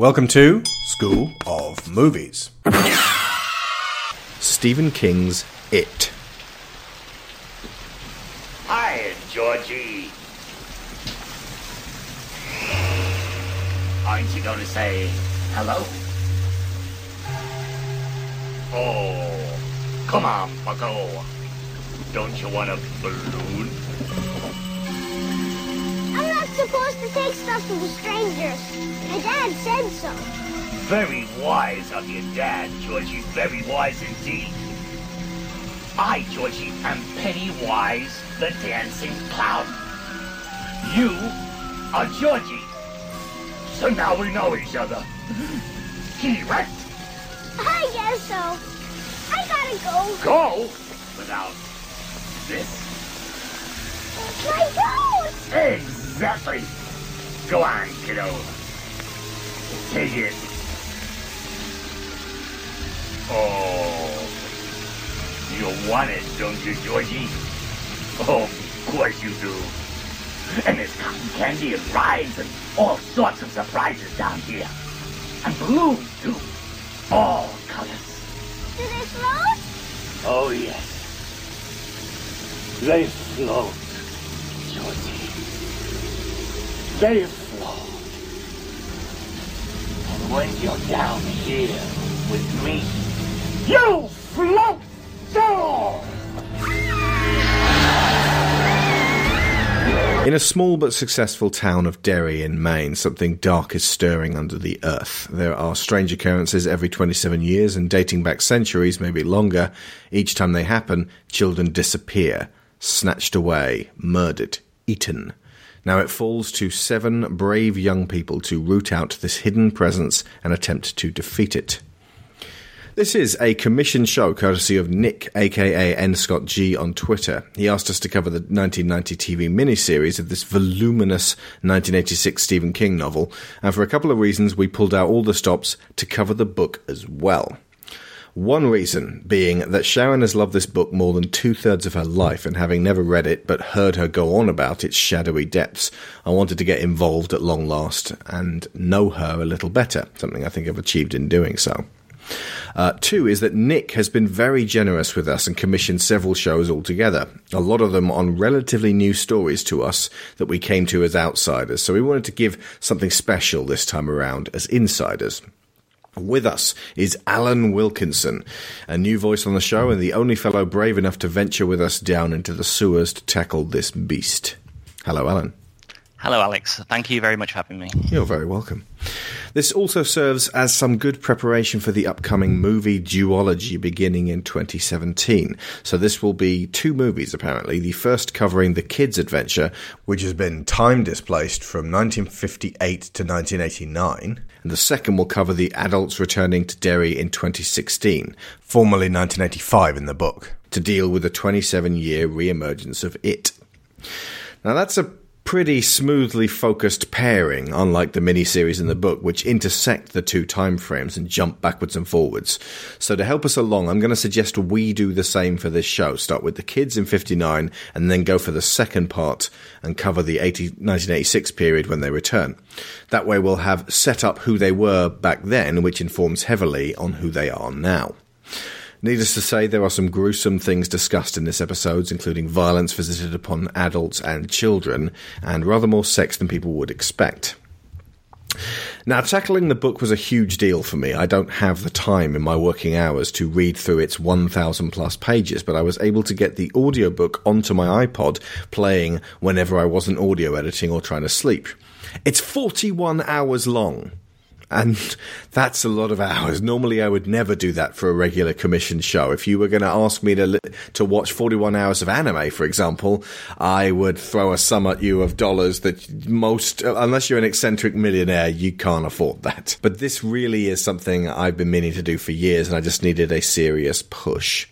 Welcome to School of Movies. Stephen King's It. Hi, Georgie. Aren't you gonna say hello? Oh, come on, Bucko. Don't you want a balloon? Supposed to take stuff from strangers. My dad said so. Very wise of your dad, Georgie. Very wise indeed. I, Georgie, am Pennywise the Dancing Clown. You are Georgie. So now we know each other. Correct? I guess so. I gotta go. Go without this. My goat! Exactly. Go on, kiddo. Take it. Oh. You want it, don't you, Georgie? Oh, of course you do. And there's cotton candy and rides and all sorts of surprises down here. And balloons, too. All colors. Do they float? Oh, yes. They float, Georgie. Float. And when you're down here with me, you float too! In a small but successful town of Derry in Maine, something dark is stirring under the earth. There are strange occurrences every 27 years and dating back centuries, maybe longer. Each time they happen, children disappear, snatched away, murdered, eaten. Now it falls to seven brave young people to root out this hidden presence and attempt to defeat it. This is a commissioned show courtesy of Nick, aka N. Scott G, on Twitter. He asked us to cover the 1990 TV miniseries of this voluminous 1986 Stephen King novel, and for a couple of reasons, we pulled out all the stops to cover the book as well. One reason being that Sharon has loved this book more than two thirds of her life, and having never read it but heard her go on about its shadowy depths, I wanted to get involved at long last and know her a little better, something I think I've achieved in doing so. Uh, two is that Nick has been very generous with us and commissioned several shows altogether. A lot of them on relatively new stories to us that we came to as outsiders. So we wanted to give something special this time around as insiders. With us is Alan Wilkinson, a new voice on the show and the only fellow brave enough to venture with us down into the sewers to tackle this beast. Hello, Alan. Hello, Alex. Thank you very much for having me. You're very welcome. This also serves as some good preparation for the upcoming movie duology beginning in 2017. So this will be two movies apparently. The first covering the kids' adventure, which has been time displaced from 1958 to 1989, and the second will cover the adults returning to Derry in 2016, formerly 1985 in the book, to deal with the 27 year re-emergence of it. Now that's a pretty smoothly focused pairing, unlike the miniseries in the book, which intersect the two time frames and jump backwards and forwards. So to help us along, I'm going to suggest we do the same for this show. Start with the kids in 59 and then go for the second part and cover the 80, 1986 period when they return. That way we'll have set up who they were back then, which informs heavily on who they are now. Needless to say, there are some gruesome things discussed in this episode, including violence visited upon adults and children, and rather more sex than people would expect. Now, tackling the book was a huge deal for me. I don't have the time in my working hours to read through its 1,000 plus pages, but I was able to get the audiobook onto my iPod playing whenever I wasn't audio editing or trying to sleep. It's 41 hours long and that's a lot of hours. Normally, I would never do that for a regular commissioned show. If you were going to ask me to to watch 41 hours of anime, for example, I would throw a sum at you of dollars that most, unless you're an eccentric millionaire, you can't afford that. But this really is something I've been meaning to do for years, and I just needed a serious push.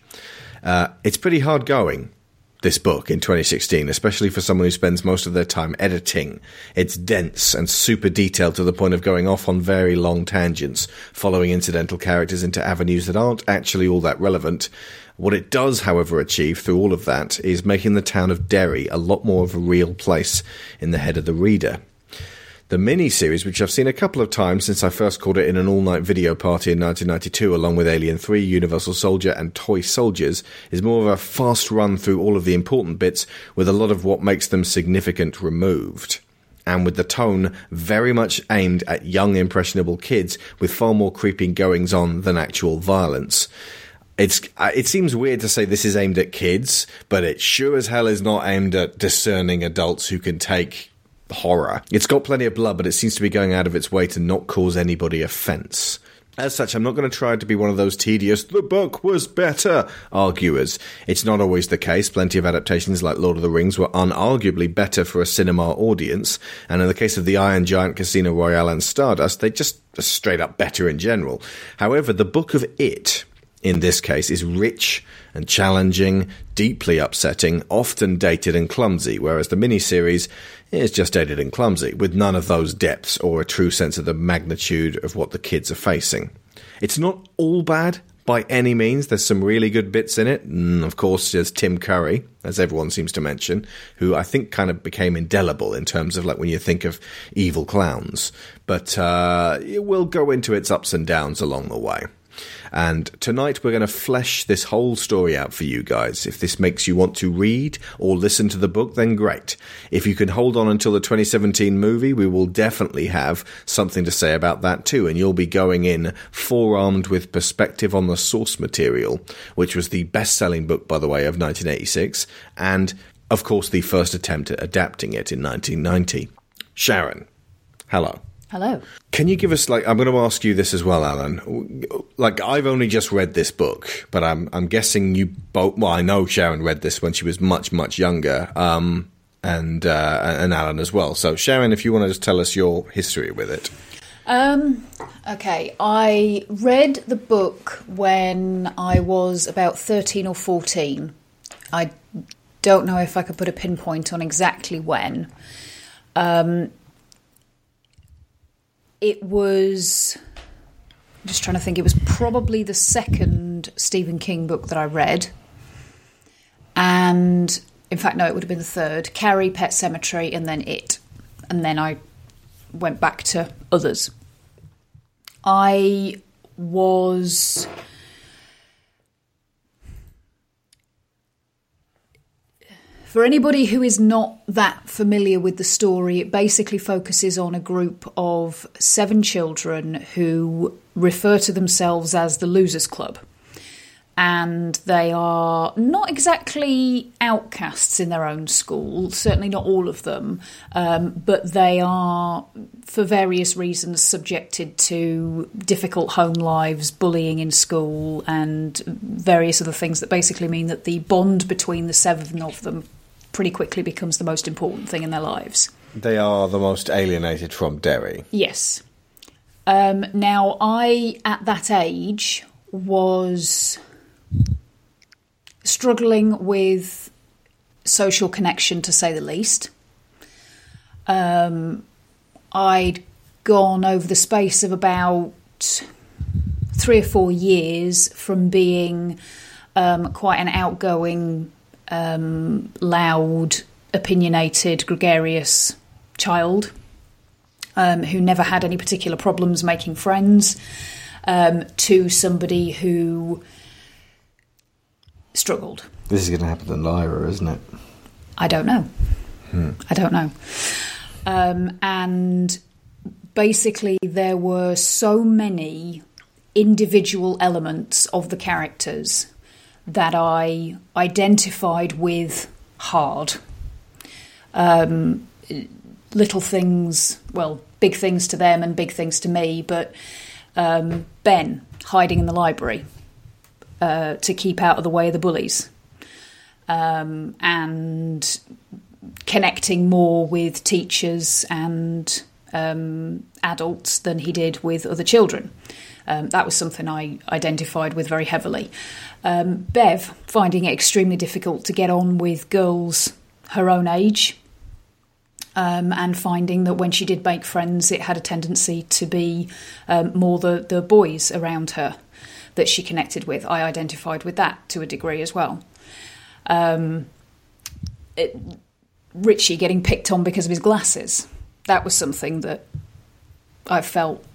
Uh, it's pretty hard going this book in 2016, especially for someone who spends most of their time editing. It's dense and super detailed to the point of going off on very long tangents, following incidental characters into avenues that aren't actually all that relevant. What it does, however, achieve through all of that is making the town of Derry a lot more of a real place in the head of the reader. The mini-series, which I've seen a couple of times since I first caught it in an all-night video party in 1992, along with Alien 3, Universal Soldier, and Toy Soldiers, is more of a fast run through all of the important bits, with a lot of what makes them significant removed and with the tone very much aimed at young, impressionable kids with far more creeping goings on than actual violence. It's, uh, it seems weird to say this is aimed at kids, but it sure as hell is not aimed at discerning adults who can take horror. It's got plenty of blood, but it seems to be going out of its way to not cause anybody offense. As such, I'm not going to try to be one of those tedious, the book was better arguers. It's not always the case. Plenty of adaptations like Lord of the Rings were unarguably better for a cinema audience. And in the case of The Iron Giant, Casino Royale, and Stardust, they just are straight up better in general. However, the book of It, in this case, is rich and challenging, deeply upsetting, often dated and clumsy, whereas the miniseries is just dated and clumsy, with none of those depths or a true sense of the magnitude of what the kids are facing. It's not all bad by any means. There's some really good bits in it. And of course, there's Tim Curry, as everyone seems to mention, who I think kind of became indelible in terms of like when you think of evil clowns. But uh, it will go into its ups and downs along the way. And tonight we're going to flesh this whole story out for you guys. If this makes you want to read or listen to the book, then great. If you can hold on until the 2017 movie, we will definitely have something to say about that too. And you'll be going in forearmed with perspective on the source material, which was the best selling book, by the way, of 1986. And of course, the first attempt at adapting it in 1990. Sharon, hello. Hello. Can you give us like I'm going to ask you this as well, Alan? Like I've only just read this book, but I'm I'm guessing you both. Well, I know Sharon read this when she was much much younger, um, and uh, and Alan as well. So Sharon, if you want to just tell us your history with it. Um, okay, I read the book when I was about 13 or 14. I don't know if I could put a pinpoint on exactly when. Um, it was I'm just trying to think it was probably the second Stephen King book that I read. And in fact no it would have been the third. Carrie, Pet Sematary and then It. And then I went back to others. I was For anybody who is not that familiar with the story, it basically focuses on a group of seven children who refer to themselves as the Losers Club. And they are not exactly outcasts in their own school, certainly not all of them, um, but they are, for various reasons, subjected to difficult home lives, bullying in school, and various other things that basically mean that the bond between the seven of them pretty quickly becomes the most important thing in their lives. They are the most alienated from Derry. Yes. Um, now, I, at that age, was struggling with social connection, to say the least. Um, I'd gone over the space of about three or four years from being um, quite an outgoing um, loud, opinionated, gregarious child um, who never had any particular problems making friends um, to somebody who struggled. This is going to happen to Lyra, isn't it? I don't know. Hmm. I don't know. Um, and basically, there were so many individual elements of the characters that I identified with hard. Um, little things, well, big things to them and big things to me, but um, Ben hiding in the library uh, to keep out of the way of the bullies. Um, and connecting more with teachers and um, adults than he did with other children. Um, that was something I identified with very heavily. Um, Bev finding it extremely difficult to get on with girls her own age. Um, and finding that when she did make friends, it had a tendency to be um, more the, the boys around her that she connected with. I identified with that to a degree as well. Um, it, Richie getting picked on because of his glasses that was something that I felt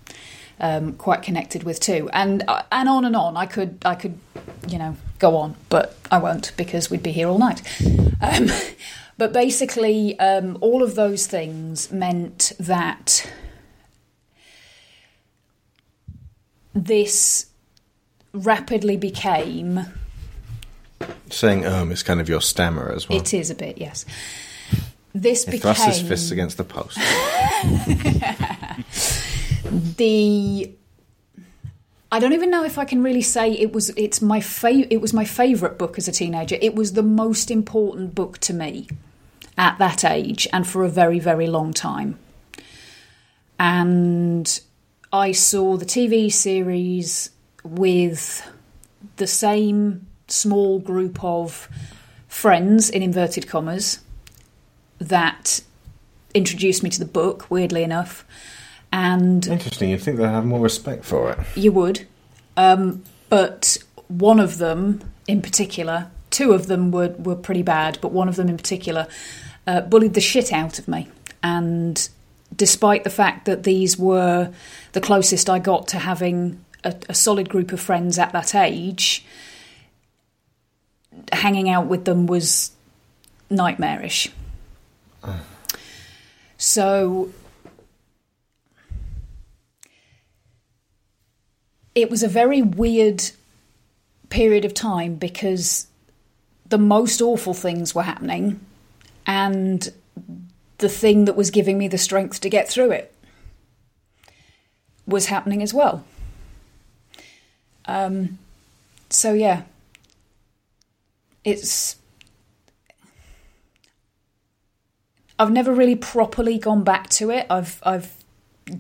um, quite connected with too, and uh, and on and on. I could I could you know go on, but I won't because we'd be here all night. Um, but basically, um, all of those things meant that this rapidly became. Saying um is kind of your stammer as well. It is a bit, yes. This He became thrusts his fists against the post. the I don't even know if I can really say it was it's my fa- it was my favorite book as a teenager. It was the most important book to me at that age and for a very very long time. And I saw the TV series with the same small group of friends in inverted commas that introduced me to the book weirdly enough and Interesting. You'd think they'd have more respect for it. you would. Um, but one of them in particular, two of them were, were pretty bad, but one of them in particular uh, bullied the shit out of me. And despite the fact that these were the closest I got to having a, a solid group of friends at that age, hanging out with them was nightmarish. So it was a very weird period of time because the most awful things were happening and the thing that was giving me the strength to get through it was happening as well. Um, so yeah, it's. I've never really properly gone back to it. I've I've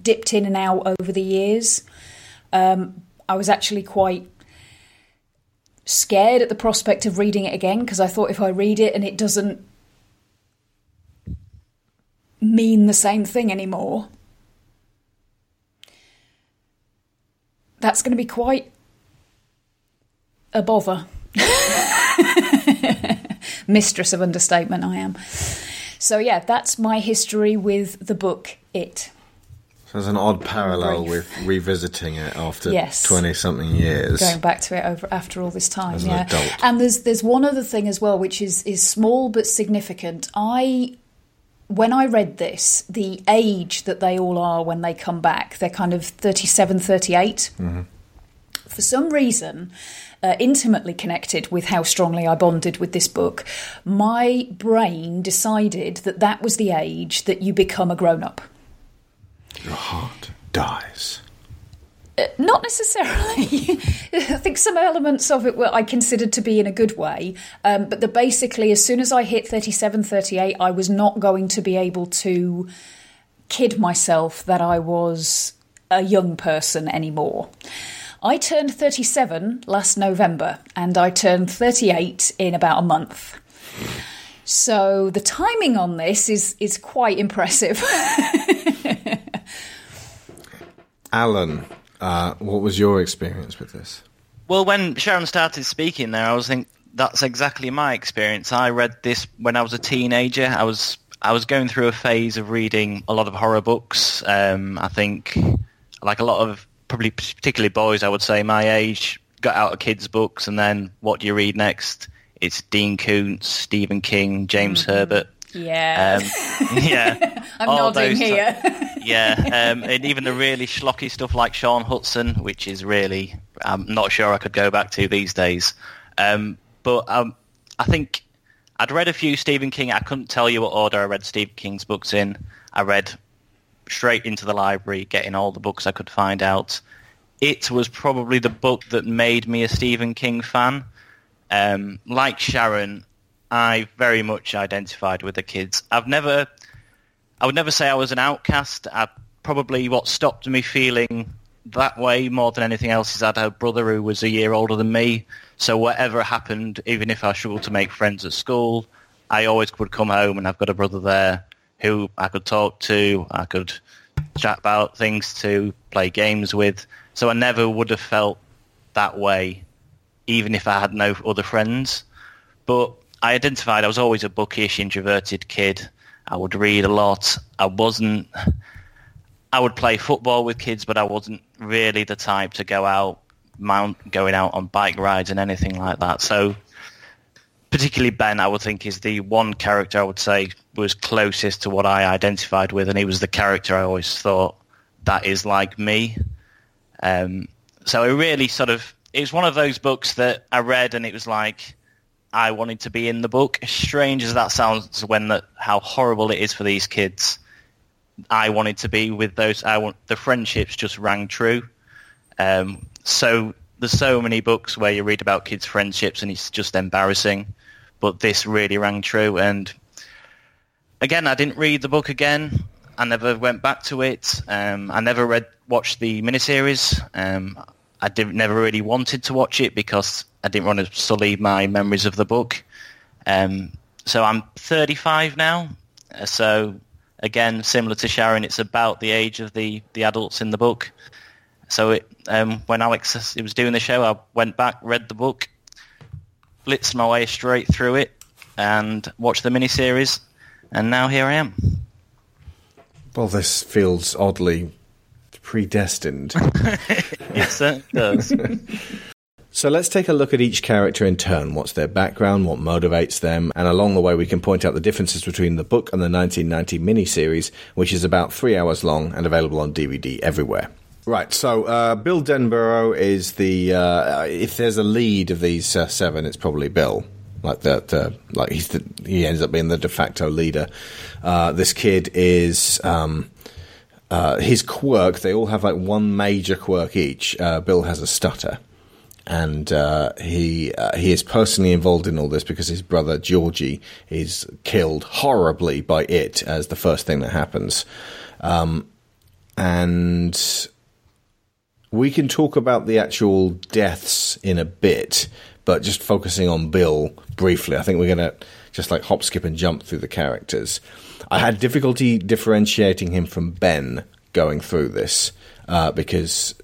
dipped in and out over the years. Um, I was actually quite scared at the prospect of reading it again because I thought if I read it and it doesn't mean the same thing anymore, that's going to be quite a bother. Mistress of understatement, I am. So, yeah, that's my history with the book It. There's an odd parallel Brief. with revisiting it after Yes. twenty something years. going back to it over after all this time. As yeah, and there's there's one other thing as well, which is is small but significant. I when I read this, the age that they all are when they come back, they're kind of 37, 38. For some reason, uh, intimately connected with how strongly I bonded with this book, my brain decided that that was the age that you become a grown up. Your heart dies. Not necessarily. I think some elements of it were I considered to be in a good way, um, but the basically as soon as I hit 37, 38, I was not going to be able to kid myself that I was a young person anymore. I turned 37 last November, and I turned 38 in about a month. So the timing on this is is quite impressive. Alan, uh, what was your experience with this? Well, when Sharon started speaking there, I was thinking that's exactly my experience. I read this when I was a teenager. I was I was going through a phase of reading a lot of horror books. Um, I think, like a lot of probably particularly boys, I would say my age got out of kids' books, and then what do you read next? It's Dean Koontz, Stephen King, James Herbert. Yeah, Um, yeah, I'm all nodding here. yeah, um, and even the really schlocky stuff like Shaun Hutson, which is really I'm not sure I could go back to these days. Um, but um, I think I'd read a few Stephen King. I couldn't tell you what order I read Stephen King's books in. I read straight into the library, getting all the books I could find out. It was probably the book that made me a Stephen King fan. Um, like Sharon, I very much identified with the kids. I've never I would never say I was an outcast. I, probably what stopped me feeling that way more than anything else is I had a brother who was a year older than me. So whatever happened, even if I struggled to make friends at school, I always would come home and I've got a brother there who I could talk to, I could chat about things to, play games with. So I never would have felt that way, even if I had no other friends. But I identified I was always a bookish, introverted kid. I would read a lot. I wasn't. I would play football with kids, but I wasn't really the type to go out, mount, going out on bike rides and anything like that. So, particularly Ben, I would think is the one character I would say was closest to what I identified with, and he was the character I always thought that is like me. Um, so it really sort of it was one of those books that I read, and it was like I wanted to be in the book. As strange as that sounds, when how horrible it is for these kids, I wanted to be with those. I want the friendships just rang true. Um, so there's so many books where you read about kids' friendships and it's just embarrassing, but this really rang true. And again, I didn't read the book again. I never went back to it. Um, I never read watched the miniseries. Um, I did, never really wanted to watch it because I didn't want to sully my memories of the book. Um, so I'm 35 now. Uh, so again, similar to Sharon, it's about the age of the, the adults in the book. So it, um, when Alex was doing the show, I went back, read the book, blitzed my way straight through it, and watched the miniseries, and now here I am. Well, this feels oddly predestined. yes, it does. So let's take a look at each character in turn. What's their background? What motivates them? And along the way, we can point out the differences between the book and the 1990 miniseries, which is about three hours long and available on DVD everywhere. Right, so uh, Bill Denbrough is the. Uh, if there's a lead of these uh, seven, it's probably Bill. Like that, like he's the, he ends up being the de facto leader. Uh, this kid is um, uh, his quirk. They all have like one major quirk each. Uh, Bill has a stutter, and he he is personally involved in all this because his brother Georgie is killed horribly by it as the first thing that happens, um, and we can talk about the actual deaths in a bit, but just focusing on Bill briefly, I think we're going to just like hop, skip, and jump through the characters. I had difficulty differentiating him from Ben going through this uh, because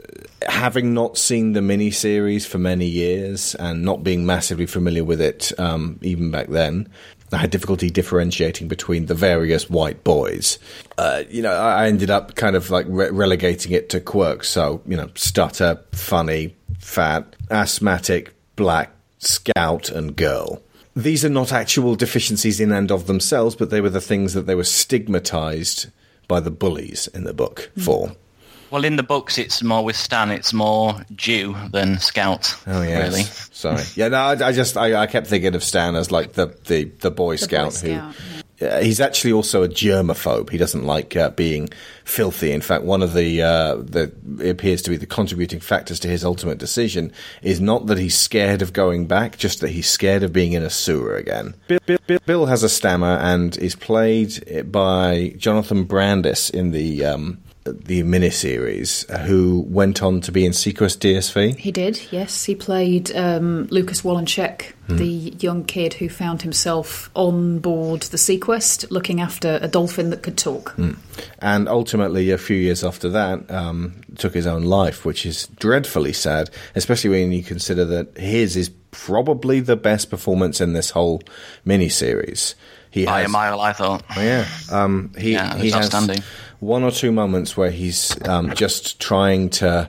having not seen the miniseries for many years and not being massively familiar with it um, even back then, I had difficulty differentiating between the various white boys. Uh, you know, I ended up kind of like re- relegating it to quirks. So, you know, stutter, funny, fat, asthmatic, black, scout, and girl. These are not actual deficiencies in and of themselves, but they were the things that they were stigmatized by the bullies in the book for. Well, in the books, it's more with Stan. It's more Jew than Scout. Oh yeah, really. Sorry. Yeah, no, I, I just I, I, kept thinking of Stan as like the the, the Boy The Scout Boy Scout, who. Uh, he's actually also a germaphobe. He doesn't like uh, being filthy. In fact, one of the uh, the it appears to be the contributing factors to his ultimate decision is not that he's scared of going back, just that he's scared of being in a sewer again. Bill, Bill, Bill, Bill has a stammer and is played by Jonathan Brandis in the um, the miniseries, uh, who went on to be in seaQuest DSV. He did, yes. He played um, Lucas Wolenczak, Hmm. the young kid who found himself on board the seaQuest looking after a dolphin that could talk. Hmm. And ultimately, a few years after that, um, took his own life, which is dreadfully sad, especially when you consider that his is probably the best performance in this whole miniseries. He By has, a mile, I thought. Oh, yeah, um, he Yeah, he it's has outstanding. One or two moments where he's um, just trying to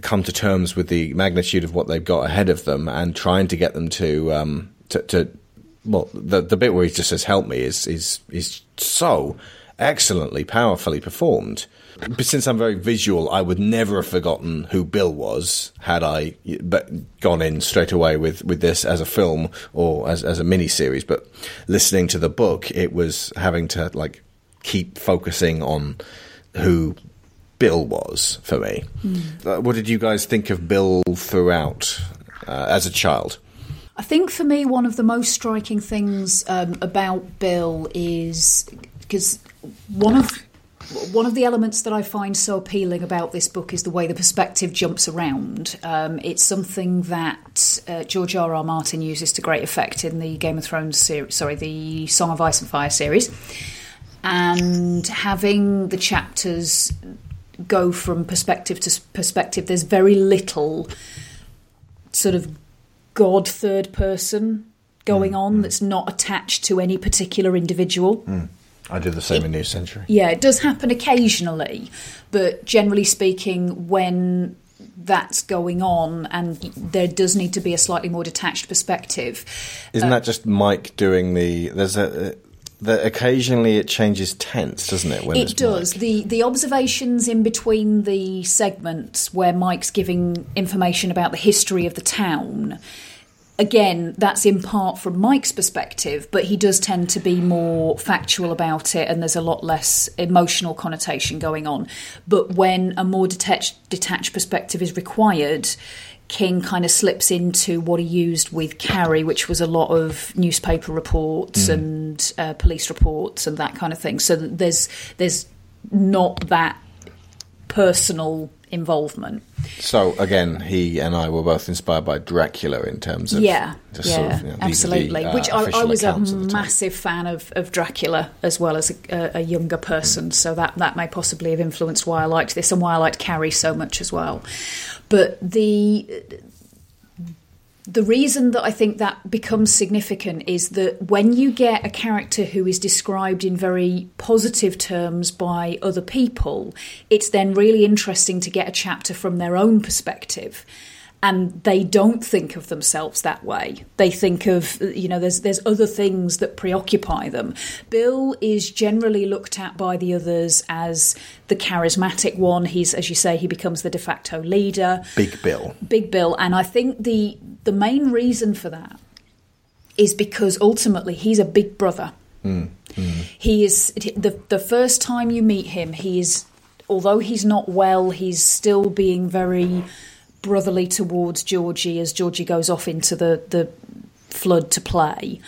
come to terms with the magnitude of what they've got ahead of them and trying to get them to um, to, to well the the bit where he just says help me is is is so excellently powerfully performed. But since I'm very visual, I would never have forgotten who Bill was had I but gone in straight away with, with this as a film or as as a mini series. But listening to the book, it was having to like keep focusing on who Bill was for me. Uh, what did you guys think of Bill throughout uh, as a child? I think for me, one of the most striking things um, about Bill is because one of one of the elements that I find so appealing about this book is the way the perspective jumps around. Um, it's something that uh, George R. R. Martin uses to great effect in the Game of Thrones series, sorry, the Song of Ice and Fire series, and having the chapters go from perspective to perspective. There's very little sort of God third person going mm, on mm. that's not attached to any particular individual. Mm. I do the same in New Century. Yeah, it does happen occasionally, but generally speaking, when that's going on and there does need to be a slightly more detached perspective. Isn't uh, that just Mike doing the? There's a. The, occasionally it changes tense, doesn't it? When It does. Mike? The the observations in between the segments where Mike's giving information about the history of the town. Again, that's in part from Mike's perspective, but he does tend to be more factual about it, and there's a lot less emotional connotation going on. But when a more detached, detached perspective is required, King kind of slips into what he used with Carrie, which was a lot of newspaper reports and uh, police reports and that kind of thing. So there's there's not that personal involvement. So again, he and I were both inspired by Dracula in terms of yeah, yeah, sort of, you know, are the, absolutely. uh, Which I, I was a accounts of the time. massive fan of, of Dracula as well as a, a, a younger person, so that that may possibly have influenced why I liked this and why I liked Carrie so much as well. But the the reason that I think that becomes significant is that when you get a character who is described in very positive terms by other people, it's then really interesting to get a chapter from their own perspective. And they don't think of themselves that way. They think of, you know, there's there's other things that preoccupy them. Bill is generally looked at by the others as the charismatic one. He's, as you say, he becomes the de facto leader. Big Bill. Big Bill, and I think the the main reason for that is because ultimately he's a big brother. Mm, mm. He is the the first time you meet him, he is although he's not well, he's still being very brotherly towards Georgie as Georgie goes off into the the flood to play,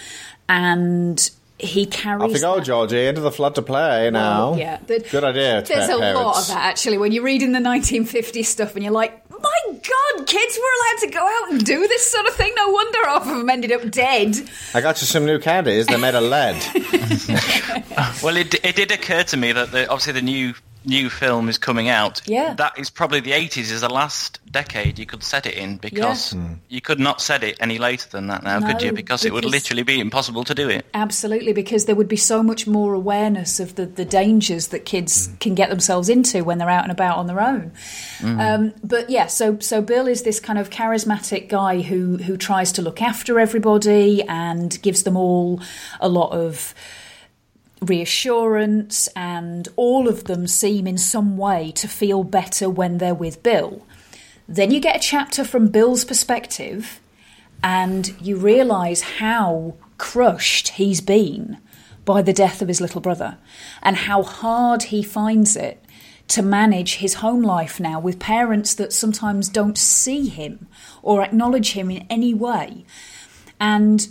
and he carries. Off you go, that- Georgie, into the flood to play now. well, yeah, the- Good idea. There's a parents. lot of that actually. When you're reading the 1950s stuff, and you're like, "My God, kids were allowed to go out and do this sort of thing." No wonder half of them ended up dead. I got you some new candies. They're made of lead. Well, it, it did occur to me that the, obviously the new new film is coming out. Yeah. That is probably the 80s is the last decade you could set it in because Hmm. you could not set it any later than that now, could you? Because, it would literally be impossible to do it. Absolutely, because there would be so much more awareness of the, the dangers that kids can get themselves into when they're out and about on their own. Um, but yeah, so so Bill is this kind of charismatic guy who who tries to look after everybody and gives them all a lot of reassurance, and all of them seem in some way to feel better when they're with Bill. Then you get a chapter from Bill's perspective, and you realise how crushed he's been by the death of his little brother, and how hard he finds it to manage his home life now with parents that sometimes don't see him or acknowledge him in any way. And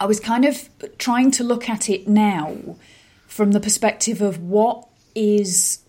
I was kind of trying to look at it now from the perspective of what is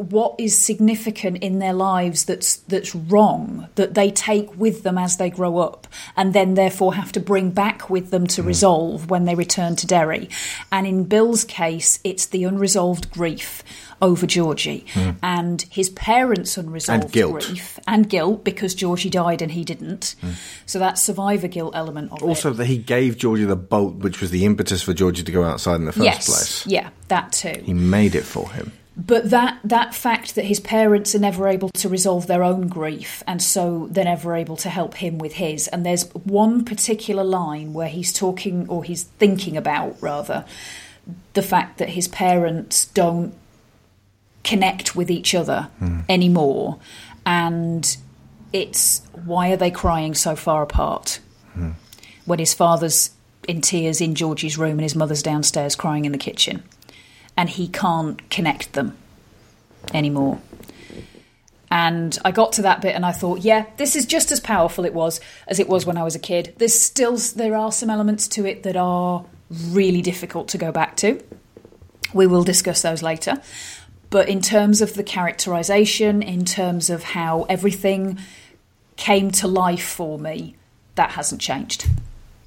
what is significant in their lives that's that's wrong that they take with them as they grow up and then therefore have to bring back with them to hmm. resolve when they return to Derry. And in Bill's case, it's the unresolved grief over Georgie hmm. and his parents' unresolved And guilt. grief and guilt because Georgie died and he didn't. Hmm. So that survivor guilt element of it. also, that he gave Georgie the boat, which was the impetus for Georgie to go outside in the first yes, place. yeah, that too. He made it for him. But that that fact that his parents are never able to resolve their own grief, and so they're never able to help him with his. And there's one particular line where he's talking, or he's thinking about rather, the fact that his parents don't connect with each other hmm. anymore, and it's why are they crying so far apart? Hmm. When his father's in tears in Georgie's room and his mother's downstairs crying in the kitchen and he can't connect them anymore. And I got to that bit and I thought, yeah, this is just as powerful it was as it was when I was a kid. There's still there are some elements to it that are really difficult to go back to. We will discuss those later. But in terms of the characterization, in terms of how everything came to life for me, that hasn't changed.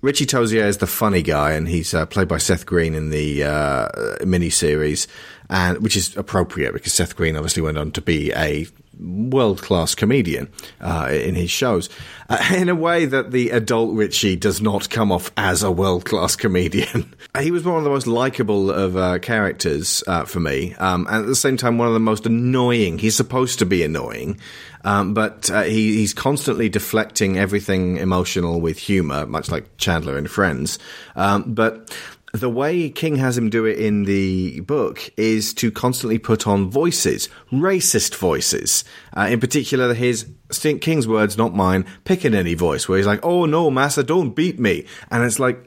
Richie Tozier is the funny guy, and he's uh, played by Seth Green in the uh, miniseries, and which is appropriate because Seth Green obviously went on to be a world class comedian uh, in his shows, uh, in a way that the adult Richie does not come off as a world class comedian. he was one of the most likable of uh, characters uh, for me, um, and at the same time, one of the most annoying. He's supposed to be annoying. Um, but uh, he, he's constantly deflecting everything emotional with humor, much like Chandler in Friends. Um, but the way King has him do it in the book is to constantly put on voices, racist voices. Uh, in particular, his King's words, not mine, Pickaninny voice, where he's like, "Oh no, Massa, don't beat me," and it's like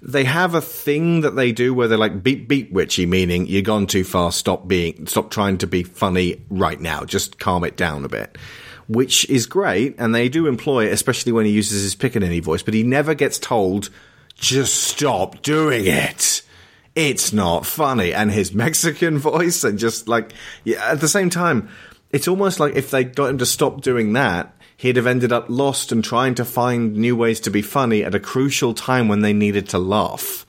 they have a thing that they do where they're like beep beep Richie, meaning you're gone too far. Stop being, stop trying to be funny right now. Just calm it down a bit. Which is great, and they do employ it, especially when he uses his Pickaninny voice. But he never gets told, "Just stop doing it." It's not funny, and his Mexican voice, and just like yeah, at the same time, it's almost like if they got him to stop doing that, he'd have ended up lost and trying to find new ways to be funny at a crucial time when they needed to laugh.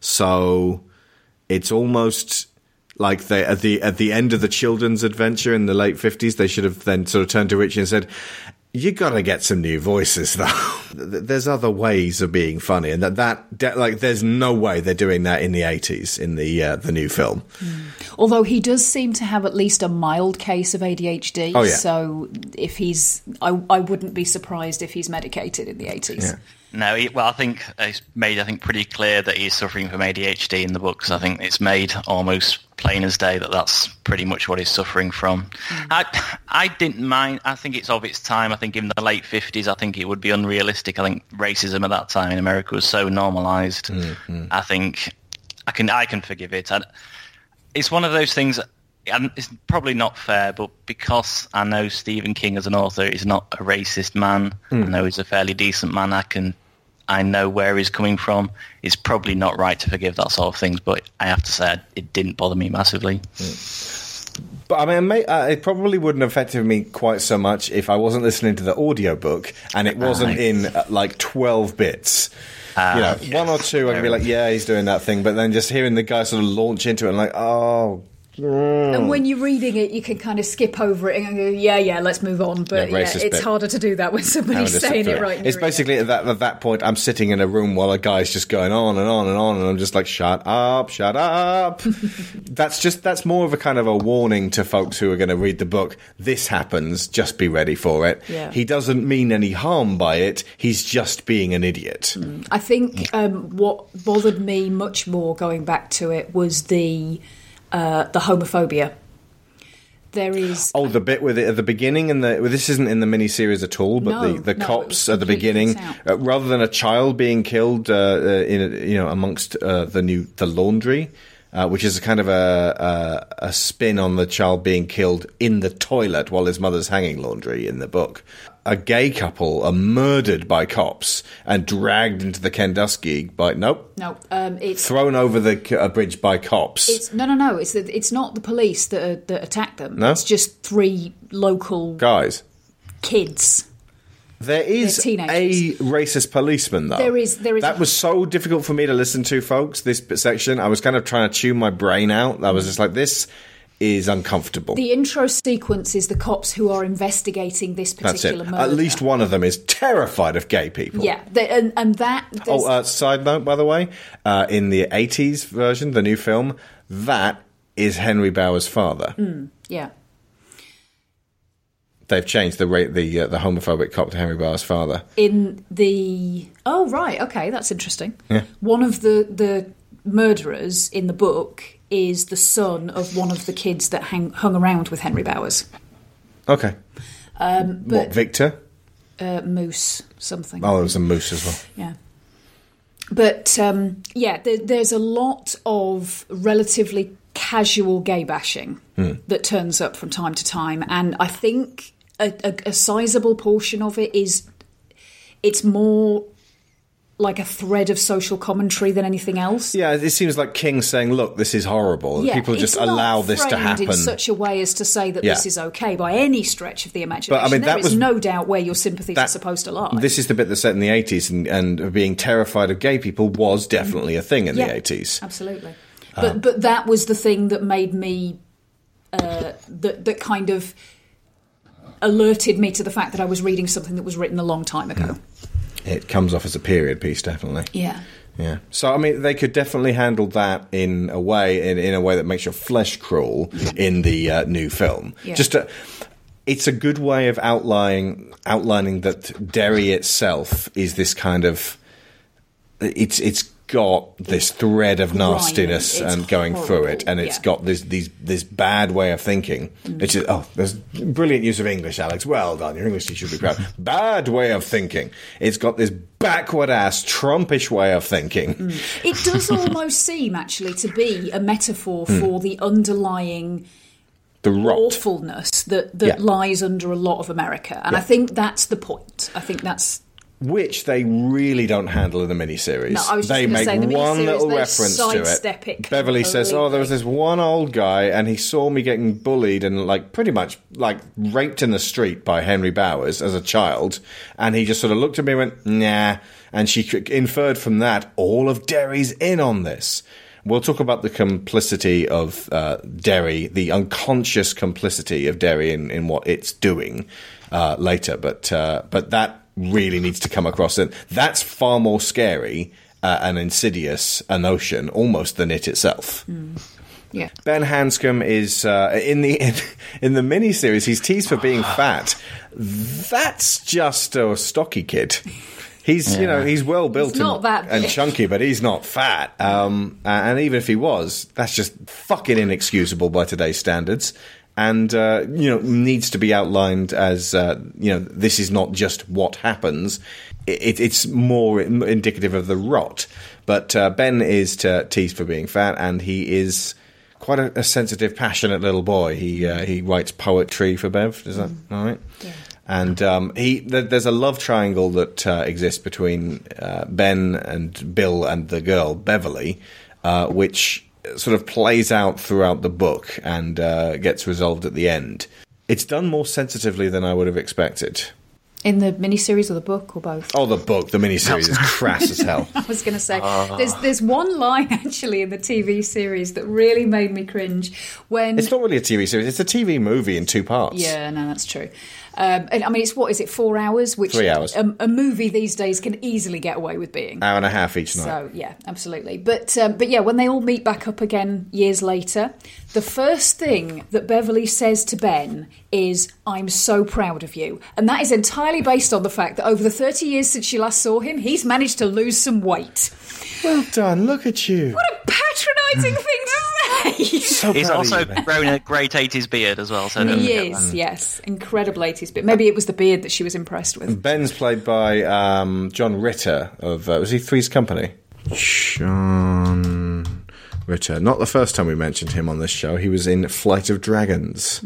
So it's almost like they at the at the end of the children's adventure in the late fifties, they should have then sort of turned to Richie and said, "You got to get some new voices, though. there's other ways of being funny, and that that like there's no way they're doing that in the eighties in the uh, the new film." Although he does seem to have at least a mild case of ADHD. Oh, yeah. So if he's, I, I wouldn't be surprised if he's medicated in the 80s. Yeah. No, he, well, I think it's made I think pretty clear that he's suffering from ADHD in the books. I think it's made almost plain as day that that's pretty much what he's suffering from. Hmm. I I didn't mind. I think it's of its time. I think in the late fifties, I think it would be unrealistic. I think racism at that time in America was so normalized. Hmm, hmm. I think I can I can forgive it. I, it's one of those things. And it's probably not fair, but because I know Stephen King as an author is not a racist man, I know he's a fairly decent man. I can, I know where he's coming from. It's probably not right to forgive that sort of things, but I have to say it didn't bother me massively. But I mean, may, uh, it probably wouldn't have affected me quite so much if I wasn't listening to the audiobook and it wasn't Aye. in uh, like 12 bits. you know, yes. one or two, I can be like, yeah, he's doing that thing. But then just hearing the guy sort of launch into it and like, oh, And when you're reading it, you can kind of skip over it and go, yeah, yeah, let's move on. But Yeah, yeah, it's bit. harder to do that when somebody's saying it right. It's basically at that, at that point, I'm sitting in a room while a guy's just going on and on and on, and I'm just like, shut up, shut up. that's just, that's more of a kind of a warning to folks who are going to read the book. This happens, just be ready for it. Yeah. He doesn't mean any harm by it, he's just being an idiot. I think um, what bothered me much more going back to it was the uh, the homophobia. There is Oh, the bit with it at the beginning, and the well, this isn't in the miniseries at all. But No, the, the no, cops at the beginning, uh, rather than a child being killed, uh, uh, in you know amongst uh, the new the laundry, uh, which is a kind of a, a a spin on the child being killed in the toilet while his mother's hanging laundry in the book. A gay couple are murdered by cops and dragged into the Kenduskeag by nope, no, um, it's thrown over the c- uh, bridge by cops. it's no, no, no. It's that it's not the police that are, that attack them. No? It's just three local Guys, kids. There is a racist policeman, though. There is- there is That a- was so difficult for me to listen to, folks. This section, I was kind of trying to tune my brain out. I was just like, this is uncomfortable. The intro sequence is the cops who are investigating this That's it. particular murder. At least one of them is terrified of gay people. Yeah, and and that. Oh, uh, side note, by the way, uh, in the '80s version, the new film, that is Henry Bowers' father. yeah. They've changed the ra- the uh, the homophobic cop to Henry Bowers' father. in the oh right okay that's interesting Yeah. one of the the murderers in the book is the son of one of the kids that hang, hung around with henry bowers Okay. Um, what, Victor? uh, moose something Oh, there was a moose as well. yeah but um, yeah there, there's a lot of relatively casual gay bashing that turns up from time to time and i think a, a, a sizable portion of it is it's more like a thread of social commentary than anything else Yeah, it seems like King saying, "Look, this is horrible." Yeah, People just allow this to happen. in such a way as to say that Yeah. this is okay by any stretch of the imagination. But, I mean, There that is was- no doubt where your sympathies that- are supposed to lie. This is the bit that's set in the eighties, and, and being terrified of gay people was definitely a thing in Yeah. the eighties. absolutely. Uh, But but that was the thing that made me uh, that that kind of alerted me to the fact that I was reading something that was written a long time ago. It comes off as a period piece, definitely. Yeah. Yeah. So I mean, they could definitely handle that in a way, in, in a way that makes your flesh crawl in the uh, new film. Yeah. Just it's a good way of outlining outlining that Derry itself is this kind of it's it's got this thread of nastiness and going through it, and it's Yeah. got this these this bad way of thinking. It's just, oh, there's brilliant use of English, Alex. Well done. Your English teacher should be proud. bad way of thinking. It's got this backward ass Trumpish way of thinking. It does almost seem actually to be a metaphor Hmm. for the underlying The rot. awfulness that, that Yeah. lies under a lot of America. And I think that's the point. I think that's which they really don't handle in the miniseries. No, they make say, the one little reference to it. it Beverly says, "Oh, there was this one old guy, and he saw me getting bullied and like pretty much like raped in the street by Henry Bowers as a child, and he just sort of looked at me and went, nah." And she inferred from that all of Derry's in on this. We'll talk about the complicity of uh, Derry, the unconscious complicity of Derry in, in what it's doing uh, later. But uh, but that really needs to come across, and that's far more scary uh, and insidious a notion almost than it itself. yeah. Ben Hanscom is uh, in the in, in the miniseries. He's teased for being fat. That's just a stocky kid. He's you know he's well built He's and, and chunky, but he's not fat. Um, and even if he was, that's just fucking inexcusable by today's standards. And uh, you know needs to be outlined as uh, you know this is not just what happens. It, it's more indicative of the rot. But uh, Ben is to, teased for being fat, and he is quite a, a sensitive, passionate little boy. He uh, he writes poetry for Bev. Is that all right? And um, he there, there's a love triangle that uh, exists between uh, Ben and Bill and the girl Beverly, uh, which sort of plays out throughout the book and uh, gets resolved at the end. It's done more sensitively than I would have expected. In the miniseries or the book or both? Oh, the book, the miniseries is crass as hell. I was going to say there's there's one line actually in the TV series that really made me cringe when It's not really a TV series; it's a TV movie in two parts. Yeah, no, that's true. Um, and I mean, it's what is it? Four hours, which Three hours. A, a movie these days can easily get away with being. hour and a half each night. So yeah, absolutely. But um, but yeah, when they all meet back up again years later, the first thing that Beverly says to Ben is, "I'm so proud of you," and that is entirely based on the fact that over the 30 years since she last saw him, he's managed to lose some weight. Well done, look at you. What a patronising thing to say! So He's also grown a great 80s beard as well. So He is, yes, incredible 80s bit. Maybe it was the beard that she was impressed with. Ben's played by um, John Ritter of uh, was he Three's Company? John Ritter. Not the first time we mentioned him on this show. He was in Flight of Dragons.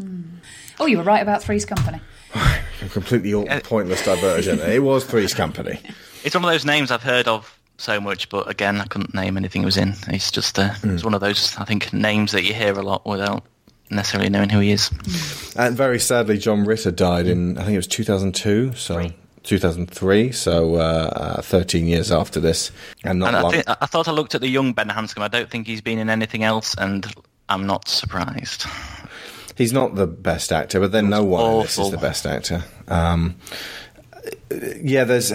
Oh, you were right about Three's Company. A completely pointless diversion. it was Three's Company. It's one of those names I've heard of so much, but again, I couldn't name anything he was in. It's just uh, Hmm. it's one of those I think names that you hear a lot without necessarily knowing who he is. And very sadly, John Ritter died in I think it was 2002. So. 2003, so uh, uh, 13 years after this, and not And I, think, I thought I looked at the young Ben Hanscom. I don't think he's been in anything else, and I'm not surprised. He's not the best actor, but then no one in this is the best actor. Um, yeah, there's.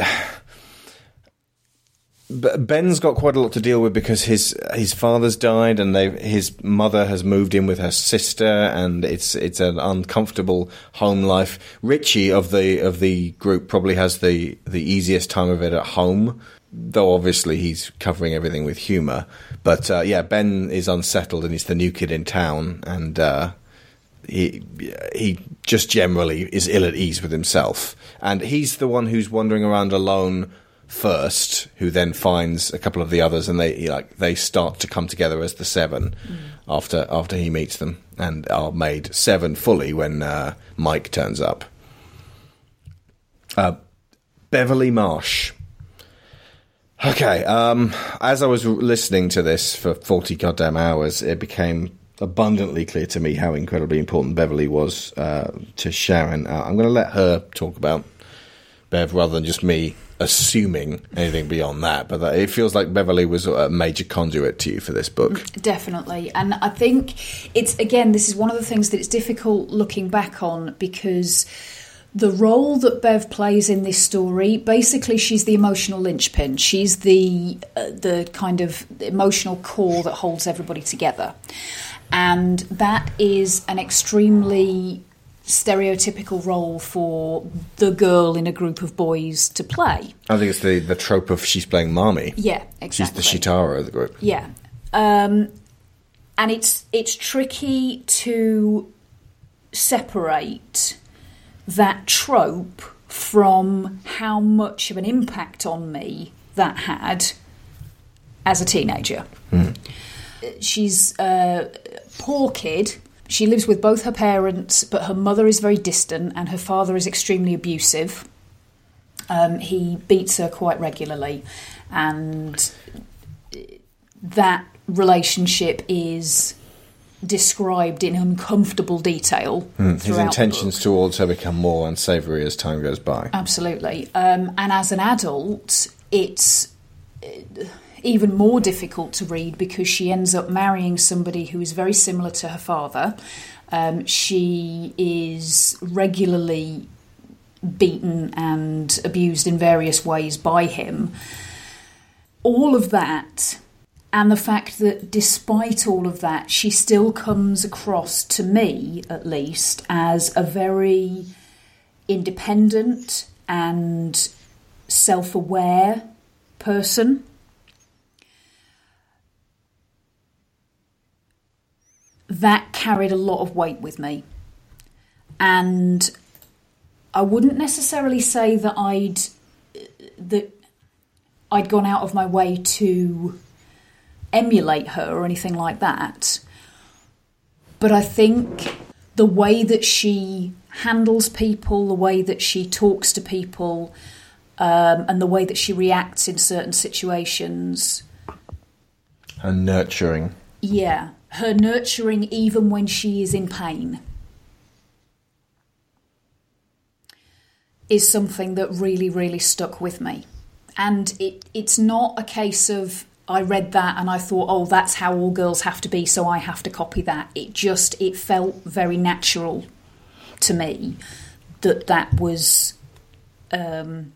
Ben's got quite a lot to deal with because his his father's died and they his mother has moved in with her sister and it's it's an uncomfortable home life. Richie of the of the group probably has the the easiest time of it at home, though obviously he's covering everything with humour. But uh, yeah, Ben is unsettled and he's the new kid in town and. Uh, he he just generally is ill at ease with himself, and he's the one who's wandering around alone first, who then finds a couple of the others, and they like they start to come together as the seven after after he meets them, and are made seven fully when uh, Mike turns up. Uh, Beverly Marsh. Okay, um, as I was listening to this for 40 goddamn hours, it became abundantly clear to me how incredibly important Beverly was uh, to Sharon. Uh, I'm going to let her talk about Bev rather than just me assuming anything beyond that. But that, it feels like Beverly was a major conduit to you for this book. Definitely. And I think it's, again, this is one of the things that it's difficult looking back on because the role that Bev plays in this story, basically, she's the emotional linchpin. She's the uh, the kind of emotional core that holds everybody together, and that is an extremely stereotypical role for the girl in a group of boys to play. I think it's the, the trope of she's playing mommy. Yeah, exactly. She's the Shitara of the group. Yeah, um, and it's it's tricky to separate that trope from how much of an impact on me that had as a teenager. She's a poor kid. She lives with both her parents, but her mother is very distant and her father is extremely abusive. Um, he beats her quite regularly, and that relationship is described in uncomfortable detail. Hmm. His intentions towards her become more unsavoury as time goes by. Absolutely. Um, and as an adult, it's uh, even more difficult to read because she ends up marrying somebody who is very similar to her father. Um, she is regularly beaten and abused in various ways by him. All of that, and the fact that despite all of that, she still comes across to me, at least, as a very independent and self aware person. That carried a lot of weight with me. And I wouldn't necessarily say that I'd that I'd gone out of my way to emulate her or anything like that. But I think the way that she handles people, the way that she talks to people, um, and the way that she reacts in certain situations, And nurturing. yeah, her nurturing even when she is in pain is something that really, really stuck with me. And it, it's not a case of I read that and I thought, oh, that's how all girls have to be, so I have to copy that. It just it felt very natural to me that that was um,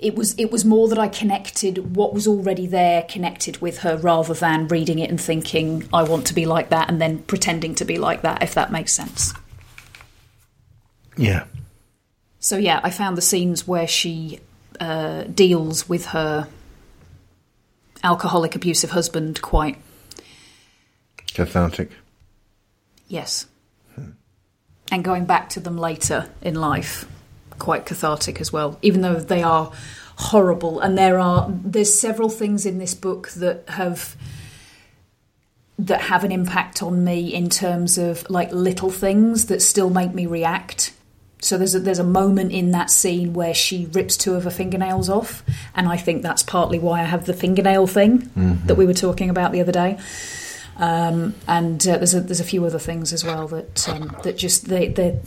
it was it was more that I connected what was already there connected with her rather than reading it and thinking I want to be like that and then pretending to be like that if that makes sense. Yeah. So yeah, I found the scenes where she uh, deals with her alcoholic abusive husband quite Cathartic. yes. And going back to them later in life quite cathartic as well even though they are horrible. And there are there's several things in this book that have that have an impact on me in terms of like little things that still make me react. So there's a, there's a moment in that scene where she rips two of her fingernails off and I think that's partly why I have the fingernail thing that we were talking about the other day. Um, and uh, there's a, there's a few other things as well that um, that just they they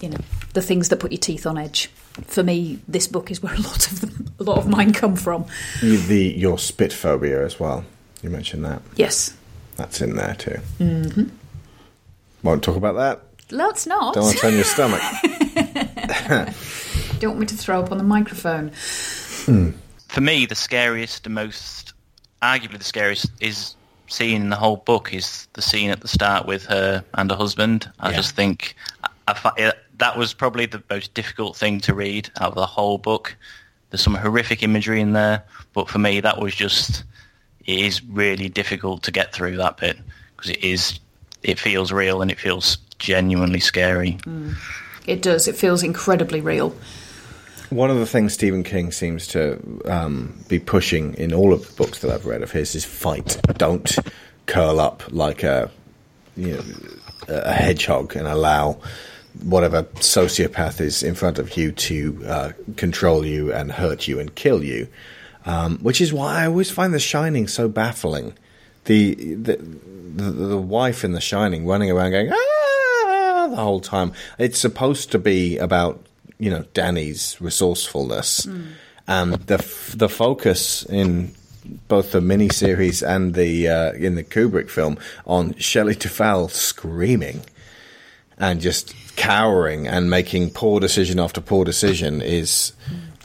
you know the things that put your teeth on edge. For me, this book is where a lot of them, a lot of mine come from. You- The your spit phobia as well. You mentioned that. Yes, That's in there too. Mm-hmm. Won't talk about that. let's not. Don't want to turn your stomach. Don't want me to throw up on the microphone. For me, the scariest, the most, arguably the scariest, is scene in the whole book is the scene at the start with her and her husband. I Yeah. just think I, I, fi- that was probably the most difficult thing to read out of the whole book. There's some horrific imagery in there, but for me, that was just it is really difficult to get through that bit because it is it feels real and it feels genuinely scary. It does. It feels incredibly real. One of the things Stephen King seems to um, be pushing in all of the books that I've read of his is fight. Don't curl up like a you know a hedgehog and allow whatever sociopath is in front of you to uh, control you and hurt you and kill you. Um, which is why I always find The Shining so baffling. The the, the the wife in The Shining running around going ah the whole time. It's supposed to be about you know Danny's resourcefulness, and the f- the focus in both the miniseries and the uh, in the Kubrick film on Shelley Duvall screaming and just cowering and making poor decision after poor decision is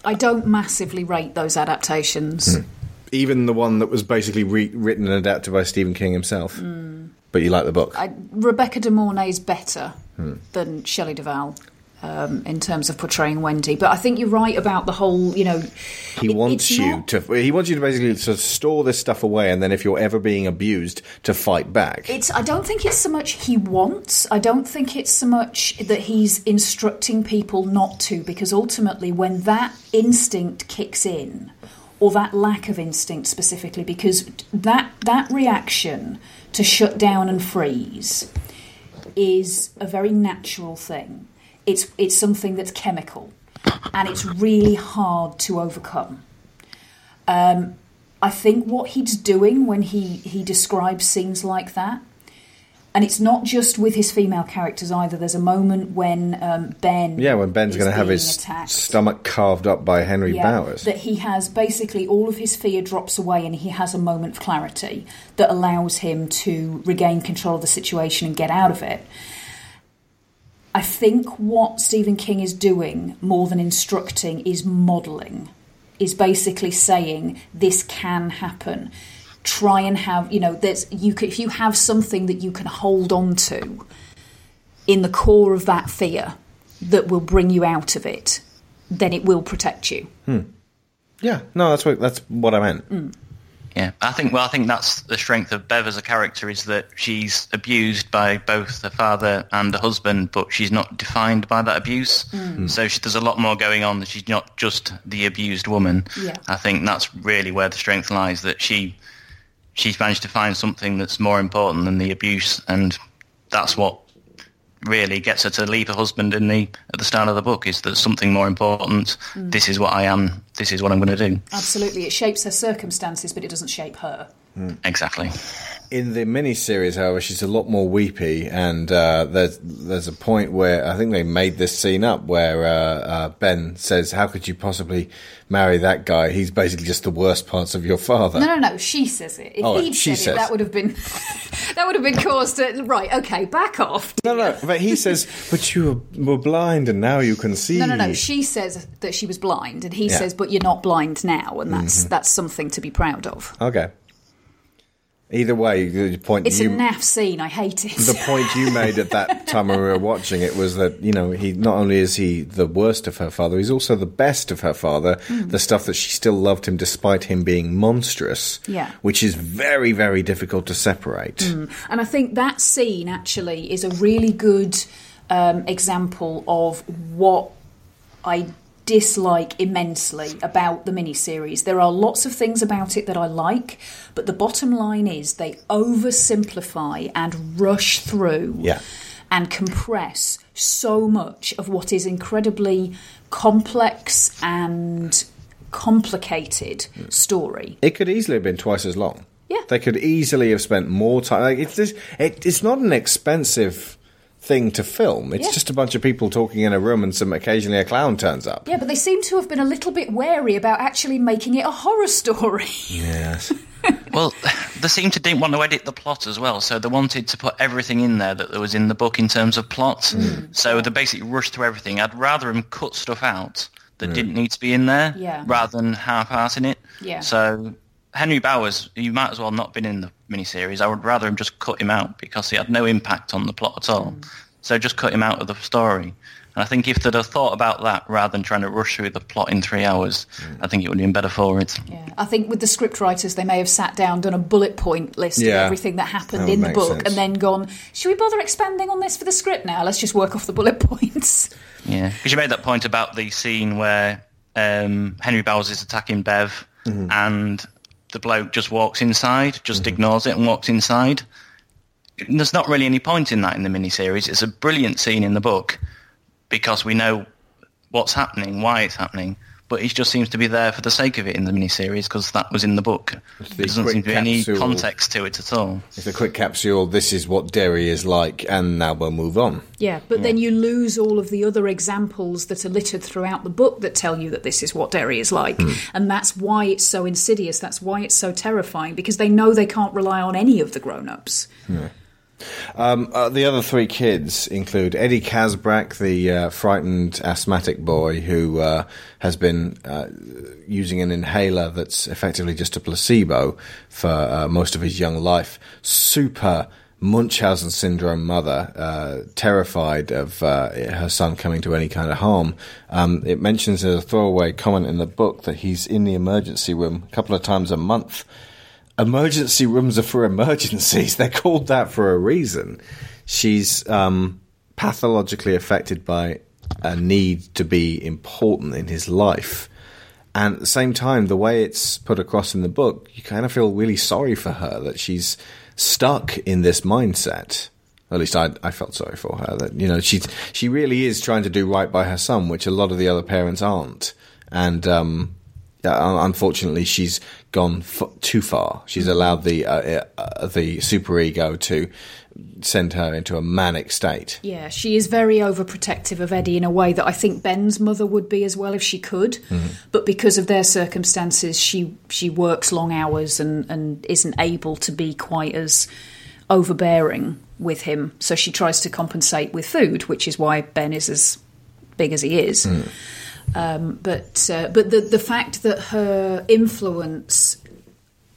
I don't massively rate those adaptations. Hmm. even the one that was basically re- written and adapted by Stephen King himself. Hmm. But you like the book. I, Rebecca De Mornay's is better hmm. than Shelley Duvall um, in terms of portraying Wendy. But I think you're right about the whole, you know. He it- wants you not- to. He wants you to basically to store this stuff away, and then if you're ever being abused, to fight back. It's. I don't think it's so much he wants. I don't think it's so much that he's instructing people not to, because ultimately, when that instinct kicks in, or that lack of instinct specifically, because that that reaction to shut down and freeze is a very natural thing. It's it's something that's chemical, and it's really hard to overcome. Um, I think what he's doing when he, he describes scenes like that, and it's not just with his female characters either. There's a moment when um, Ben, yeah, when Ben's going to have his attacked, stomach carved up by Henry yeah, Bowers. that he has basically all of his fear drops away, and he has a moment of clarity that allows him to regain control of the situation and get out of it. I think what Stephen King is doing more than instructing is modelling, is basically saying this can happen. Try and have you know there's you can, if you have something that you can hold on to in the core of that fear that will bring you out of it, then it will protect you. yeah, no, that's what that's what I meant. Mm. Yeah, I think. Well, I think that's the strength of Bev as a character is that she's abused by both the father and the husband, but she's not defined by that abuse. Mm. So she, there's a lot more going on. That she's not just the abused woman. Yeah. I think that's really where the strength lies. That she she's managed to find something that's more important than the abuse, and that's what really gets her to leave her husband in the at the start of the book. Is that something more important? Mm. This is what I am. This is what I'm going to do. Absolutely, it shapes her circumstances, but it doesn't shape her. Exactly. In the miniseries, however, she's a lot more weepy, and uh, there's there's a point where I think they made this scene up where uh, uh, Ben says, "How could you possibly marry that guy? He's basically just the worst parts of your father." No, no, no. She says it. If Oh, he'd she said says. it, that would have been that would have been cause to right. Okay, back off. No, no, but he says, "But you were blind, and now you can see." No, no, no. She says that she was blind, and he Yeah. Mm-hmm. says, "But you're not blind now," and that's that's something to be proud of. Okay. Either way, the point It's you a naff scene. I hate it. the point you made at that time when we were watching it was that you know he not only is he the worst of her father, he's also the best of her father. Hmm. The stuff that she still loved him despite him being monstrous, Yeah. which is very very difficult to separate. And I think that scene actually is a really good um, example of what I dislike immensely about the miniseries. There are lots of things about it that I like, but the bottom line is they oversimplify and rush through Yeah. and compress so much of what is incredibly complex and complicated story. It could easily have been twice as long. Yeah. they could easily have spent more time. Like it's just, it, it's not an expensive thing to film. It's Yeah. just a bunch of people talking in a room and some occasionally a clown turns up. Yeah, but they seem to have been a little bit wary about actually making it a horror story. Yes. Well, they seem to didn't want to edit the plot as well, so they wanted to put everything in there that there was in the book in terms of plot. Hmm. So they basically rushed through everything. I'd rather them cut stuff out that didn't need to be in there, Yeah. rather than half-assing it. Yeah. So Henry Bowers, you might as well not been in the miniseries. I would rather him just cut him out because he had no impact on the plot at all. Mm. So just cut him out of the story. And I think if they'd have thought about that rather than trying to rush through the plot in three hours, mm. I think it would have been better for it. Yeah, I think with the script writers, they may have sat down, done a bullet point list Yeah. of everything that happened That in the book, sense. and then gone, should we bother expanding on this for the script now? Let's just work off the bullet points. Yeah, because you made that point about the scene where um, Henry Bowers is attacking Bev, mm-hmm. and the bloke just walks inside, just mm-hmm. ignores it and walks inside. There's not really any point in that in the miniseries. It's a brilliant scene in the book because we know what's happening, why it's happening, but it just seems to be there for the sake of it in the miniseries because that was in the book. the There doesn't quick seem to be any capsule. context to it at all. It's a quick capsule. This is what Derry is like, and now we'll move on. Yeah, but then you lose all of the other examples that are littered throughout the book that tell you that this is what Derry is like. Hmm. And that's why it's so insidious. That's why it's so terrifying, because they know they can't rely on any of the grown ups. Um, uh, the other three kids include Eddie Kaspbrak, the uh, frightened asthmatic boy who uh, has been uh, using an inhaler that's effectively just a placebo for uh, most of his young life. Super Munchausen syndrome mother, uh, terrified of her son coming to any kind of harm. Um, it mentions as a throwaway comment in the book that he's in the emergency room a couple of times a month emergency rooms are for emergencies. They're called that for a reason. She's um, pathologically affected by a need to be important in his life. And at the same time, the way it's put across in the book, you kind of feel really sorry for her that she's stuck in this mindset. At least I, I felt sorry for her that you know she she really is trying to do right by her son, which a lot of the other parents aren't. And um, unfortunately, she's gone f- too far. She's allowed the uh, uh, the superego to send her into a manic state. Yeah, she is very overprotective of Eddie in a way that I think Ben's mother would be as well if she could. Mm-hmm. But because of their circumstances, she she works long hours and and isn't able to be quite as overbearing with him. So she tries to compensate with food, which is why Ben is as big as he is. Mm. Um, but uh, but the the fact that her influence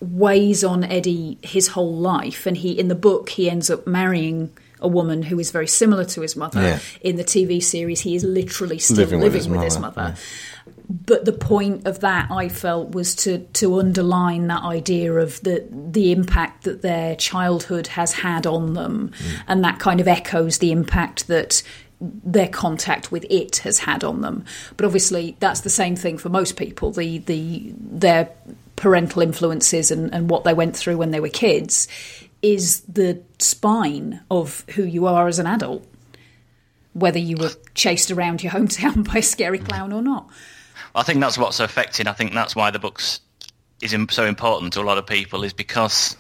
weighs on Eddie his whole life, and he in the book he ends up marrying a woman who is very similar to his mother. Yeah. In the TV series, he is literally still living, living with, his, with his mother. mother. Yeah. But the point of that, I felt, was to to underline that idea of the the impact that their childhood has had on them, mm. and that kind of echoes the impact that their contact with it has had on them. But obviously, that's the same thing for most people. The the their parental influences and, and what they went through when they were kids is the spine of who you are as an adult. Whether you were chased around your hometown by a scary clown or not. I think that's what's affecting. I think that's why the book's is so important to a lot of people is because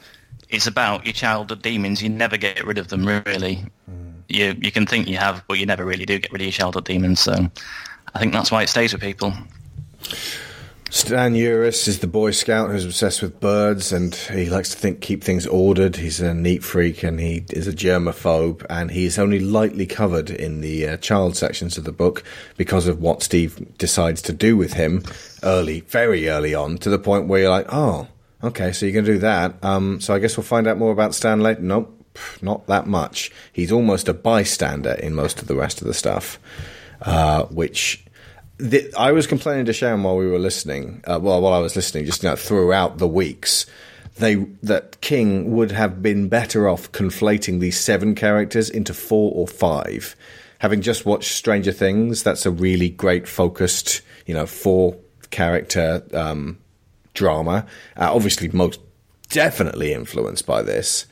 it's about your childhood demons. You never get rid of them, really. Mm you you can think you have, but you never really do get rid of your childhood demons. So I think that's why it stays with people. Stan Uris is the Boy Scout who's obsessed with birds, and he likes to think keep things ordered. He's a neat freak, and he is a germaphobe, and he's only lightly covered in the uh, child sections of the book because of what Steve decides to do with him early, very early on, to the point where you're like, oh, okay, so you're going to do that. Um, so I guess we'll find out more about Stan later. Nope, not that much. He's almost a bystander in most of the rest of the stuff, uh, which I was complaining to Sharon while we were listening. Uh, well, while I was listening, just you know, throughout the weeks, they that King would have been better off conflating these seven characters into four or five. Having just watched Stranger Things, that's a really great focused, you know, four character um, drama. Uh, obviously, most definitely influenced by this.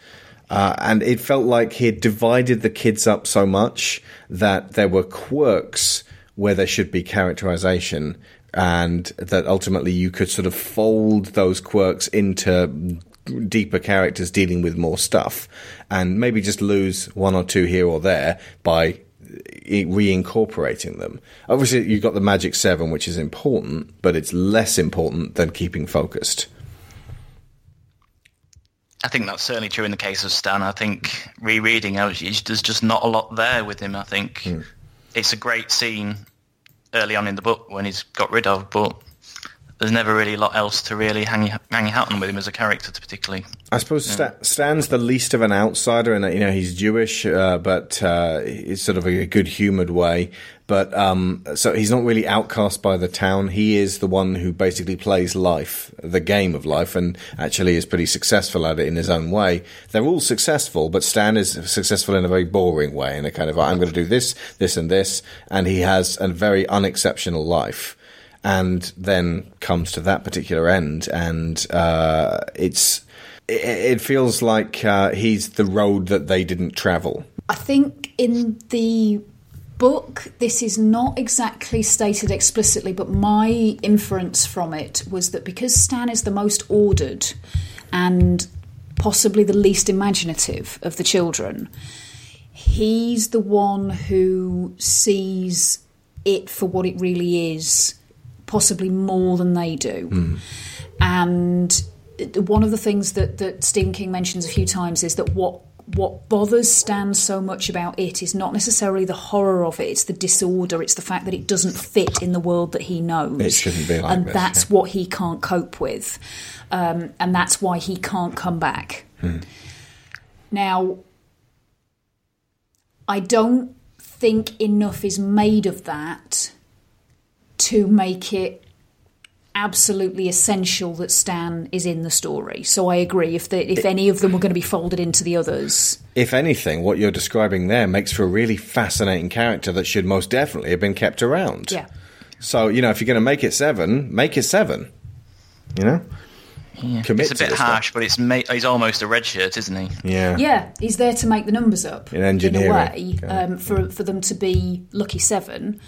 Uh, and it felt like he had divided the kids up so much that there were quirks where there should be characterization, and that ultimately you could sort of fold those quirks into deeper characters dealing with more stuff, and maybe just lose one or two here or there by reincorporating them. Obviously, you've got the Magic Seven, which is important, but it's less important than keeping focused. I think that's certainly true in the case of Stan. I think rereading, there's just not a lot there with him. I think mm. it's a great scene early on in the book when he's got rid of, but there's never really a lot else to really hang hang hat on with him as a character, particularly. I suppose yeah. Stan's the least of an outsider, and you know he's Jewish, uh, but uh, it's sort of a good humoured way. But um, so he's not really outcast by the town. He is the one who basically plays life, the game of life, and actually is pretty successful at it in his own way. They're all successful, but Stan is successful in a very boring way, in a kind of I'm going to do this, this, and this, and he has a very unexceptional life. And then comes to that particular end, and uh, it's it, feels like uh, he's the road that they didn't travel. I think in the book, this is not exactly stated explicitly, but my inference from it was that because Stan is the most ordered and possibly the least imaginative of the children, he's the one who sees it for what it really is, possibly more than they do. Mm. And one of the things that, that Stephen King mentions a few times is that what what bothers Stan so much about it is not necessarily the horror of it; it's the disorder. It's the fact that it doesn't fit in the world that he knows. It shouldn't be like and this, that's yeah. what he can't cope with, um, and that's why he can't come back. Hmm. Now, I don't think enough is made of that to make it absolutely essential that Stan is in the story. So I agree. If the, if any of them were going to be folded into the others, If anything, what you're describing there makes for a really fascinating character that should most definitely have been kept around. yeah. So, you know, if you're going to make it seven, make it seven. You know? Commit It's a bit this harsh, stuff. but it's ma- he's almost a red shirt, isn't he? Yeah. Yeah, he's there to make the numbers up In engineering, a way okay. um, for for them to be lucky seven,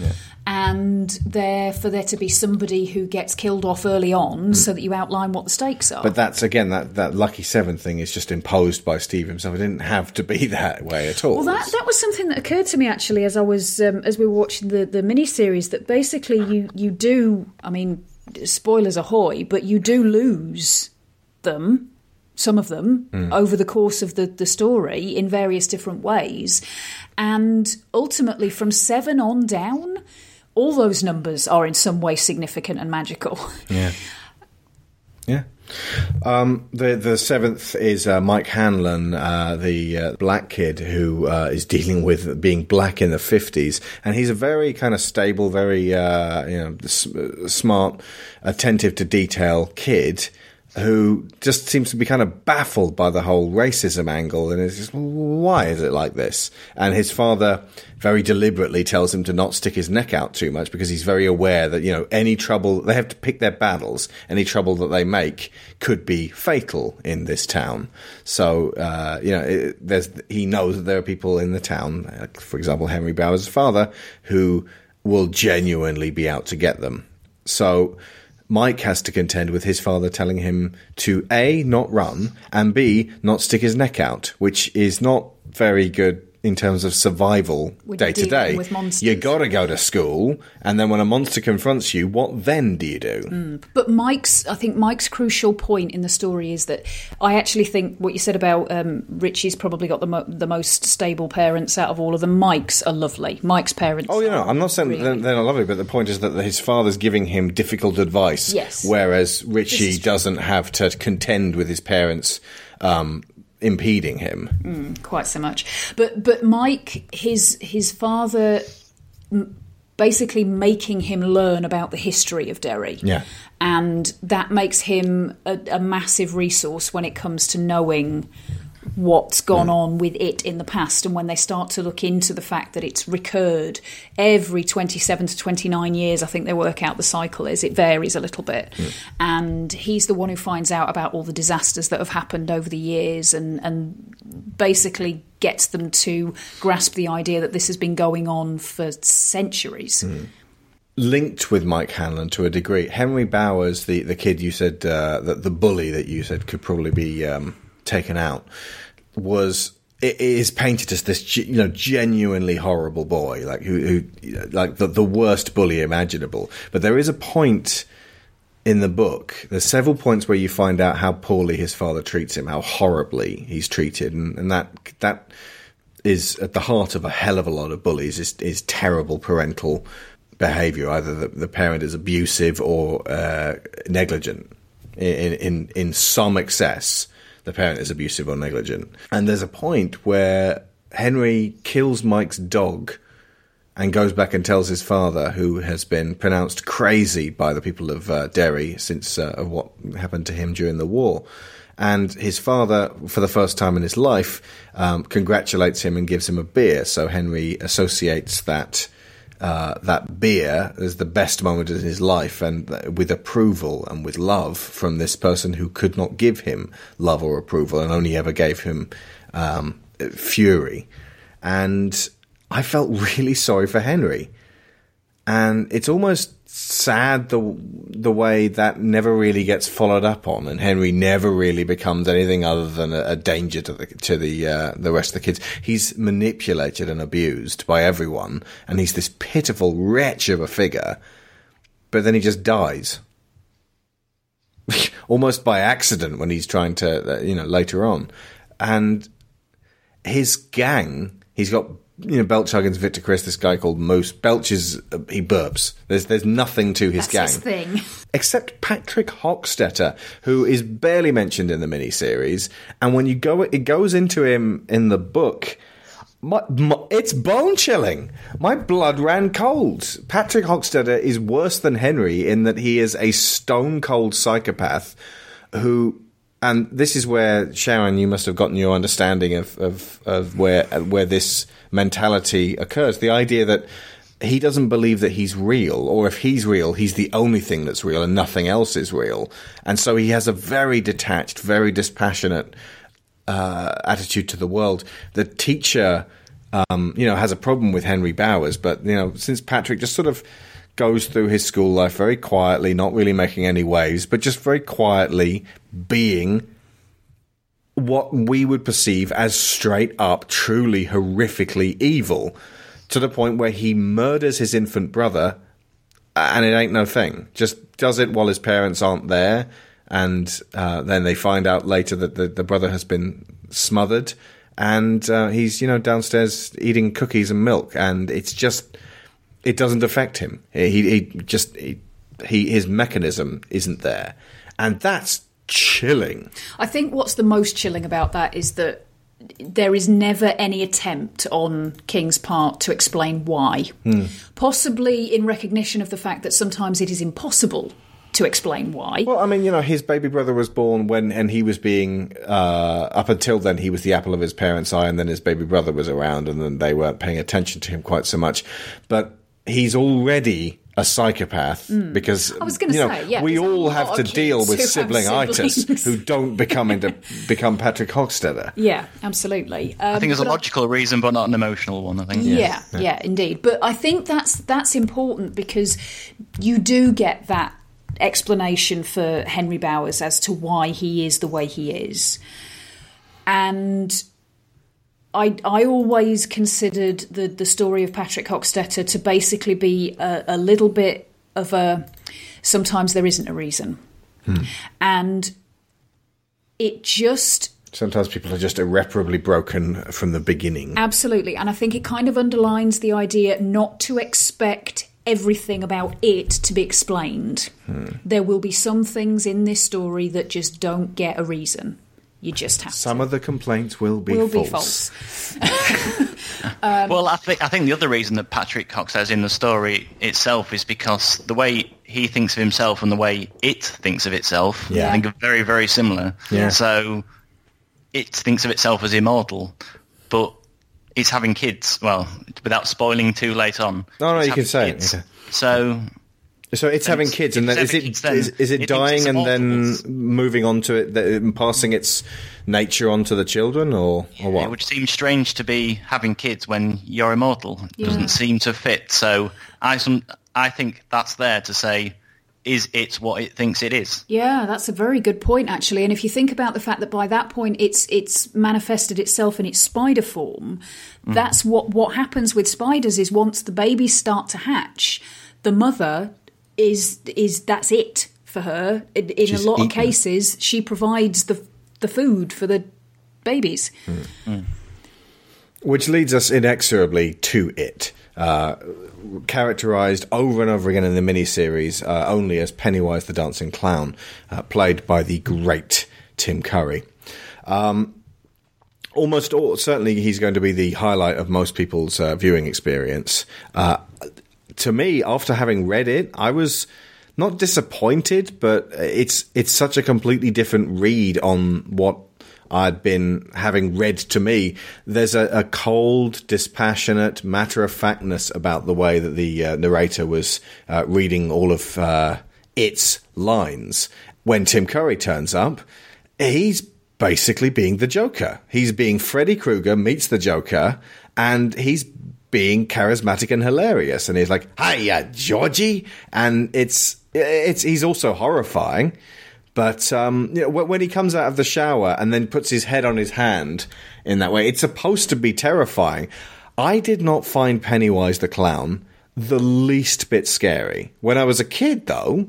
and there for there to be somebody who gets killed off early on, so that you outline what the stakes are. But that's, again, that, that lucky seven thing is just imposed by Steve himself. It didn't have to be that way at all. Well, that that was something that occurred to me actually as I was um, as we were watching the the miniseries. That basically you you do. I mean, spoilers ahoy! But you do lose them. Some of them mm. over the course of the, the story in various different ways. And ultimately, from seven on down, all those numbers are in some way significant and magical. Yeah. Yeah. Um, the the seventh is uh, Mike Hanlon, uh, the uh, black kid who uh, is dealing with being black in the fifties, and he's a very kind of stable, very uh, you know s- smart, attentive to detail kid who just seems to be kind of baffled by the whole racism angle, and is just why is it like this? And his father very deliberately tells him to not stick his neck out too much because he's very aware that you know any trouble they have to pick their battles. Any trouble that they make could be fatal in this town. So uh, you know, it, there's he knows that there are people in the town, like, for example, Henry Bowers' father, who will genuinely be out to get them. So. Mike has to contend with his father telling him to A, not run, and B, not stick his neck out, which is not very good in terms of survival day to day. You gotta go to school, and then when a monster confronts you, what then do you do? But Mike's, I think Mike's crucial point in the story is that I actually think what you said about um, Richie's probably got the mo- the most stable parents out of all of them. Mike's are lovely. Mike's parents. Oh, are I'm not saying really- they're, they're not lovely, but the point is that his father's giving him difficult advice, Yes. whereas Richie doesn't have to contend with his parents um, impeding him. Mm, quite so much. But but Mike, his his father, m- basically making him learn about the history of Derry. Yeah. and that makes him a, a massive resource when it comes to knowing what's gone on with it in the past and when they start to look into the fact that it's recurred every 27 to 29 years i think they work out the cycle is it varies a little bit. And he's the one who finds out about all the disasters that have happened over the years and and basically gets them to grasp the idea that this has been going on for centuries. Linked with Mike Hanlon to a degree. Henry Bowers, the, the kid you said, uh, that the bully that you said could probably be um, taken out, was it is painted as this you know genuinely horrible boy, like who, who like the, the worst bully imaginable. But there is a point in the book. There's several points where you find out how poorly his father treats him, how horribly he's treated, and, and that that is at the heart of a hell of a lot of bullies is, is terrible parental behavior. Either the, the parent is abusive or uh, negligent in, in in some excess. The parent is abusive or negligent, and there's a point where Henry kills Mike's dog and goes back and tells his father, who has been pronounced crazy by the people of uh, Derry since uh, what happened to him during the war. And his father, for the first time in his life, um, congratulates him and gives him a beer. So Henry associates that uh, that beer as the best moment in his life, and th- with approval and with love from this person who could not give him love or approval, and only ever gave him um, fury. And I felt really sorry for Henry. And it's almost sad the the way that never really gets followed up on, and Henry never really becomes anything other than a, a danger to the to the uh, the rest of the kids. He's manipulated and abused by everyone, and he's this pitiful wretch of a figure. But then he just dies, almost by accident when he's trying to, uh, you know, later on, and his gang, he's got you know Belch Huggins, Victor Criss, this guy called Moose. Belch is uh, he burps. There's there's nothing to his That's gang his thing. except Patrick Hockstetter, who is barely mentioned in the miniseries. And when you go, it goes into him in the book. My, my, it's bone chilling. My blood ran cold. Patrick Hockstetter is worse than Henry in that he is a stone cold psychopath who. And this is where Sharon, you must have gotten your understanding of, of, of where where this mentality occurs. The idea that he doesn't believe that he's real, or if he's real, he's the only thing that's real and nothing else is real. And so he has a very detached, very dispassionate uh, attitude to the world. The teacher, um, you know, has a problem with Henry Bowers, but you know, since Patrick just sort of goes through his school life very quietly, not really making any waves, but just very quietly being what we would perceive as straight up, truly horrifically evil, to the point where he murders his infant brother, and it ain't no thing. Just does it while his parents aren't there, and uh, then they find out later that the, the brother has been smothered, and uh, he's you know downstairs eating cookies and milk, and it's just it doesn't affect him. He, he just he, he his mechanism isn't there, and that's chilling. I think what's the most chilling about that is that there is never any attempt on King's part to explain why. Possibly in recognition of the fact that sometimes it is impossible to explain why. Well, I mean, you know, his baby brother was born when, and he was being, uh, up until then, he was the apple of his parents' eye, and then his baby brother was around, and then they weren't paying attention to him quite so much. But he's already a psychopath because. I was gonna you know, say, yeah, we all have to deal with sibling-itis who don't become into become Patrick Hockstetter. yeah, absolutely. Um, I think there's a but I- logical reason, but not an emotional one. I think. Yeah, yeah, indeed. But I think that's that's important because you do get that explanation for Henry Bowers as to why he is the way he is, and. I, I always considered the, the story of Patrick Hockstetter to basically be a, a little bit of a sometimes there isn't a reason. Hmm. And it just Sometimes people are just irreparably broken from the beginning. Absolutely. And I think it kind of underlines the idea not to expect everything about it to be explained. Hmm. There will be some things in this story that just don't get a reason. You just have Some to. of the complaints will be will false. be false. well, I think I think the other reason that Patrick Cox has in the story itself is because the way he thinks of himself and the way it thinks of itself, Yeah. I think are very very similar. Yeah. So it thinks of itself as immortal, but it's having kids. Well, without spoiling too late on. No, no, you can having say it, okay. So So it's having it's- kids, and then it's is having it kids then. is, is it It dying it's and then moving on to it, th- and um, passing its nature onto the children, or or It what? would seem strange to be having kids when you're immortal. It Yeah. doesn't seem to fit. So I some I think that's there to say, is it what it thinks it is? Yeah, that's a very good point, actually. And if you think about the fact that by that point it's it's manifested itself in its spider form, mm. that's what what happens with spiders is once the babies start to hatch, the mother is is that's it for her. In, in a She's lot of cases, she provides the the food for the babies. Which leads us inexorably to it. Uh, characterized over and over again in the miniseries uh, only as Pennywise the Dancing Clown, uh, played by the great Tim Curry. Um, almost all, certainly he's going to be the highlight of most people's uh, viewing experience. Uh, to me, after having read it, I was not disappointed, but it's it's such a completely different read on what I'd been having read to me. There's a, a cold, dispassionate, matter of factness about the way that the uh, narrator was uh, reading all of uh, its lines. When Tim Curry turns up, he's basically being the Joker. He's being Freddy Krueger meets the Joker, and he's being charismatic and hilarious. And he's like, "Hiya, Georgie," and it's it's he's also horrifying. But um, you know, when he comes out of the shower and then puts his head on his hand in that way, it's supposed to be terrifying. I did not find Pennywise the clown the least bit scary. When I was a kid, though,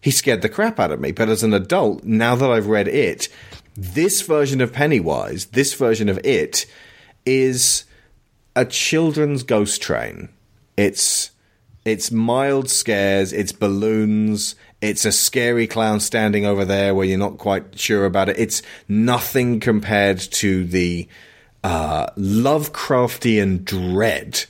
he scared the crap out of me. But as an adult, now that I've read it, this version of Pennywise, this version of it, is a children's ghost train. It's it's mild scares, it's balloons, it's a scary clown standing over there where you're not quite sure about it. It's nothing compared to the uh, Lovecraftian dread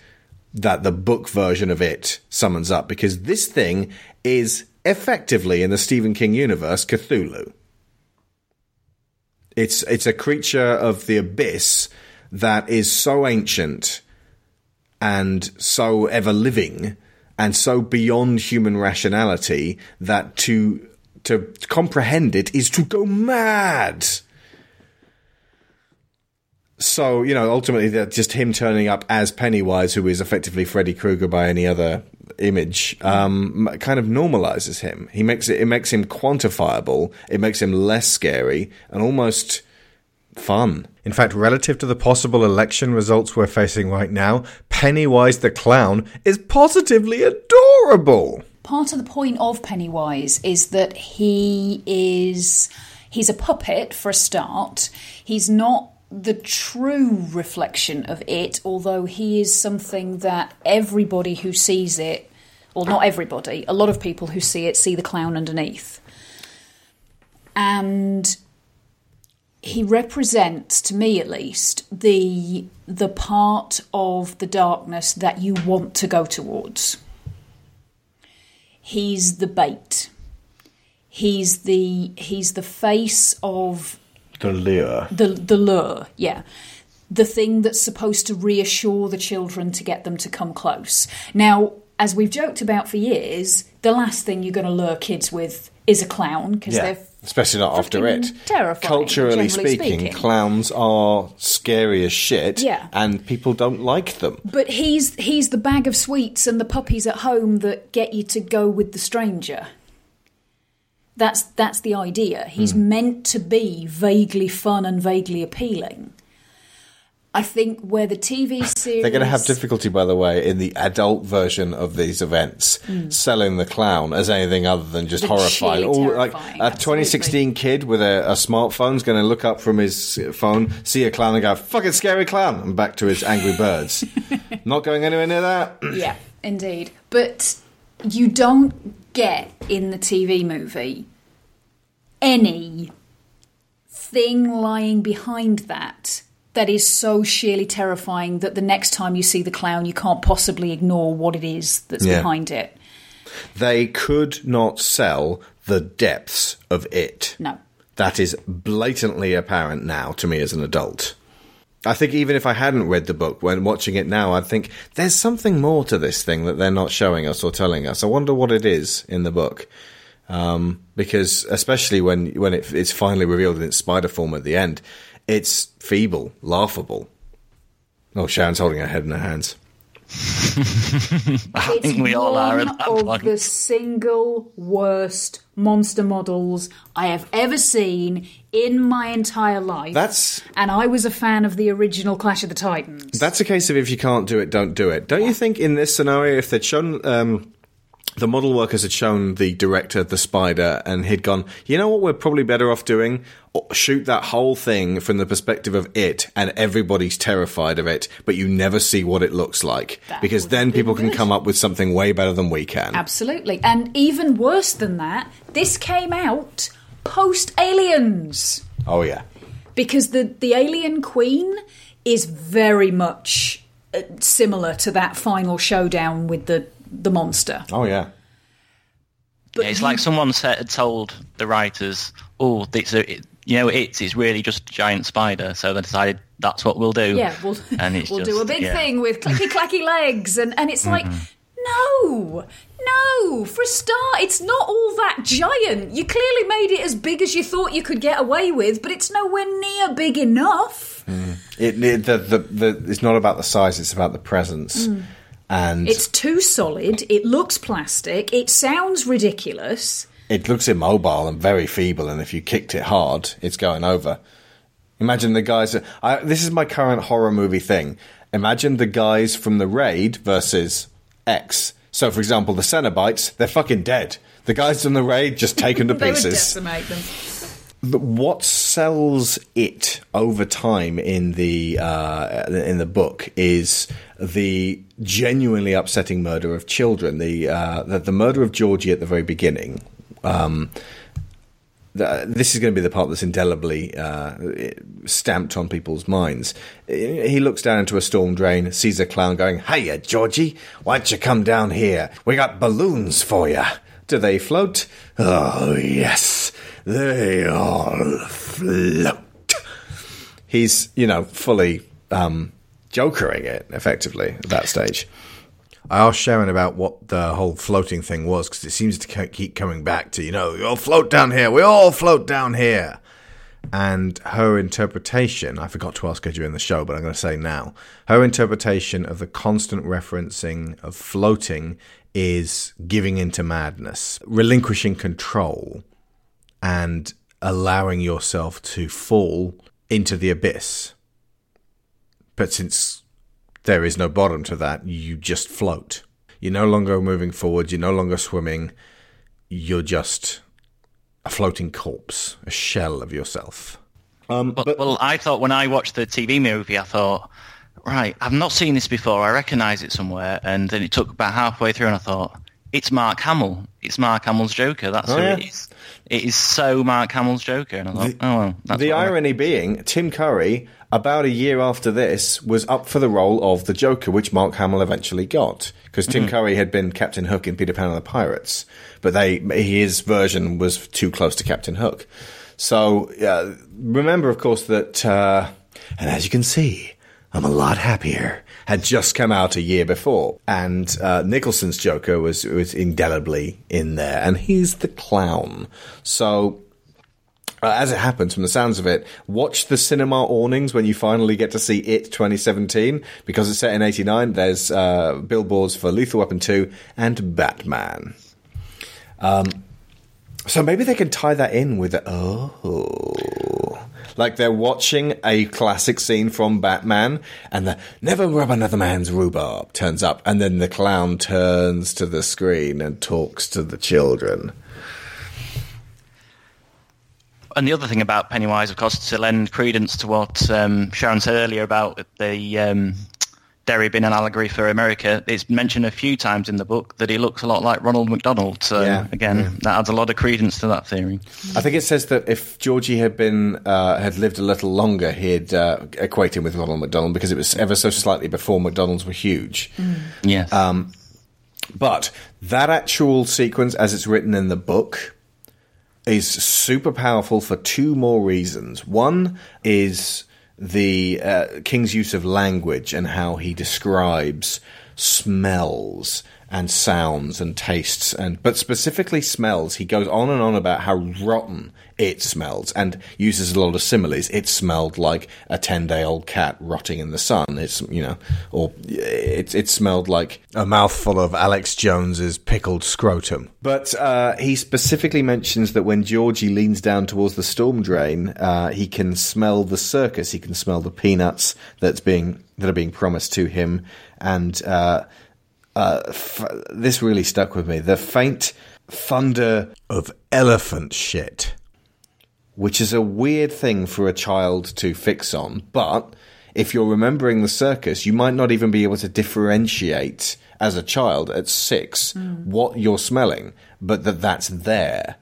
that the book version of it summons up because this thing is effectively in the Stephen King universe Cthulhu. It's it's a creature of the abyss that is so ancient and so ever living and so beyond human rationality that to to comprehend it is to go mad. So you know, ultimately, that just him turning up as Pennywise, who is effectively Freddy Krueger by any other image, um, kind of normalizes him. He makes it it makes him quantifiable. It makes him less scary and almost fun. In fact, relative to the possible election results we're facing right now, Pennywise the clown is positively adorable. Part of the point of Pennywise is that he is he's a puppet for a start. He's not the true reflection of it, although he is something that everybody who sees it, or not everybody, a lot of people who see it see the clown underneath. And he represents, to me at least, the the part of the darkness that you want to go towards. He's the bait. He's the he's the face of The lure. the the lure, yeah. The thing that's supposed to reassure the children to get them to come close. Now, as we've joked about for years, the last thing you're going to lure kids with is a clown because Yeah, they're especially not after it. terrifying, Culturally speaking, speaking. clowns are scary as shit, Yeah. and people don't like them. But he's he's the bag of sweets and the puppies at home that get you to go with the stranger. That's that's the idea. He's Hmm. meant to be vaguely fun and vaguely appealing. I think where the TV series They're going to have difficulty, by the way, in the adult version of these events, hmm. selling the clown as anything other than just. The horrifying. All, like a 2016 kid with a, a smartphone is going to look up from his phone, see a clown, and go, "Fucking scary clown," and back to his Angry Birds. Not going anywhere near that. Yeah, indeed. But you don't get in the TV movie any thing lying behind that that is so sheerly terrifying that the next time you see the clown you can't possibly ignore what it is that's Yeah. behind it. They could not sell the depths of it. No. That is blatantly apparent now to me as an adult. I think even if I hadn't read the book, when watching it now, I'd think there's something more to this thing that they're not showing us or telling us. I wonder what it is in the book. Um, because especially when when it, it's finally revealed in its spider form at the end, it's feeble, laughable. Oh, Sharon's holding her head in her hands. I It's think we all are one at that of point. the single worst monster models I have ever seen in my entire life. That's and I was a fan of the original Clash of the Titans. That's a case of if you can't do it, don't do it. Don't you think in this scenario, if they'd shown um, the model workers had shown the director the spider and he'd gone, you know what, we're probably better off doing? Shoot that whole thing from the perspective of it, and everybody's terrified of it, but you never see what it looks like That because then people can come up with something way better than we can. Absolutely. And even worse than that, this came out post Aliens. Oh yeah, Because the, the Alien Queen is very much uh, similar to that final showdown with the, the monster. oh yeah. But Yeah, it's like someone said, had told the writers, "Oh, it's a, it, you know, it's it's really just a giant spider." So they decided that's what we'll do. Yeah, we'll, and it's we'll just, do a big yeah. thing with clicky clacky legs, and, and it's like, mm-hmm. no, no. For a start, it's not all that giant. You clearly made it as big as you thought you could get away with, but it's nowhere near big enough. Mm. It, it the, the the it's not about the size; it's about the presence. Mm. And It's too solid. It looks plastic. It sounds ridiculous. it looks immobile and very feeble, and if you kicked it hard, it's going over. Imagine the guys. I, this is my current horror movie thing. Imagine the guys from the raid versus X. So, for example, the Cenobites, they're fucking dead. The guys from the raid just taken to pieces. decimate them. But What's sells it over time in the uh, in the book is the genuinely upsetting murder of children. The uh, the, the murder of Georgie at the very beginning. Um, the, this is going to be the part that's indelibly uh, stamped on people's minds. He looks down into a storm drain, sees a clown going, "Hiya, Georgie! Why don't you come down here? We got balloons for you." Do they float? Oh yes, they all float. He's, you know, fully um, jokering it effectively at that stage. I asked Sharon about what the whole floating thing was because it seems to keep coming back to, you know, we all float down here, we all float down here. And her interpretation, I forgot to ask her during the show, but I'm going to say now, her interpretation of the constant referencing of floating is giving into madness, relinquishing control, and allowing yourself to fall into the abyss. But since there is no bottom to that. You just float. You're no longer moving forward. You're no longer swimming. You're just a floating corpse, a shell of yourself. Um, but, well, I thought when I watched the TV movie, I thought, right, I've not seen this before. I recognise it somewhere. And then it took about halfway through, and I thought, it's Mark Hamill. It's Mark Hamill's Joker. That's oh, who yeah. it is. It is so Mark Hamill's Joker. And I thought, the, oh, well, The irony being, Tim Curry about a year after this, was up for the role of the Joker, which Mark Hamill eventually got. Because Tim mm-hmm. Curry had been Captain Hook in Peter Pan and the Pirates, but they his version was too close to Captain Hook. So uh, remember, of course, that uh, and as you can see, I'm a lot happier. Had just come out a year before, and uh, Nicholson's Joker was was indelibly in there, and he's the clown. So uh, as it happens, from the sounds of it, watch the cinema awnings when you finally get to see it 2017 because it's set in 89. There's uh, billboards for Lethal Weapon 2 and Batman. Um, so maybe they can tie that in with oh, like they're watching a classic scene from Batman, and the "Never rub another man's rhubarb" turns up, and then the clown turns to the screen and talks to the children. And the other thing about Pennywise, of course, to lend credence to what um, Sharon said earlier about the um, Derry being an allegory for America, it's mentioned a few times in the book that he looks a lot like Ronald McDonald. So yeah, again, yeah. that adds a lot of credence to that theory. I think it says that if Georgie had been uh, had lived a little longer, he'd uh, equate him with Ronald McDonald because it was ever so slightly before McDonald's were huge. Mm. Yes. Um, but that actual sequence, as it's written in the book, is super powerful for two more reasons. One is the uh, king's use of language and how he describes smells and sounds and tastes and but specifically smells he goes on and on about how rotten it smells and uses a lot of similes. It smelled like a 10 day old cat rotting in the sun. It's, you know, or it, it smelled like a mouthful of Alex Jones's pickled scrotum. But uh, he specifically mentions that when Georgie leans down towards the storm drain, uh, he can smell the circus. He can smell the peanuts that's being, that are being promised to him. And, uh, uh f- this really stuck with me. The faint thunder of elephant shit which is a weird thing for a child to fix on. But if you're remembering the circus, you might not even be able to differentiate as a child at six mm. what you're smelling, but that that's there.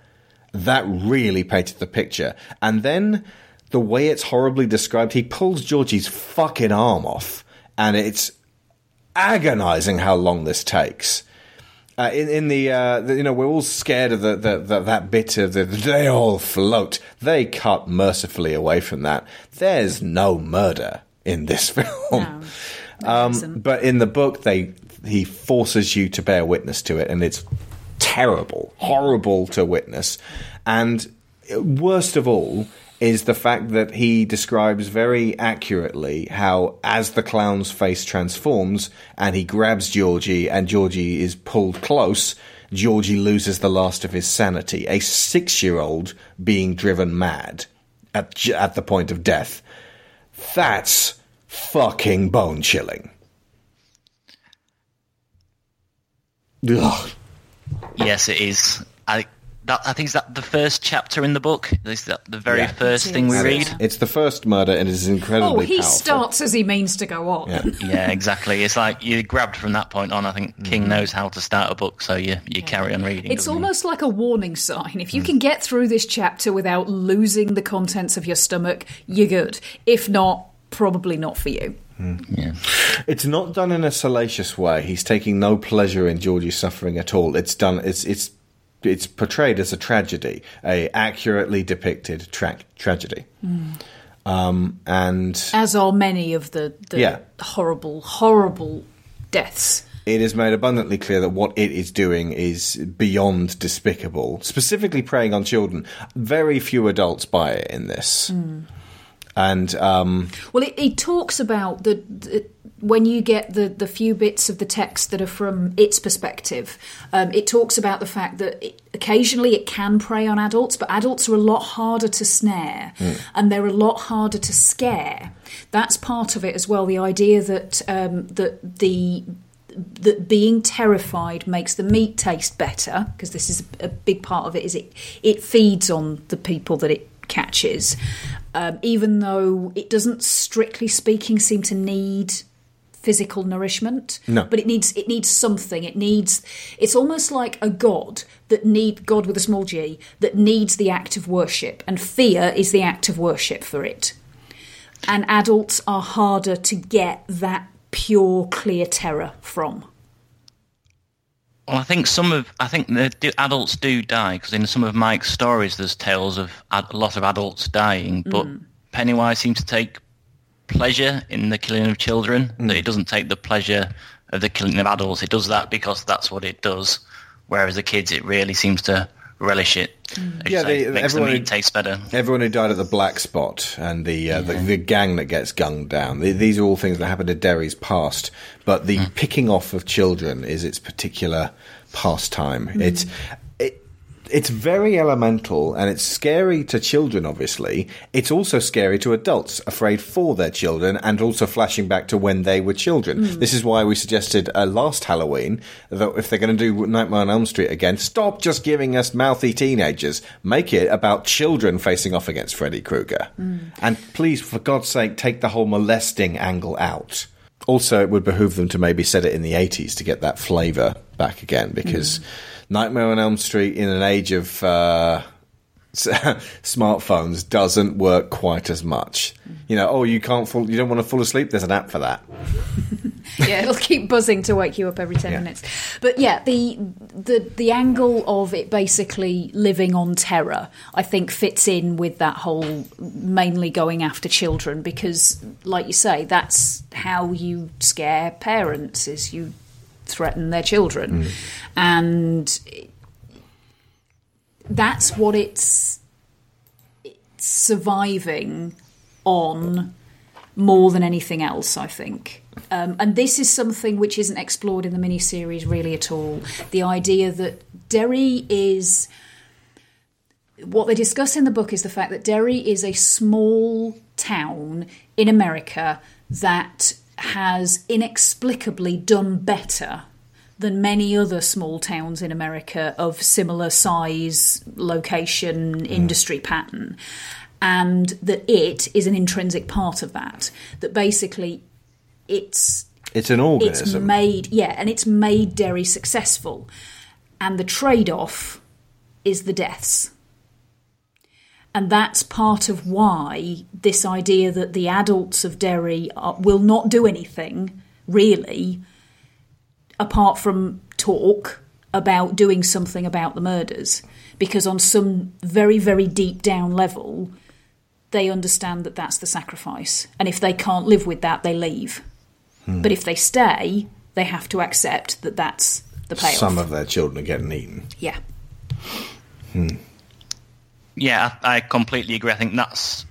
That really painted the picture. And then the way it's horribly described, he pulls Georgie's fucking arm off, and it's agonizing how long this takes. Uh, in, in the, uh, the, you know, we're all scared of the, the, the, that bit of the, they all float. They cut mercifully away from that. There's no murder in this film. No, um, but in the book, they he forces you to bear witness to it, and it's terrible, horrible to witness. And worst of all, is the fact that he describes very accurately how, as the clown's face transforms and he grabs Georgie and Georgie is pulled close, Georgie loses the last of his sanity. A six year old being driven mad at, at the point of death. That's fucking bone chilling. Yes, it is. I that I think is that the first chapter in the book. Is that the very Yeah. first thing we is, read? yeah. It's the first murder and it is incredibly Oh, he powerful. starts as he means to go on. Yeah. yeah, exactly. It's like you grabbed from that point on. I think King Mm-hmm. knows how to start a book, so you you carry on reading. It's doesn't he? almost like a warning sign. If you Mm. can get through this chapter without losing the contents of your stomach, you're good. If not, probably not for you. yeah. It's not done in a salacious way. He's taking no pleasure in Georgie's suffering at all. It's done. It's it's it's portrayed as a tragedy, a accurately depicted tra- tragedy. Um, and As are many of the, the Yeah. horrible, horrible deaths. it is made abundantly clear that what it is doing is beyond despicable. Specifically preying on children. Very few adults buy it in this. And um, Well, it, it talks about the, the when you get the, the few bits of the text that are from its perspective. Um, it talks about the fact that it, occasionally it can prey on adults, but adults are a lot harder to snare and they're a lot harder to scare. That's part of it as well. The idea that um, that the that being terrified makes the meat taste better because this is a big part of it is it it feeds on the people that it catches um, even though it doesn't strictly speaking seem to need physical nourishment No. but it needs it needs something. It needs it's almost like a god that need god with a small g that needs the act of worship and fear is the act of worship for it. And adults are harder to get that pure clear terror from. Well, I think some of I think the adults do die because in some of Mike's stories, there's tales of ad, a lot of adults dying, but mm. Pennywise seems to take pleasure in the killing of children. That mm. it doesn't take the pleasure of the killing of adults. It does that because that's what it does. Whereas the kids, it really seems to relish it. Mm. As Yeah, they- it makes the everyone- meat taste better. Everyone who died at the Black Spot and the uh, the, the gang that gets gunned down. The, these are all things that happened to Derry's past. But the mm. picking off of children is its particular pastime. It's it, it's very elemental and it's scary to children. Obviously, it's also scary to adults afraid for their children and also flashing back to when they were children. Hmm. This is why we suggested uh, last Halloween that if they're going to do Nightmare on Elm Street again, stop just giving us mouthy teenagers. Make it about children facing off against Freddy Krueger. Hmm. And please, for God's sake, take the whole molesting angle out. Also, it would behoove them to maybe set it in the 80s to get that flavour back again because hmm. Nightmare on Elm Street in an age of uh, smartphones doesn't work quite as much. You know, oh, you can't fall, you don't want to fall asleep? There's an app for that. yeah, it'll keep buzzing to wake you up every ten Yeah. minutes. But yeah, the the the angle of it basically living on terror, I think, fits in with that whole mainly going after children because, like you say, that's how you scare parents is you threaten their children, and that's what it's, it's surviving on more than anything else, I think. Um, and this is something which isn't explored in the miniseries really at all. The idea that Derry is. What they discuss in the book is the fact that Derry is a small town in America that has inexplicably done better than many other small towns in America of similar size, location, industry pattern. And that it is an intrinsic part of that. That basically it's It's an organism. it's made yeah, and it's made Derry successful. And the trade off is the deaths. And that's part of why this idea that the adults of Derry are, will not do anything, really, apart from talk about doing something about the murders. Because on some very, very deep down level, they understand that that's the sacrifice. And if they can't live with that, they leave. Hmm. But if they stay, they have to accept that that's the payoff. Some of their children are getting eaten. yeah. Hmm. Yeah, I, I completely agree. I think that's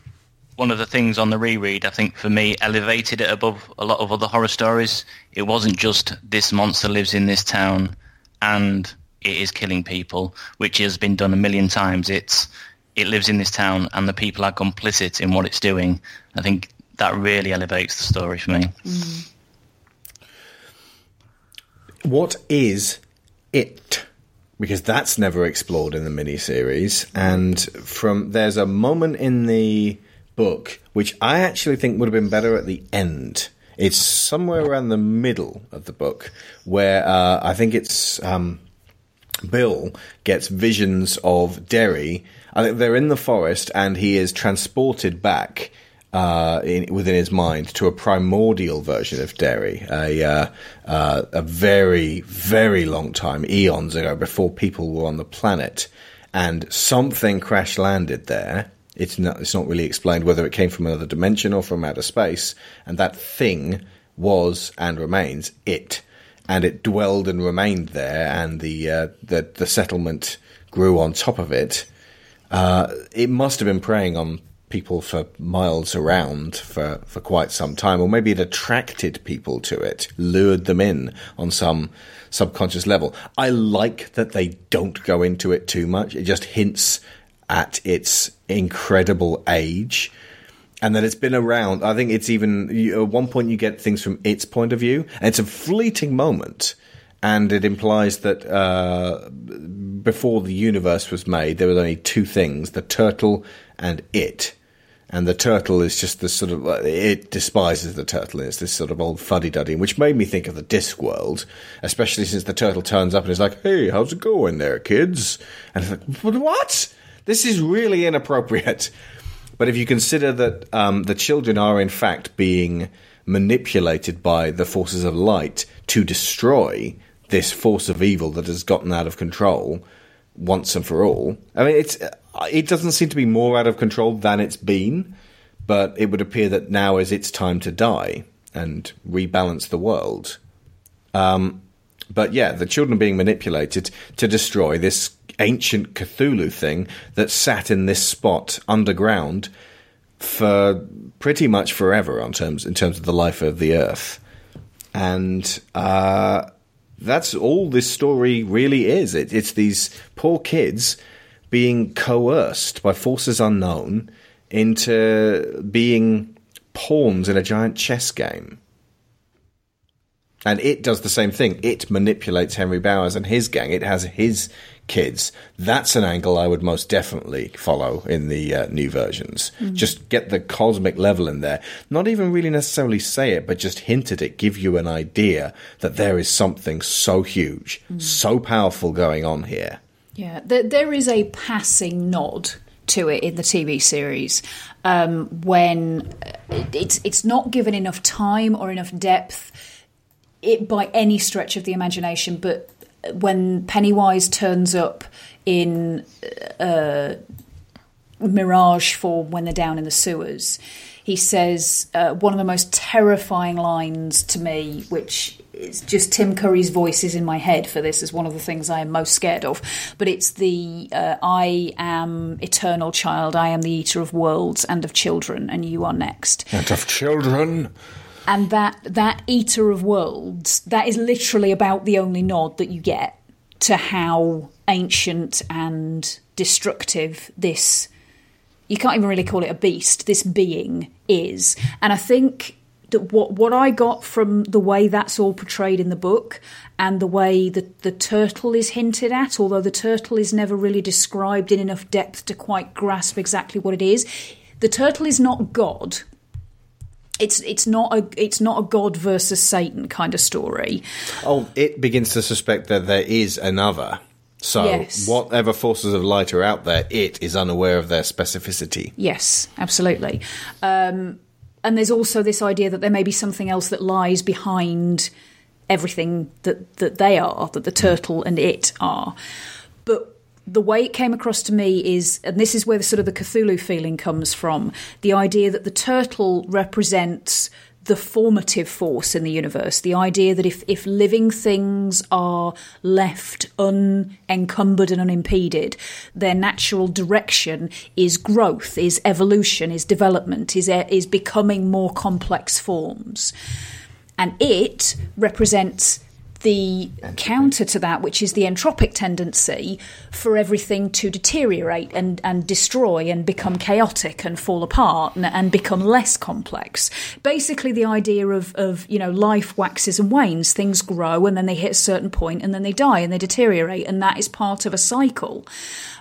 one of the things on the reread. I think for me, elevated it above a lot of other horror stories. It wasn't just this monster lives in this town and it is killing people, which has been done a million times. It's it lives in this town and the people are complicit in what it's doing. I think that really elevates the story for me. Mm-hmm. What is it? Because that's never explored in the miniseries. And from there's a moment in the book which I actually think would have been better at the end. It's somewhere around the middle of the book where uh, I think it's um, Bill gets visions of Derry. I think they're in the forest and he is transported back uh, in, within his mind to a primordial version of Derry, a uh, uh, a very very long time, eons ago, before people were on the planet, and something crash landed there. It's not it's not really explained whether it came from another dimension or from outer space, and that thing was and remains it, and it dwelled and remained there, and the uh, the the settlement grew on top of it. Uh, it must have been preying on people for miles around for, for quite some time, or maybe it attracted people to it, lured them in on some subconscious level. I like that they don't go into it too much. It just hints at its incredible age and that it's been around. I think it's even you, at one point you get things from its point of view, and it's a fleeting moment, and it implies that uh, before the universe was made, there were only two things: the turtle and it. And the turtle is just this sort of it despises the turtle. It's this sort of old fuddy duddy, which made me think of the Discworld, especially since the turtle turns up and is like, "Hey, how's it going there, kids?" And it's like, "What? This is really inappropriate." But if you consider that um, the children are in fact being manipulated by the forces of light to destroy this force of evil that has gotten out of control once and for all, I mean, it's it doesn't seem to be more out of control than it's been, but it would appear that now is its time to die and rebalance the world. Um, but yeah, the children are being manipulated to destroy this ancient Cthulhu thing that sat in this spot underground for pretty much forever on terms in terms of the life of the Earth, and uh, that's all this story really is. It, it's these poor kids being coerced by forces unknown into being pawns in a giant chess game. And it does the same thing. It manipulates Henry Bowers and his gang. It has his kids. That's an angle I would most definitely follow in the uh, new versions. Mm. Just get the cosmic level in there. Not even really necessarily say it, but just hint at it, give you an idea that there is something so huge, mm. so powerful going on here. Yeah, there, there is a passing nod to it in the TV series um, when it's it's not given enough time or enough depth it by any stretch of the imagination, but when Pennywise turns up in uh, Mirage form when they're down in the sewers, he says uh, one of the most terrifying lines to me, which is just Tim Curry's voice is in my head for this is one of the things I am most scared of. But it's the uh, I am eternal child, I am the eater of worlds and of children, and you are next. And of children and that that eater of worlds that is literally about the only nod that you get to how ancient and destructive this you can't even really call it a beast this being is and i think what what i got from the way that's all portrayed in the book and the way that the turtle is hinted at although the turtle is never really described in enough depth to quite grasp exactly what it is the turtle is not god it's it's not a it's not a God versus Satan kind of story. Oh, it begins to suspect that there is another. So yes. whatever forces of light are out there, it is unaware of their specificity. Yes, absolutely. Um, and there's also this idea that there may be something else that lies behind everything that that they are, that the turtle and it are. But the way it came across to me is, and this is where the sort of the Cthulhu feeling comes from, the idea that the turtle represents the formative force in the universe. The idea that if, if living things are left unencumbered and unimpeded, their natural direction is growth, is evolution, is development, is, is becoming more complex forms. And it represents the counter to that, which is the entropic tendency for everything to deteriorate and, and destroy and become chaotic and fall apart and, and become less complex. Basically, the idea of, of, you know, life waxes and wanes, things grow and then they hit a certain point and then they die and they deteriorate, and that is part of a cycle.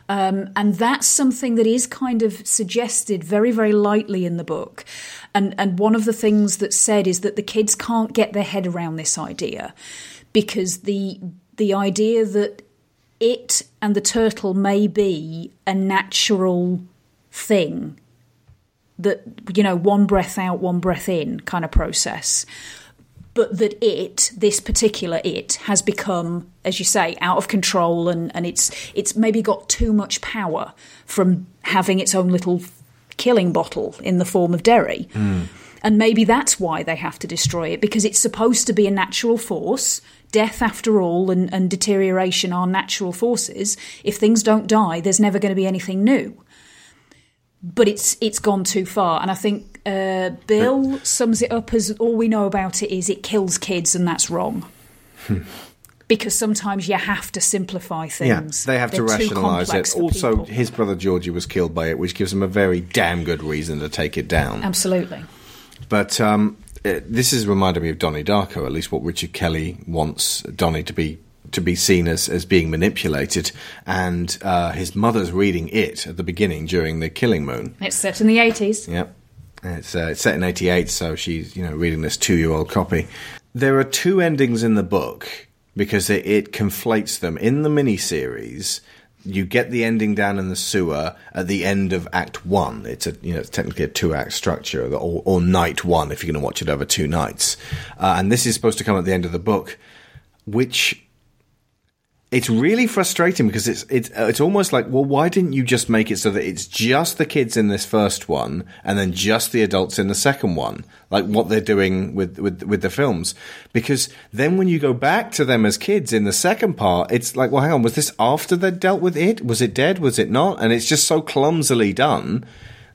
Um, and that's something that is kind of suggested very, very lightly in the book. And, and one of the things that's said is that the kids can't get their head around this idea because the the idea that it and the turtle may be a natural thing that you know one breath out one breath in kind of process but that it this particular it has become as you say out of control and and it's it's maybe got too much power from having its own little killing bottle in the form of Derry hmm. and maybe that's why they have to destroy it because it's supposed to be a natural force death after all and, and deterioration are natural forces if things don't die there's never going to be anything new but it's it's gone too far and i think uh, bill sums it up as all we know about it is it kills kids and that's wrong because sometimes you have to simplify things Yeah, they have to They're too rationalise it. Also, people. his brother Georgie was killed by it, which gives him a very damn good reason to take it down. absolutely But um, uh, this has reminded me of Donnie Darko, at least what Richard Kelly wants Donnie to be to be seen as, as being manipulated. And uh, his mother's reading it at the beginning during the Killing Moon. it's set in the 80s Yep. It's, uh, it's set in 88, so she's, you know, reading this two-year-old copy. There are two endings in the book because it, it conflates them. In the miniseries, you get the ending down in the sewer at the end of Act One. It's a, you know, it's technically a two-act structure, or, or night one if you're going to watch it over two nights. Uh, and this is supposed to come at the end of the book, which it's really frustrating because it's it's uh, it's almost like well why didn't you just make it so that it's just the kids in this first one and then just the adults in the second one like what they're doing with with with the films? Because then when you go back to them as kids in the second part it's like well hang on was this after they dealt with it? Was it dead? Was it not? And it's just so clumsily done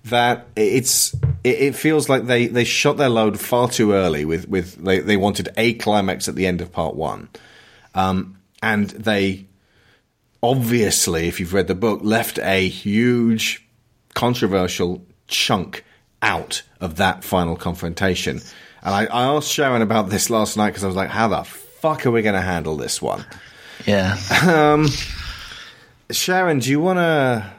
that it's it, feels like they they shot their load far too early with with they they wanted a climax at the end of part 1 um, and they obviously, if you've read the book, left a huge controversial chunk out of that final confrontation. And I, I asked Sharon about this last night because I was like, how the fuck are we going to handle this one? Yeah. Um, Sharon, do you want to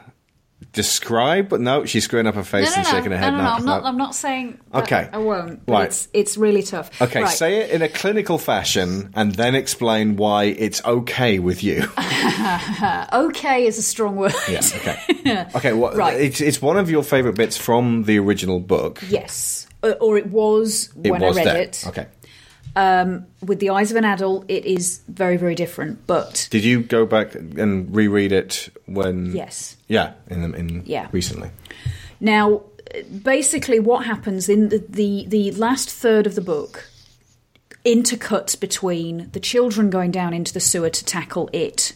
describe? But no, she's screwing up her face and shaking her head. no, no, no, I'm not. I'm not saying. Okay. I won't. But Right. It's it's really tough. Okay, Right. say it in a clinical fashion and then explain why it's okay with you. Okay is a strong word. Yeah, okay. Okay, well, Right. it's, it's one of your favourite bits from the original book. Yes, or it was It when was I read there. it. Okay. With the eyes of an adult, it is very very different. But Did you go back and reread it when? yes, Yeah, in the, in Yeah. recently. Now, basically, what happens in the, the, the last third of the book intercuts between the children going down into the sewer to tackle it,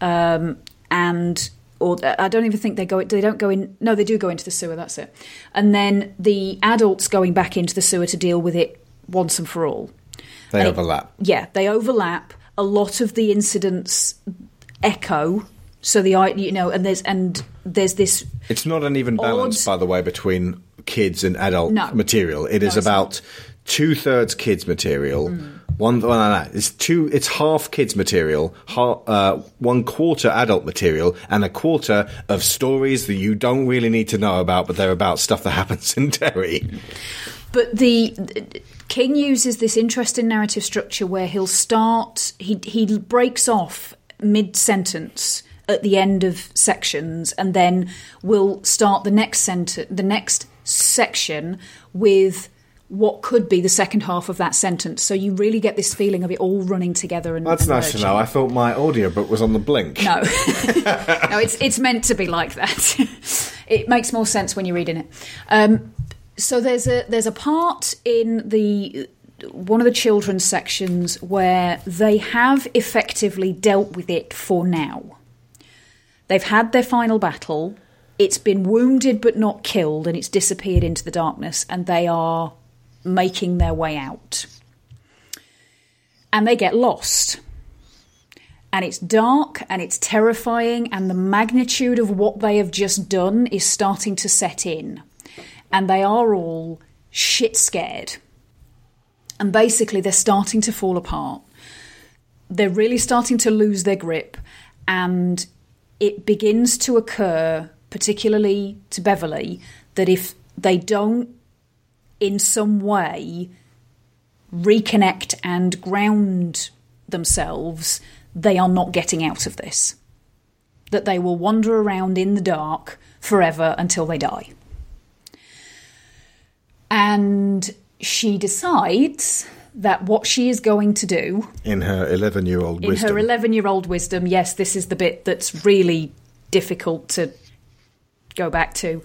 um, and or I don't even think they go. They don't go in. No, they do go into the sewer. That's it. And then the adults going back into the sewer to deal with it once and for all. They And it- overlap. yeah, they overlap. A lot of the incidents echo. So the you know, and there's and there's this It's not an even balance, Odd- by the way, between kids and adult No. material. It is No, it's about two thirds kids material. One, well, no, no, it's two. It's half kids material, ha uh, one quarter adult material, and a quarter of stories that you don't really need to know about, but they're about stuff that happens in Derry. But the King uses this interesting narrative structure where he'll start he he breaks off mid sentence at the end of sections and then will start the next sentence the next section with what could be the second half of that sentence. So you really get this feeling of it all running together and That's and nice to know. I thought my audiobook was on the blink. No, no, it's it's meant to be like that. it makes more sense when you're reading it. Um, so there's a there's a part in the one of the children's sections where they have effectively dealt with it for now. They've had their final battle. It's been wounded but not killed, and it's disappeared into the darkness, and they are making their way out. and they get lost. And it's dark and it's terrifying, and the magnitude of what they have just done is starting to set in. And they are all shit scared. And basically, they're starting to fall apart. They're really starting to lose their grip, and it begins to occur, particularly to Beverly, that if they don't in some way reconnect and ground themselves, they are not getting out of this. That they will wander around in the dark forever until they die. And she decides that what she is going to do In her 11 year old in wisdom. her 11 year old wisdom, yes, this is the bit that's really difficult to go back to.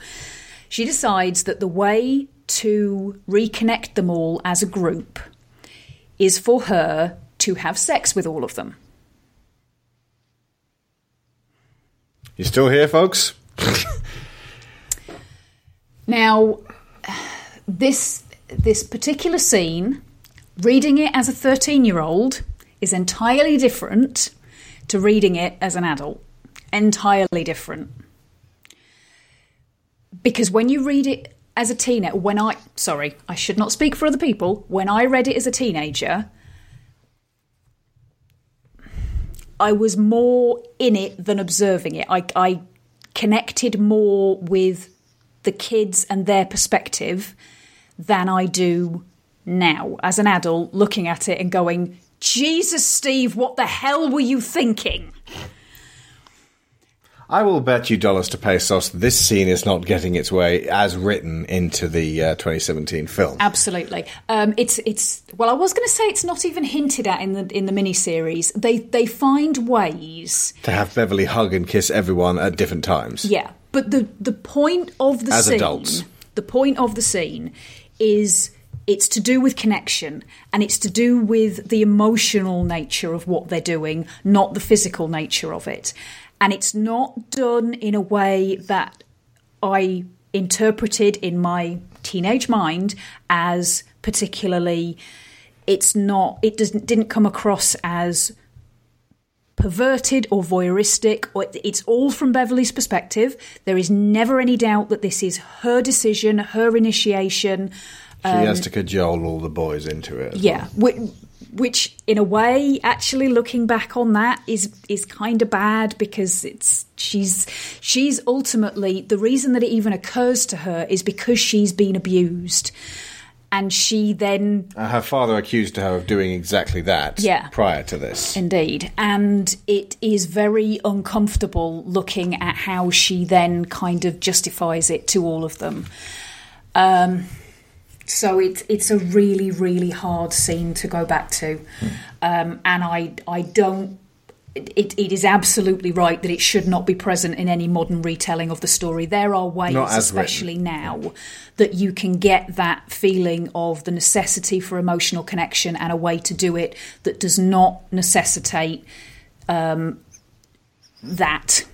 She decides that the way to reconnect them all as a group is for her to have sex with all of them. you still here, folks? Now, this this particular scene, reading it as a 13-year-old is entirely different to reading it as an adult. Entirely different. Because when you read it as a teenager, when I sorry, I should not speak for other people. When I read it as a teenager, I was more in it than observing it. I, I connected more with the kids and their perspective than I do now as an adult looking at it and going, Jesus, Steve, what the hell were you thinking? I will bet you dollars to pesos this scene is not getting its way as written into the uh, 2017 film. Absolutely. Um, it's it's well, I was going to say it's not even hinted at in the in the miniseries. They they find ways, to have Beverly hug and kiss everyone at different times. yeah. But the the point of the As scene, adults. the point of the scene is it's to do with connection and it's to do with the emotional nature of what they're doing, not the physical nature of it. And it's not done in a way that I interpreted in my teenage mind as particularly it's not it doesn't didn't come across as perverted or voyeuristic or it's all from Beverly's perspective. There is never any doubt that this is her decision her initiation. She has um, to cajole all the boys into it. yeah which, which in a way actually looking back on that is is kind of bad because it's she's she's ultimately the reason that it even occurs to her is because she's been abused and she then. Uh, her father accused her of doing exactly that Yeah. prior to this. Indeed. And it is very uncomfortable looking at how she then kind of justifies it to all of them. Um, so it's it's a really really hard scene to go back to, um, and I I don't. It, it is absolutely right that it should not be present in any modern retelling of the story. There are ways, Not as especially now, that you can get that feeling of the necessity for emotional connection and a way to do it that does not necessitate um, that.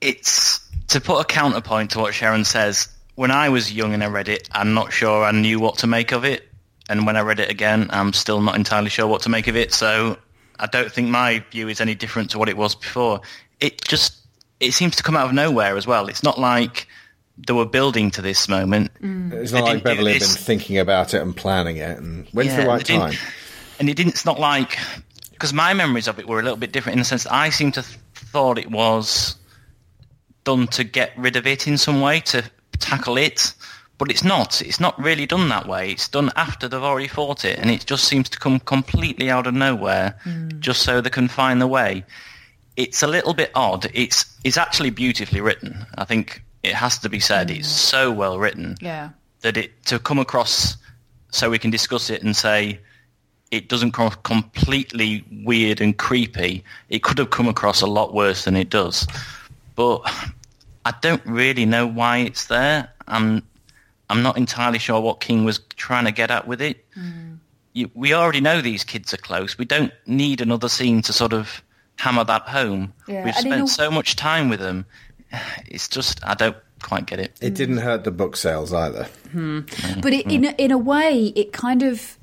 it's to put a counterpoint to what Sharon says. When I was young and I read it, I'm not sure I knew what to make of it, and when I read it again, I'm still not entirely sure what to make of it. So I don't think my view is any different to what it was before. It just it seems to come out of nowhere as well. It's not like they were building to this moment. Mm. It's not They like didn't Beverly had been thinking about it and planning it and when's the right time. And it didn't. It's not like because my memories of it were a little bit different in the sense that I seem to th- thought it was done to get rid of it in some way to tackle it, but it's not. It's not really done that way. It's done after they've already fought it, and it just seems to come completely out of nowhere, hmm. just so they can find the way. It's a little bit odd. It's it's actually beautifully written. I think it has to be said. It's hmm. so well written Yeah. that it to come across so we can discuss it and say it doesn't come completely weird and creepy. It could have come across a lot worse than it does. But I don't really know why it's there. I'm I'm not entirely sure what King was trying to get at with it. Hmm. You, we already know these kids are close. We don't need another scene to sort of hammer that home. Yeah, We've and spent a- so much time with them. It's just I don't quite get it. It didn't hurt the book sales either. Hmm. But it, in a, in a way, it kind of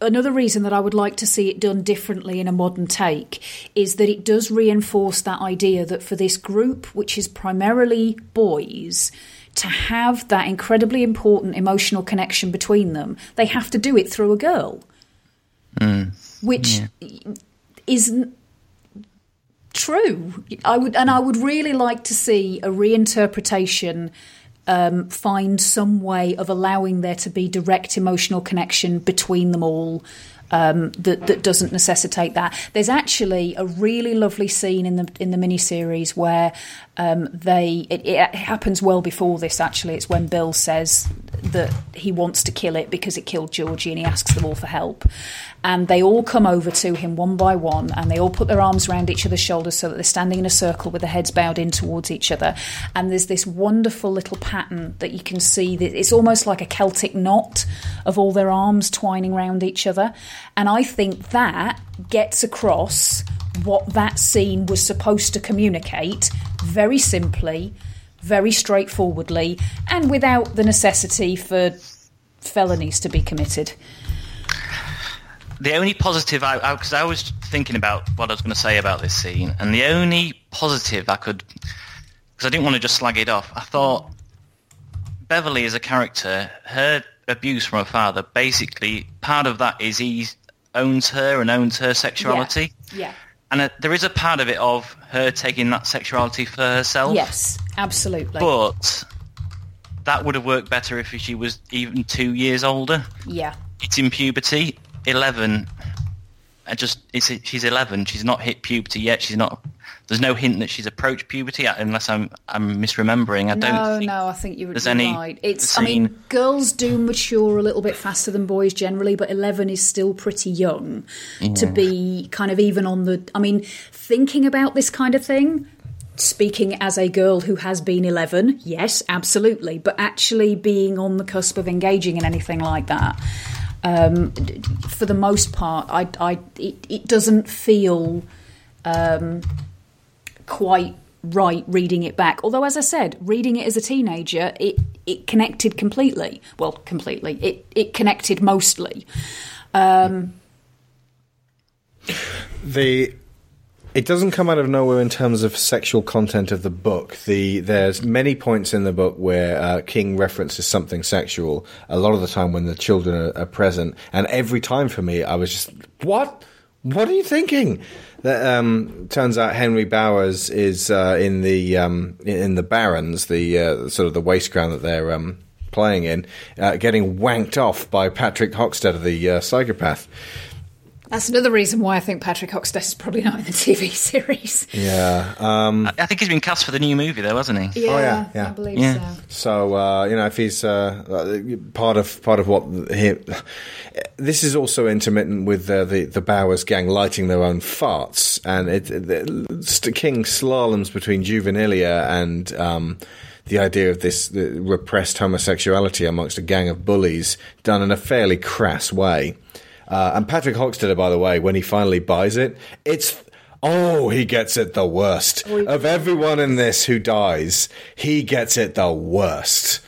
another reason that I would like to see it done differently in a modern take is that it does reinforce that idea that for this group, which is primarily boys, to have that incredibly important emotional connection between them, they have to do it through a girl, which isn't true. I would, and I would really like to see a reinterpretation um, find some way of allowing there to be direct emotional connection between them all. Um, that that doesn't necessitate that. There's actually a really lovely scene in the in the miniseries where um, they it, it happens well before this. Actually, it's when Bill says that he wants to kill it because it killed Georgie, and he asks them all for help. And they all come over to him one by one, and they all put their arms around each other's shoulders so that they're standing in a circle with their heads bowed in towards each other. And there's this wonderful little pattern that you can see. That it's almost like a Celtic knot of all their arms twining around each other. And I think that gets across what that scene was supposed to communicate very simply, very straightforwardly, and without the necessity for felonies to be committed. The only positive, I because I, was thinking about what I was going to say about this scene, and the only positive I could, because I didn't want to just slag it off. I thought Beverly as a character, her abuse from her father, basically part of that is he owns her and owns her sexuality. Yeah. And uh, there is a part of it of her taking that sexuality for herself. Yes, absolutely. But that would have worked better if she was even two years older. yeah. It's in puberty. Eleven. I just it's she's eleven. She's not hit puberty yet. She's not. There's no hint that she's approached puberty unless I'm I'm misremembering. I No, don't. think no, I think you're, there's you're any right. It's, I mean, girls do mature a little bit faster than boys generally, but 11 is still pretty young to be kind of even on the. I mean, thinking about this kind of thing, speaking as a girl who has been 11, yes, absolutely, but actually being on the cusp of engaging in anything like that. Um, for the most part, I, I, it, it doesn't feel um, quite right reading it back. Although, as I said, reading it as a teenager, it it connected completely. Well, completely. It it connected mostly. Um, The it doesn't come out of nowhere in terms of sexual content of the book. The there's many points in the book where uh, King references something sexual. A lot of the time when the children are, are present, and every time for me, I was just what. What are you thinking? That um, turns out Henry Bowers is uh, in the um, in the Barrens, the uh, sort of the waste ground that they're um, playing in, uh, getting wanked off by Patrick Hockstetter, the uh, psychopath. That's another reason why I think Patrick Hockstetter is probably not in the TV series. Yeah, um, I think he's been cast for the new movie though, hasn't he? Yeah, yeah, yeah. I believe Yeah. so. So uh, you know, if he's uh, uh, part of part of what he, this is also intermittent with uh, the the Bowers gang lighting their own farts, and it, the, King slaloms between juvenilia and. Um, the idea of this repressed homosexuality amongst a gang of bullies done in a fairly crass way. Uh, and Patrick Hockstetter, by the way, when he finally buys it, it's oh, he gets it the worst of everyone in this who dies. He gets it the worst.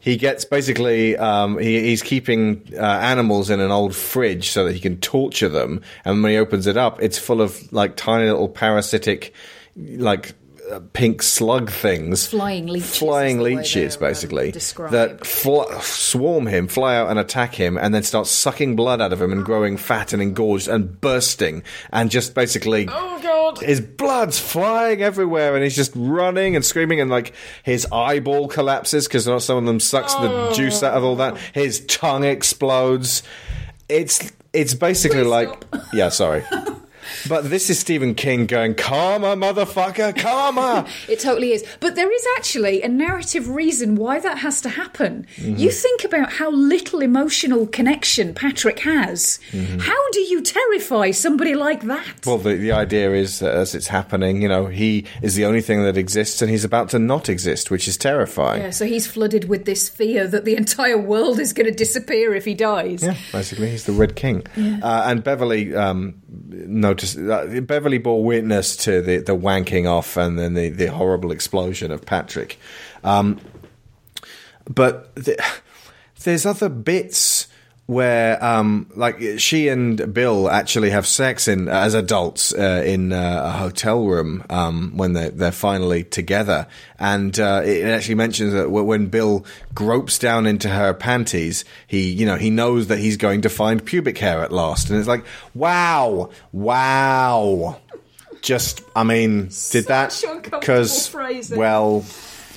He gets basically um, he, he's keeping uh, animals in an old fridge so that he can torture them, and when he opens it up, it's full of like tiny little parasitic, like uh, pink slug things, Flying leeches flying leeches, they're, um, basically that fl- swarm him, fly out and attack him, and then start sucking blood out of him and growing fat and engorged and bursting, and just basically, oh god, his blood's flying everywhere, and he's just running and screaming, and like his eyeball collapses because not some of them sucks the juice out of all that. His tongue explodes. It's it's basically like yeah, sorry. But this is Stephen King going, karma, motherfucker, karma. It totally is. But there is actually a narrative reason why that has to happen. You think about how little emotional connection Patrick has. How do you terrify somebody like that? Well, the, the idea is that as it's happening, you know, he is the only thing that exists and he's about to not exist, which is terrifying. yeah, so he's flooded with this fear that the entire world is going to disappear if he dies. Yeah, basically, he's the Red King. Uh, and Beverly um, notice uh, Beverly bore witness to the, the wanking off and then the, the horrible explosion of Patrick. Um, but the, there's other bits where um like she and Bill actually have sex in as adults uh, in uh, a hotel room um when they they're finally together. And uh, it actually mentions that when Bill gropes down into her panties he you know he knows that he's going to find pubic hair at last. And it's like wow wow. Just I mean did that Such uncomfortable because well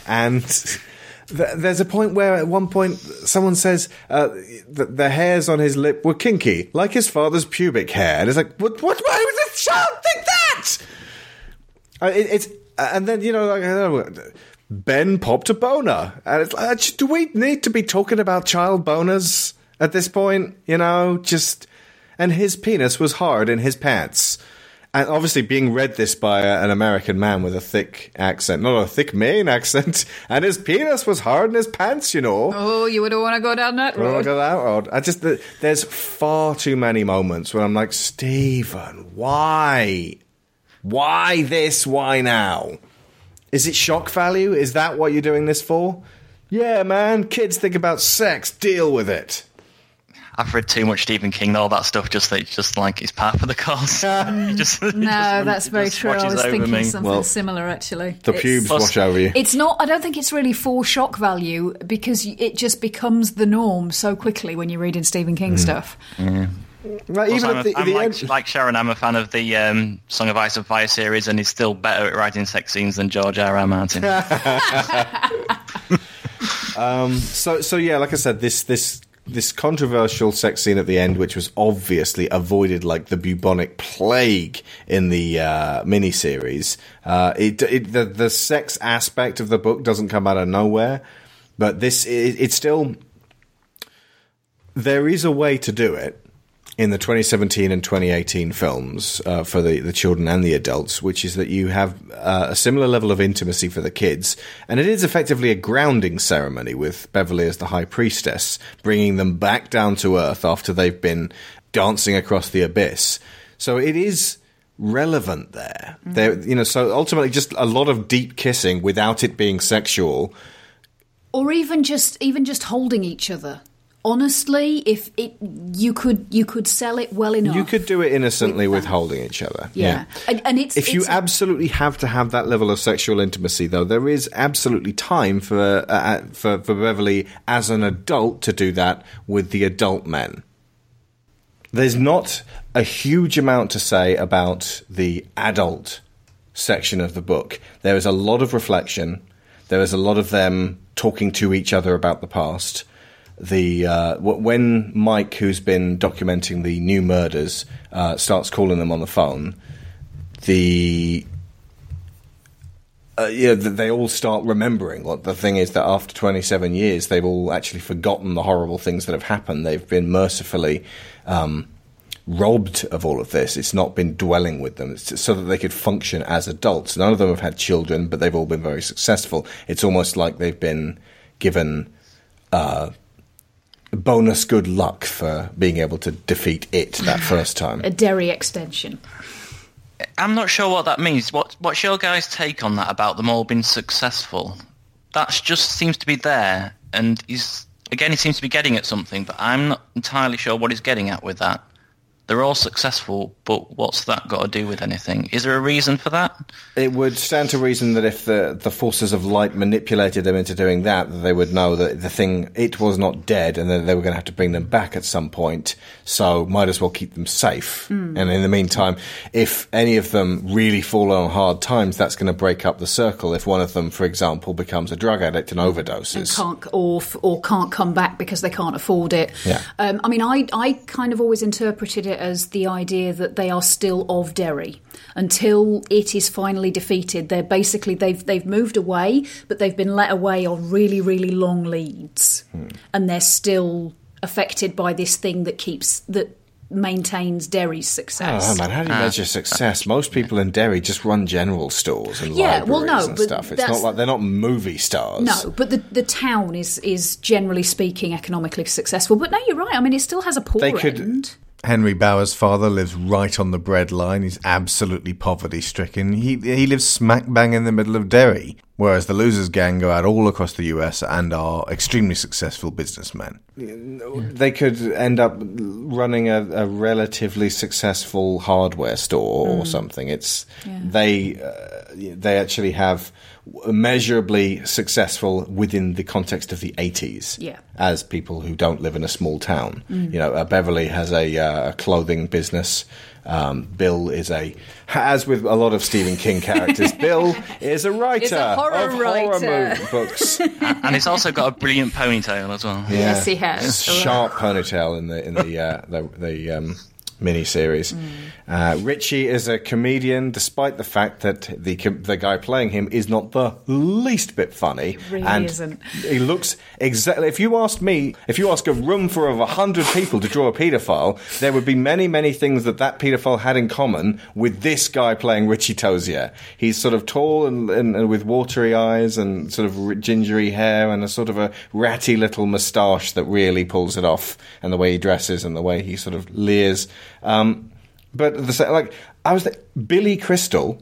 and there's a point where at one point someone says uh, that the hairs on his lip were kinky, like his father's pubic hair, and it's like, what? What? Why would the child think that? Uh, it, it's uh, and then you know, like, know, Ben popped a boner, and it's like, do we need to be talking about child boners at this point? You know, just and his penis was hard in his pants. And obviously, being read this by an American man with a thick accent, not a thick Maine accent, and his penis was hard in his pants, you know. Oh, you wouldn't want to go down that road. go that road. I just th- there's far too many moments where I'm like, Stephen, why, why this? Why now? Is it shock value? Is that what you're doing this for? Yeah, man. Kids think about sex. Deal with it. I've read too much Stephen King, all that stuff. Just it's just like it's part for the course. It just- No, just- that's it very true. I was thinking me. something Well, similar actually. The It's- pubes Plus- wash over you. It's not. I don't think it's really for shock value because it just becomes the norm so quickly when you're reading Stephen King Mm. stuff. Right, even I'm, a- the, I'm the like, end. like Sharon. I'm a fan of the um, Song of Ice and Fire series, and he's still better at writing sex scenes than George R. R. Martin. So, so yeah, like I said, this this this controversial sex scene at the end, which was obviously avoided like the bubonic plague in the uh, miniseries. Uh, it, it the the sex aspect of the book doesn't come out of nowhere, but this it, it's still there is a way to do it in the 2017 and 2018 films uh, for the, the children and the adults, which is that you have uh, a similar level of intimacy for the kids, and it is effectively a grounding ceremony with Beverly as the high priestess, bringing them back down to earth after they've been dancing across the abyss. So it is relevant there. There, you know, so ultimately, just a lot of deep kissing without it being sexual. or even just even just holding each other. Honestly, if it you could you could sell it well enough. You could do it innocently With with holding each other. yeah, And, and it's if you absolutely have to have that level of sexual intimacy, though, there is absolutely time for uh, uh, for, for Beverly as an adult to do that with the adult men. There's not a huge amount to say about the adult section of the book. There is a lot of reflection. There is a lot of them talking to each other about the past. The uh, when Mike, who's been documenting the new murders, uh, starts calling them on the phone, the uh, yeah, th- they all start remembering. What the thing is that after 27 years, they've all actually forgotten the horrible things that have happened. They've been mercifully um, robbed of all of this. It's not been dwelling with them it's so that they could function as adults. None of them have had children, but they've all been very successful. It's almost like they've been given uh, bonus good luck for being able to defeat it that first time. a Derry extension. I'm not sure what that means. What What's your guys' take on that about them all being successful? That just seems to be there, and he's again he seems to be getting at something, but I'm not entirely sure what he's getting at with that. They're all successful, but what's that got to do with anything? Is there a reason for that? It would stand to reason that if the, the forces of light manipulated them into doing that, that they would know that the thing, it was not dead and that they were going to have to bring them back at some point. So might as well keep them safe. And in the meantime, if any of them really fall on hard times, that's going to break up the circle. If one of them, for example, becomes a drug addict and overdoses. can't or or can't come back because they can't afford it. Yeah. Um, I mean, I I kind of always interpreted it as the idea that they are still of Derry until it is finally defeated. They're basically they've they've moved away, but they've been let away on really really long leads, hmm. and they're still affected by this thing that keeps that maintains Derry's success. Oh man, how do you ah. measure success? Most people in Derry just run general stores and Yeah, well, libraries no, and but stuff. It's not like they're not movie stars. No, but the the town is is generally speaking economically successful. But no, you're right. I mean, it still has a poor They could- end. Henry Bowers' father lives right on the breadline. He's absolutely poverty stricken. He he lives smack bang in the middle of Derry, whereas the losers gang go out all across the US and are extremely successful businessmen. They could end up running a, a relatively successful hardware store or something. It's they uh, they actually have measurably successful within the context of the 80s Yeah. as people who don't live in a small town. You know, uh, Beverly has a uh, clothing business. Um, Bill is a, as with a lot of Stephen King characters, Bill is a writer horror of writer. mo- books. and it's also got a brilliant ponytail as well. Yeah. Yes, he has. Sharp ponytail in the in the uh, the, the um, mini series. Mm. Uh, Richie is a comedian, despite the fact that the the guy playing him is not the least bit funny. really and isn't. He looks exactly. If you asked me, if you ask a room full of a hundred people to draw a paedophile, there would be many many things that that paedophile had in common with this guy playing Richie Tozier. He's sort of tall and, and, and with watery eyes and sort of gingery hair and a sort of a ratty little moustache that really pulls it off, and the way he dresses and the way he sort of leers. Um, but the like, I was Billy Crystal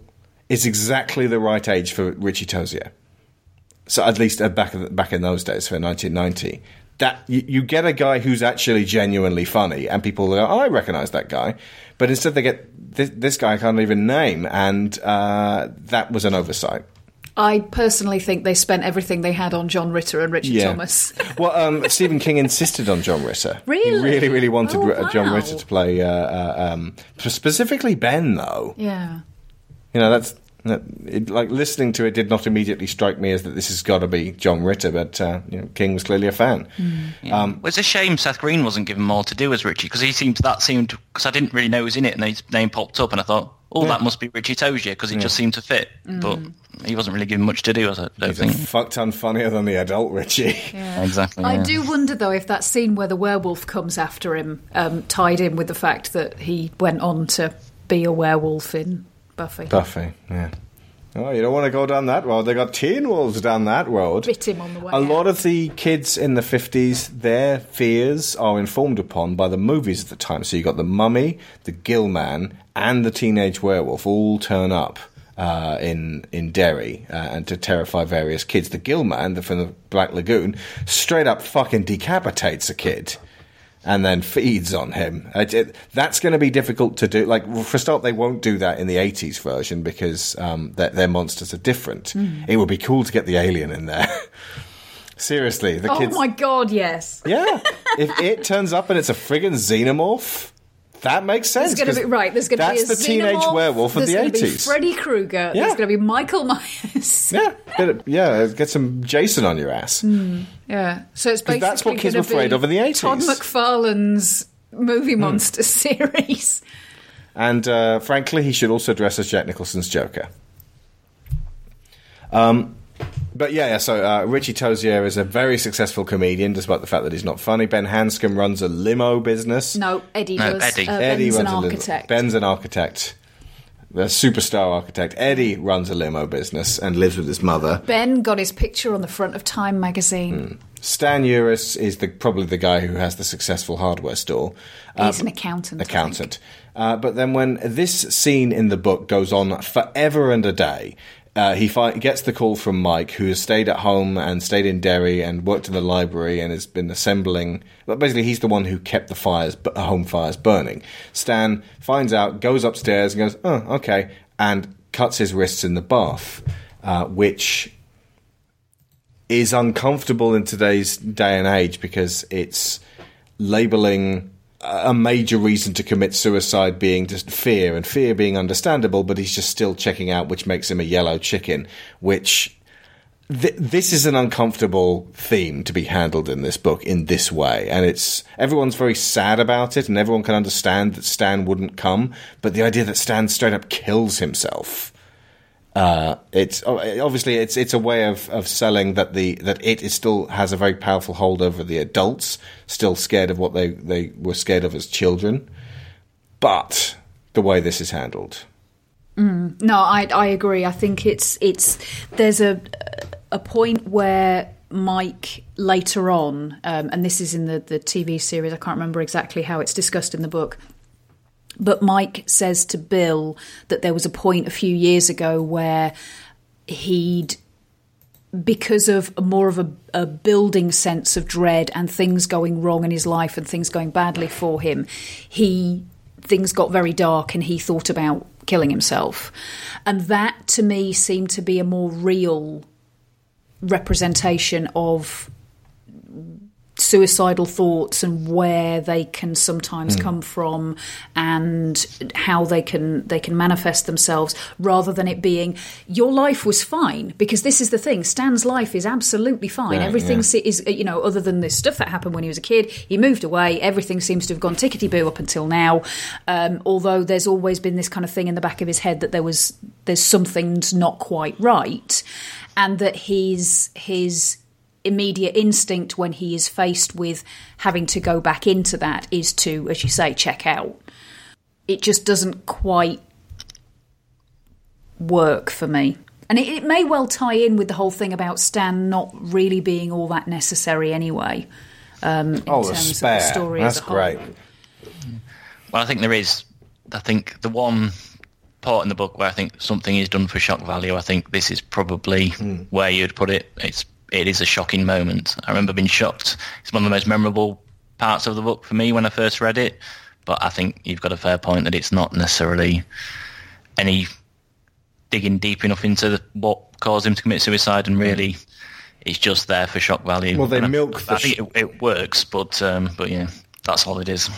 is exactly the right age for Richie Tozier. So at least uh, back back in those days for 1990, that you, you get a guy who's actually genuinely funny, and people go, "Oh, I recognise that guy," but instead they get this, this guy I can't even name, and uh, that was an oversight. I personally think they spent everything they had on John Ritter and Richard Thomas. well, um, Stephen King insisted on John Ritter. He Really? really, really wanted Oh, R- John. Ritter to play, uh, uh, um, specifically Ben, though. Yeah. You know, that's that, it, like listening to it did not immediately strike me as that this has got to be John Ritter, but uh, you know, King was clearly a fan. Um, Well, it's a shame Seth Green wasn't given more to do as Richie because he seemed that seemed because I didn't really know he was in it and his name popped up and I thought, oh, that must be Richie Tozier because he just seemed to fit, but he wasn't really given much to do. I don't he's a think fuck ton funnier than the adult Richie. exactly. I do wonder though if that scene where the werewolf comes after him um, tied in with the fact that he went on to be a werewolf in Buffy. Buffy, yeah. Oh, you don't want to go down that road. They got teen wolves down that road. Bit him on the way. A lot of the kids in the 50s, their fears are informed upon by the movies at the time. So you got the Mummy, the Gill Man, and the Teenage Werewolf all turn up uh, in in Derry uh, and to terrify various kids. The Gill Man, the, from the Black Lagoon, straight up fucking decapitates a kid. And then feeds on him. It, it, that's going to be difficult to do. Like for a start, they won't do that in the '80s version because um, their, their monsters are different. Hmm. It would be cool to get the alien in there. Seriously, the Oh kids. my god, yes. Yeah, if it turns up and it's a friggin' xenomorph, that makes sense. There's going to be right. There's going to be a that's the teenage xenomorph, werewolf of the eighties. Freddy Krueger. Yeah. There's going to be Michael Myers. Yeah, get yeah, get some Jason on your ass. Yeah. So it's basically that's what kids were afraid of in the 80s. Todd McFarlane's movie Hmm. monster series. And uh, frankly, he should also dress as Jack Nicholson's Joker. Um, but yeah, yeah so uh, Richie Tozier is a very successful comedian, despite the fact that he's not funny. Ben Hanscom runs a limo business. No, Eddie No, does. Eddie. Uh, Eddie Ben's an runs a limo- architect. Ben's an architect. A superstar architect. Eddie runs a limo business and lives with his mother. Ben got his picture on the front of Time magazine. Stan Uris is the, probably the guy who has the successful hardware store. He's an accountant. I think. accountant. Uh, but then when this scene in the book goes on forever and a day, uh, he fi- gets the call from Mike, who has stayed at home and stayed in Derry and worked in the library and has been assembling. But basically, he's the one who kept the fires, home fires burning. Stan finds out, goes upstairs and goes, "Oh, okay," and cuts his wrists in the bath, uh, which is uncomfortable in today's day and age because it's labeling a major reason to commit suicide being just fear and fear being understandable but he's just still checking out which makes him a yellow chicken which th- this is an uncomfortable theme to be handled in this book in this way and it's everyone's very sad about it and everyone can understand that Stan wouldn't come but the idea that Stan straight up kills himself uh, it's obviously it's it's a way of, of selling that the that it is still has a very powerful hold over the adults, still scared of what they, they were scared of as children. But the way this is handled, No, I I agree. I think it's it's there's a a point where Mike later on, um, and this is in the the TV series. I can't remember exactly how it's discussed in the book. But Mike says to Bill that there was a point a few years ago where he'd because of more of a, a, building sense of dread and things going wrong in his life and things going badly for him, he things got very dark and he thought about killing himself. And that to me seemed to be a more real representation of suicidal thoughts and where they can sometimes mm. come from and how they can they can manifest themselves rather than it being your life was fine because this is the thing Stan's life is absolutely fine right, everything yeah. is you know other than this stuff that happened when he was a kid he moved away everything seems to have gone tickety boo up until now um, although there's always been this kind of thing in the back of his head that there was there's something's not quite right and that his his immediate instinct when he is faced with having to go back into that is to, as you say, check out. It just doesn't quite work for me. And it, it may well tie in with the whole thing about Stan not really being all that necessary anyway. Um, in oh, terms the spare. Of the story That's great. Well, I think there is. I think the one part in the book where I think something is done for shock value. I think this is probably mm. where you'd put it. It's it is a shocking moment. I remember being shocked. It's one of the most memorable parts of the book for me when I first read it. But I think you've got a fair point that it's not necessarily any digging deep enough into what caused him to commit suicide, and really, it's just there for shock value. Well, they and milk. I, the I think it, it, works, but um, but yeah, that's all it is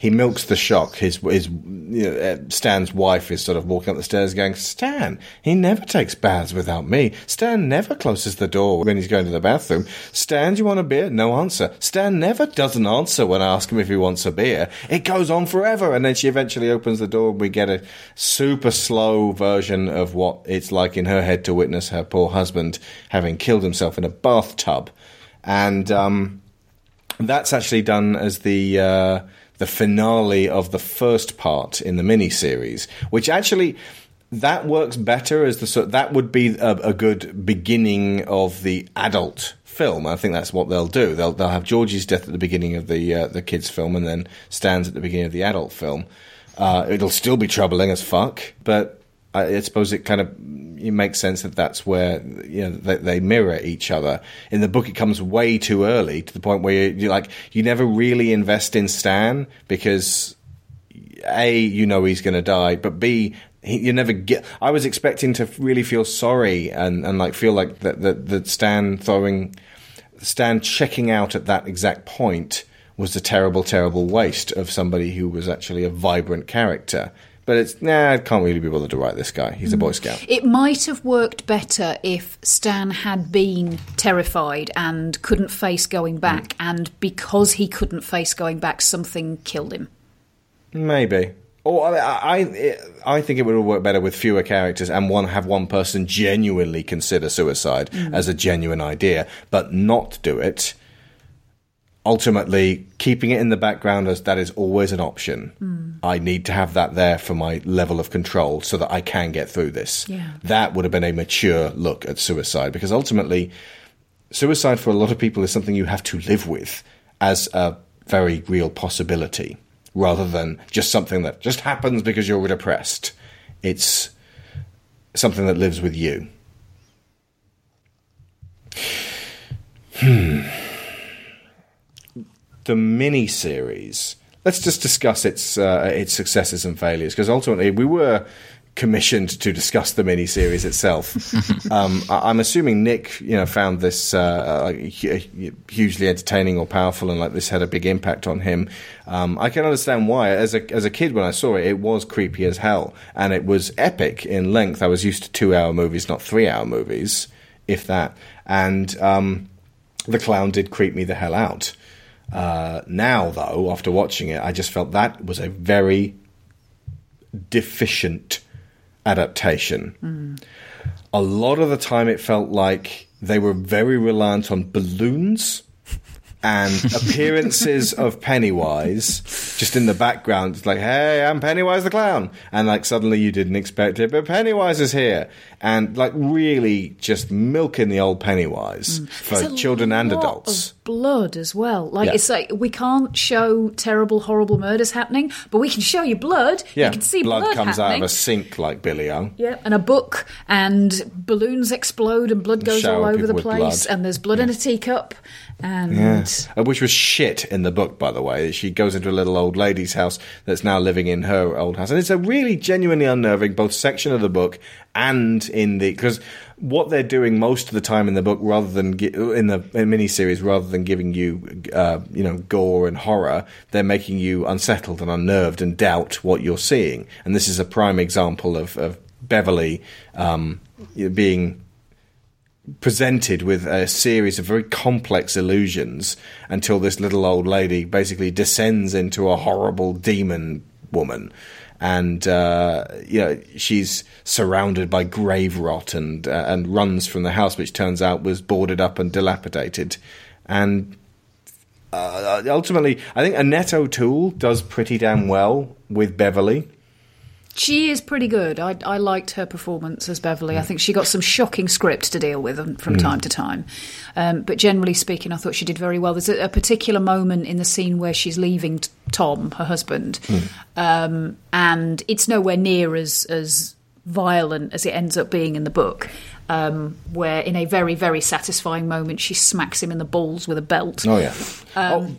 he milks the shock. His his you know, uh, Stan's wife is sort of walking up the stairs, going, "Stan, he never takes baths without me. Stan never closes the door when he's going to the bathroom. Stan, do you want a beer? No answer. Stan never doesn't answer when I ask him if he wants a beer. It goes on forever, and then she eventually opens the door, and we get a super slow version of what it's like in her head to witness her poor husband having killed himself in a bathtub, and um, that's actually done as the. Uh, the finale of the first part in the miniseries, which actually that works better as the so that would be a, a, good beginning of the adult film. I think that's what they'll do. They'll they'll have Georgie's death at the beginning of the uh, the kids film, and then Stan's at the beginning of the adult film. Uh, it'll still be troubling as fuck, but I, suppose it kind of it makes sense that that's where you know they, they, mirror each other. In the book, it comes way too early to the point where you, like you never really invest in Stan because a you know he's going to die, but b you never get. I was expecting to really feel sorry and, and like feel like that that, that Stan throwing Stan checking out at that exact point was a terrible, terrible waste of somebody who was actually a vibrant character. But it's nah, I can't really be bothered to write this guy. He's a Boy Scout. It might have worked better if Stan had been terrified and couldn't face going back, mm. and because he couldn't face going back, something killed him. Maybe. Or I, I, I think it would have worked better with fewer characters and one have one person genuinely consider suicide mm. as a genuine idea, but not do it ultimately keeping it in the background as that is always an option. Mm. I need to have that there for my level of control so that I can get through this. Yeah. That would have been a mature look at suicide because ultimately suicide for a lot of people is something you have to live with as a very real possibility rather than just something that just happens because you're depressed. It's something that lives with you. Hmm the mini series. Let's just discuss its uh, its successes and failures because ultimately we were commissioned to discuss the mini series itself. um, I, am assuming Nick, you know, found this uh, uh hugely entertaining or powerful, and like this had a big impact on him. Um, I can understand why. As a as a kid, when I saw it, it was creepy as hell, and it was epic in length. I was used to two hour movies, not three hour movies, if that. And um, the clown did creep me the hell out. Uh, now, though, after watching it, I just felt that was a very deficient adaptation. Mm. A lot of the time, it felt like they were very reliant on balloons and appearances of Pennywise just in the background. It's like, hey, I'm Pennywise the clown, and like suddenly you didn't expect it, but Pennywise is here, and like really just milking the old Pennywise mm. for children and adults. blood as well. Like Yeah. it's like we can't show terrible, horrible murders happening, but we can show you blood. Yeah, you can see blood, blood, comes out of a sink like Billy O. Yeah, and a book, and balloons explode, and blood goes Shower all over the place, blood. and there's blood in a teacup, and Yeah. Uh, Which was shit in the book, by the way. She goes into a little old lady's house that's now living in her old house. And it's a really genuinely unnerving both section of the book and in the. Because what they're doing most of the time in the book, rather than. In the in miniseries, rather than giving you, uh, you know, gore and horror, they're making you unsettled and unnerved and doubt what you're seeing. And this is a prime example of, of Beverly um, being presented with a series of very complex illusions until this little old lady basically descends into a horrible demon woman. And uh, you know she's surrounded by grave rot and uh, and runs from the house, which turns out was boarded up and dilapidated. And uh, ultimately, I think Annette O'Toole does pretty damn well with Beverly. She is pretty good. I, I liked her performance as Beverly. I think she got some shocking script to deal with um, from time to time, um, but generally speaking, I thought she did very well. There's a, a particular moment in the scene where she's leaving t- Tom, her husband, um, and it's nowhere near as as violent as it ends up being in the book. Um, where in a very very satisfying moment she smacks him in the balls with a belt. Oh yeah. oh,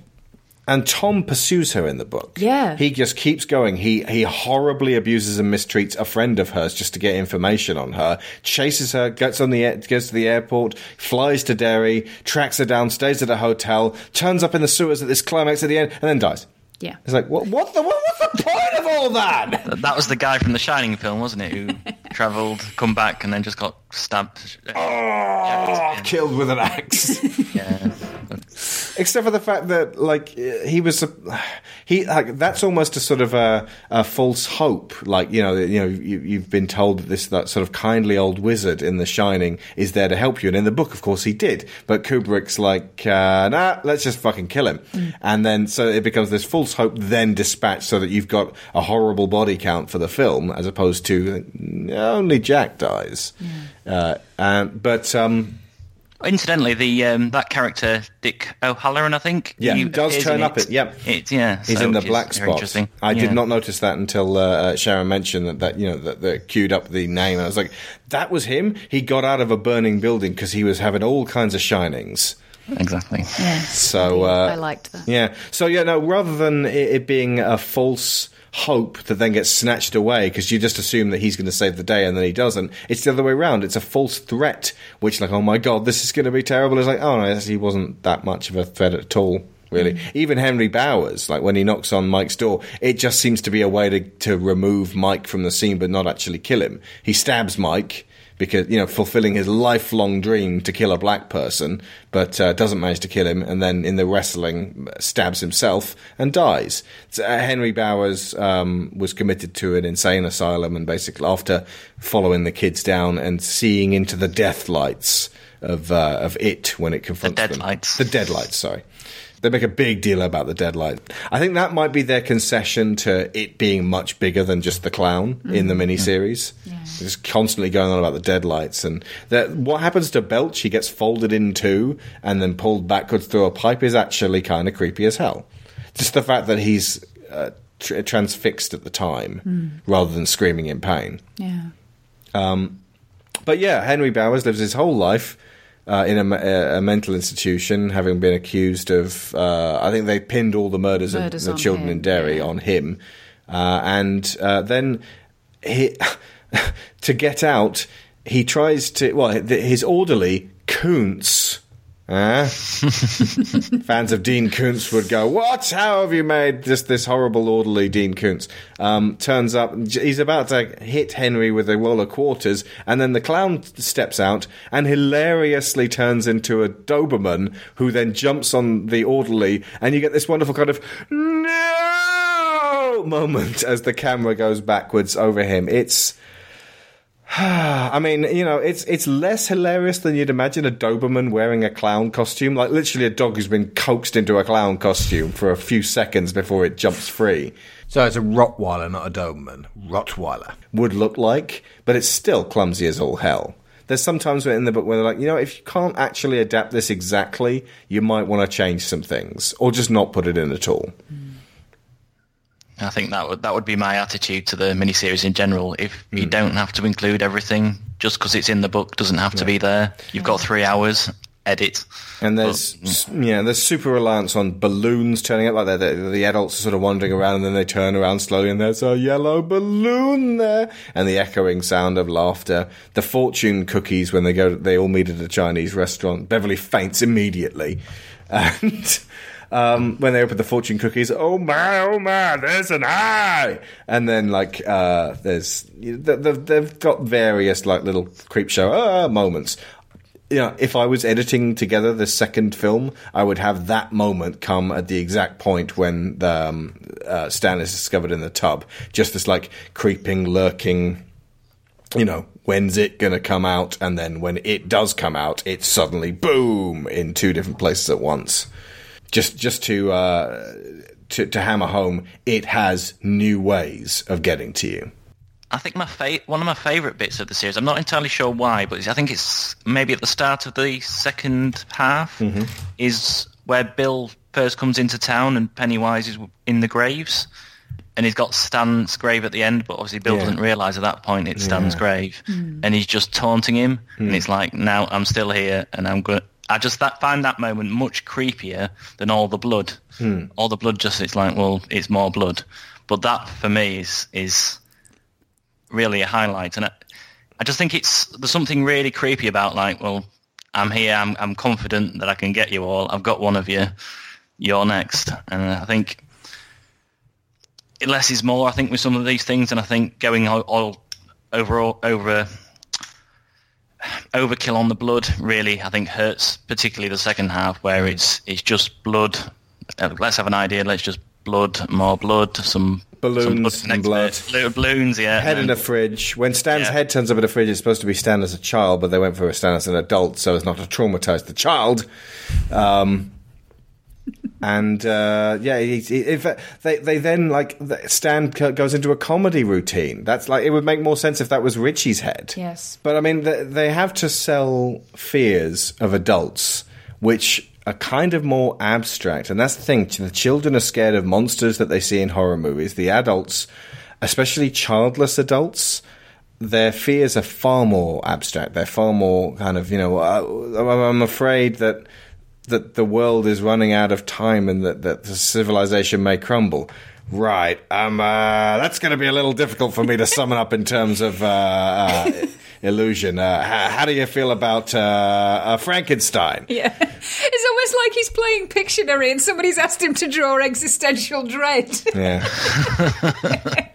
and Tom pursues her in the book. Yeah. He just keeps going. He he horribly abuses and mistreats a friend of hers just to get information on her. Chases her, gets on the air, goes to the airport, flies to Derry, tracks her down, stays at a hotel, turns up in the sewers at this climax at the end, and then dies. Yeah. It's like what? What the? What, what's the point of all that? That was the guy from the Shining film, wasn't it? Who travelled, come back, and then just got stabbed. Oh, killed with an axe. Yeah. Except for the fact that, like, he was a, he like that's almost a sort of a, a false hope. Like, you know, you know, you, you've been told that this that sort of kindly old wizard in The Shining is there to help you, and in the book, of course, he did. But Kubrick's like, uh, nah, let's just fucking kill him, and then so it becomes this false hope, then dispatched so that you've got a horrible body count for the film, as opposed to uh, only Jack dies. Uh, um, but um, Incidentally, the um, that character Dick O'Halloran, I think, Yeah, he does turn in up it. it, yep. It's yeah, He's so in the black spot. I Yeah. did not notice that until uh, uh, Sharon mentioned that, that you know that they queued up the name. I was like, that was him. He got out of a burning building because he was having all kinds of shinings. exactly. Yeah. So uh, I liked that. Yeah. So yeah, no. Rather than it, it being a false hope that then gets snatched away because you just assume that he's going to save the day and then he doesn't. It's the other way around. It's a false threat, which like, oh my god, this is going to be terrible. It's like, oh no, he wasn't that much of a threat at all. Really, mm. even Henry Bowers, like when he knocks on Mike's door, it just seems to be a way to, to remove Mike from the scene, but not actually kill him. He stabs Mike because you know fulfilling his lifelong dream to kill a black person, but uh, doesn't manage to kill him, and then in the wrestling stabs himself and dies. So, uh, Henry Bowers um, was committed to an insane asylum, and basically after following the kids down and seeing into the death lights of uh, of it when it confronts them. deadlights. the deadlights. Sorry. They make a big deal about the deadlight. I think that might be their concession to it being much bigger than just the clown in the mm. miniseries. Just constantly going on about the deadlights and that what happens to Belch? He gets folded in two and then pulled backwards through a pipe is actually kind of creepy as hell. Just the fact that he's uh, tr- transfixed at the time hmm. rather than screaming in pain. Yeah. Um, but yeah, Henry Bowers lives his whole life uh, in a, a, mental institution, having been accused of. Uh, I think they pinned all the murders, Murders of the children him, in Derry yeah. on him, uh, and uh, then he, to get out, he tries to. Well, his orderly Koontz. Fans of Dean Koontz would go, "What? How have you made this this horrible orderly Dean Koontz?" Um, turns up, he's about to hit Henry with a roll of quarters, and then the clown steps out and hilariously turns into a Doberman, who then jumps on the orderly, and you get this wonderful kind of no moment as the camera goes backwards over him. It's I mean, you know, it's it's less hilarious than you'd imagine a Doberman wearing a clown costume. Like literally a dog who's been coaxed into a clown costume for a few seconds before it jumps free. So it's a Rottweiler, not a Doberman. Rottweiler. Would look like, but it's still clumsy as all hell. there's sometimes in the book where they're like, you know, if you can't actually adapt this exactly, you might want to change some things or just not put it in at all. Hmm. I think that would that would be my attitude to the miniseries in general. If you hmm. don't have to include everything, just because it's in the book doesn't have to be there. You've got three hours. Edit. And there's mm. s- yeah, there's super reliance on balloons turning up like that. The, the adults are sort of wandering around, and then they turn around slowly, and there's a yellow balloon there, and the echoing sound of laughter. The fortune cookies when they go, they all meet at a Chinese restaurant. Beverly faints immediately, and. Um, when they open the fortune cookies, oh my, oh my, there's an eye, and then like uh, there's they've, got various like little creep show uh, moments you know, if I was editing together the second film, I would have that moment come at the exact point when the, um, uh, Stan is discovered in the tub. Just this like creeping, lurking, you know, when's it going to come out? And then when it does come out, it's suddenly boom in two different places at once. Just, just to, uh, to, to hammer home, it has new ways of getting to you. I think my fa- one of my favourite bits of the series. I'm not entirely sure why, but I think it's maybe at the start of the second half mm-hmm. is where Bill first comes into town and Pennywise is in the graves, and he's got Stan's grave at the end. But obviously, Bill Yeah. doesn't realise at that point it's Stan's grave, hmm. and he's just taunting him. And hmm. it's like, now I'm still here, and I'm going. I just that, find that moment much creepier than all the blood. Hmm. All the blood just it's like, well, it's more blood. But that for me is is really a highlight. And I, I just think it's there's something really creepy about like, well, I'm here, I'm I'm confident that I can get you all. I've got one of you. You're next, and I think it less is more. I think with some of these things, and I think going all, all over over overkill on the blood really I think hurts, particularly the second half where it's it's just blood. Uh, let's have an idea. Let's just blood, more blood, some Balloons some and next to it. Little balloons, yeah. head in and- a fridge. When Stan's Yeah. head turns up in a fridge, it's supposed to be Stan as a child, but they went for a Stan as an adult so as not to traumatize the child. Um, and uh, yeah, he, he, fact, they they then like Stan goes into a comedy routine. That's like it would make more sense if that was Richie's head. Yes. But I mean, they, they have to sell fears of adults, which are kind of more abstract. And that's the thing. The children are scared of monsters that they see in horror movies. The adults, especially childless adults, their fears are far more abstract. They're far more kind of, you know, uh, I'm afraid that that the world is running out of time and that, that the civilization may crumble. Right. Um, uh, that's going to be a little difficult for me to summon up in terms of uh, uh, illusion. Uh, how, how do you feel about uh, uh, Frankenstein? Yeah. It's almost like he's playing Pictionary and somebody's asked him to draw existential dread. Yeah.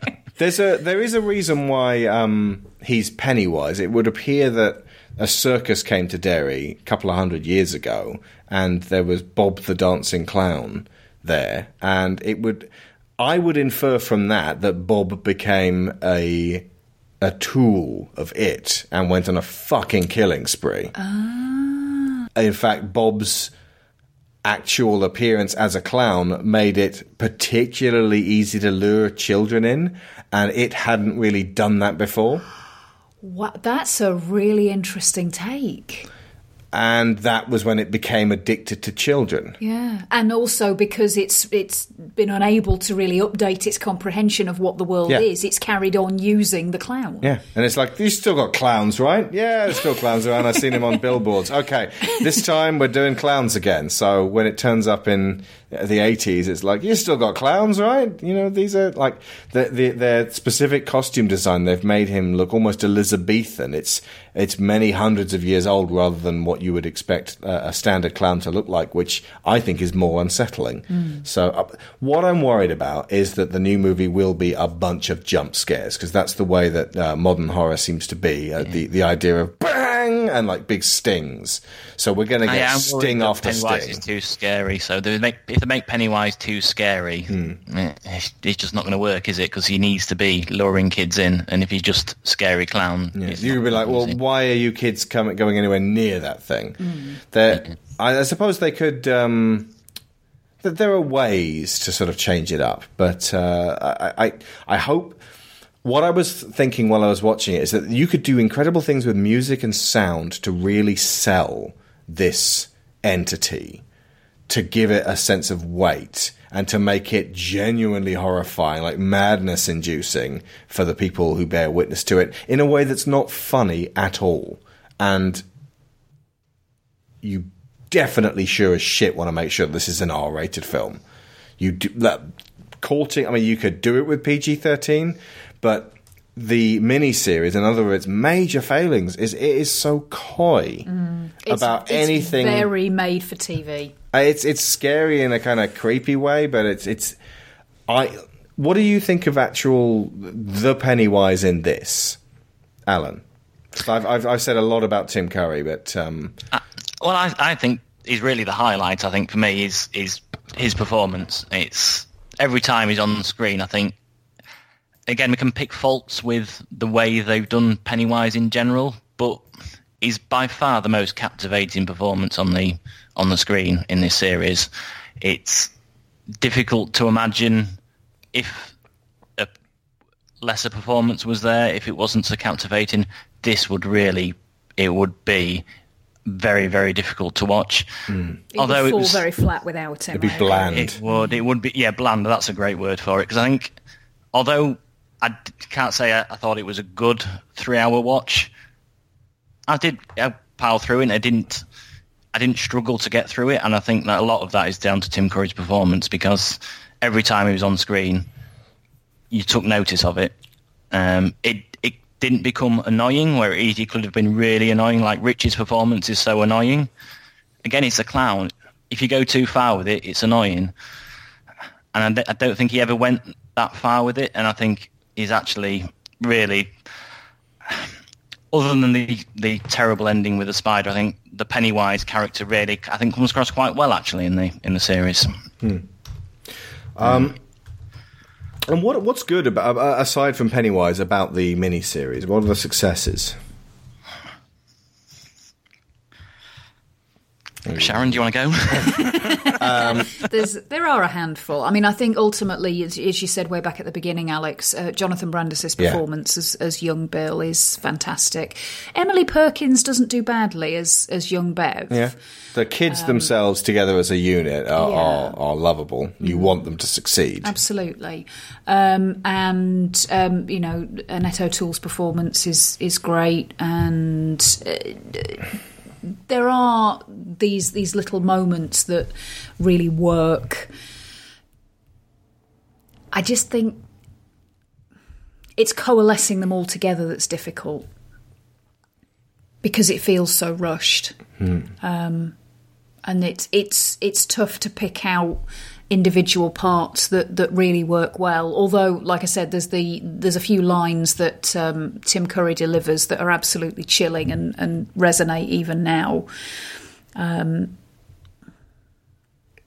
There's a there is a reason why um, he's Pennywise. It would appear that a circus came to Derry a couple of hundred years ago, and there was Bob the Dancing Clown there, and it would I would infer from that that Bob became a a tool of it and went on a fucking killing spree. Ah. In fact, Bob's actual appearance as a clown made it particularly easy to lure children in, and it hadn't really done that before. That's a really interesting take. And that was when it became addicted to children. Yeah, and also because it's it's been unable to really update its comprehension of what the world Yeah. is, it's carried on using the clown. Yeah, and it's like you still got clowns, right? Yeah, there's still clowns around. I've seen him on billboards. Okay, this time we're doing clowns again. So when it turns up in the 80s, it's like you still got clowns, right? You know, these are like the, the, their specific costume design. They've made him look almost Elizabethan. It's it's many hundreds of years old rather than what you would expect uh, a standard clown to look like, which I think is more unsettling. So uh, what I'm worried about is that the new movie will be a bunch of jump scares because that's the way that uh, modern horror seems to be. Uh, The the idea of bang and like big stings. So we're going to get am sting after Pennywise sting. is too scary. So they make, if they make Pennywise too scary, Hmm. eh, it's, it's just not going to work, is it? Because he needs to be luring kids in, and if he's just scary clown, it's You'd be like, well, work, is it? why are you kids coming going anywhere near that thing? There, I, I suppose they could. Um, there are ways to sort of change it up, but uh, I, I, I hope what I was thinking while I was watching it is that you could do incredible things with music and sound to really sell this entity, to give it a sense of weight, and to make it genuinely horrifying, like madness inducing for the people who bear witness to it in a way that's not funny at all. And you definitely sure as shit want to make sure this is an R rated film. You do that courting, I mean, you could do it with PG 13 but the miniseries, in other words, major failings is it is so coy Mm. It's- about it's anything. Very made for TV. Uh, It's it's scary in a kind of creepy way, but it's it's. I. What do you think of actual the Pennywise in this, Alan? I've, I've I've said a lot about Tim Curry, but um, Well, I, I think is really the highlight. I think for me is is his performance. It's every time he's on the screen. I think again we can pick faults with the way they've done Pennywise in general, but he's by far the most captivating performance on the on the screen in this series. It's difficult to imagine if a lesser performance was there, if it wasn't so captivating. This would really it would be very very difficult to watch. Hmm. It Although would it fall was very flat without him. it'd be bland. it would. It would be. Yeah, bland. That's a great word for it. Because I think, although I can't say I, I thought it was a good three-hour watch, I did I pile through it. I didn't. I didn't struggle to get through it, and I think that a lot of that is down to Tim Curry's performance because every time he was on screen, you took notice of it. Um, it it didn't become annoying where it easily could have been really annoying. Like Rich's performance is so annoying. Again, it's a clown. If you go too far with it, it's annoying. And I don't think he ever went that far with it. And I think he's actually really, other than the the terrible ending with the spider, I think the Pennywise character really, I think, comes across quite well actually in the in the series. Hmm. Um, and what what's good about aside from Pennywise about the miniseries? What are the successes? Sharon, do you want to go? There's there are a handful. I mean, I think ultimately, as, as you said way back at the beginning, Alex, uh, Jonathan Brandis's Yeah. performance as, as young Bill is fantastic. Emily Perkins doesn't do badly as as young Bev. Yeah, the kids themselves together as a unit are, Um, yeah. Mm-hmm. are, are lovable. You want them to succeed. Absolutely, um, and um, you know Annette O'Toole's performance is is great, and uh, there are these these little moments that really work. I just think it's coalescing them all together that's difficult because it feels so rushed Um, and it's it's it's tough to pick out individual parts that that really work well. Although, like I said, there's the there's a few lines that um, Tim Curry delivers that are absolutely chilling and and resonate even now.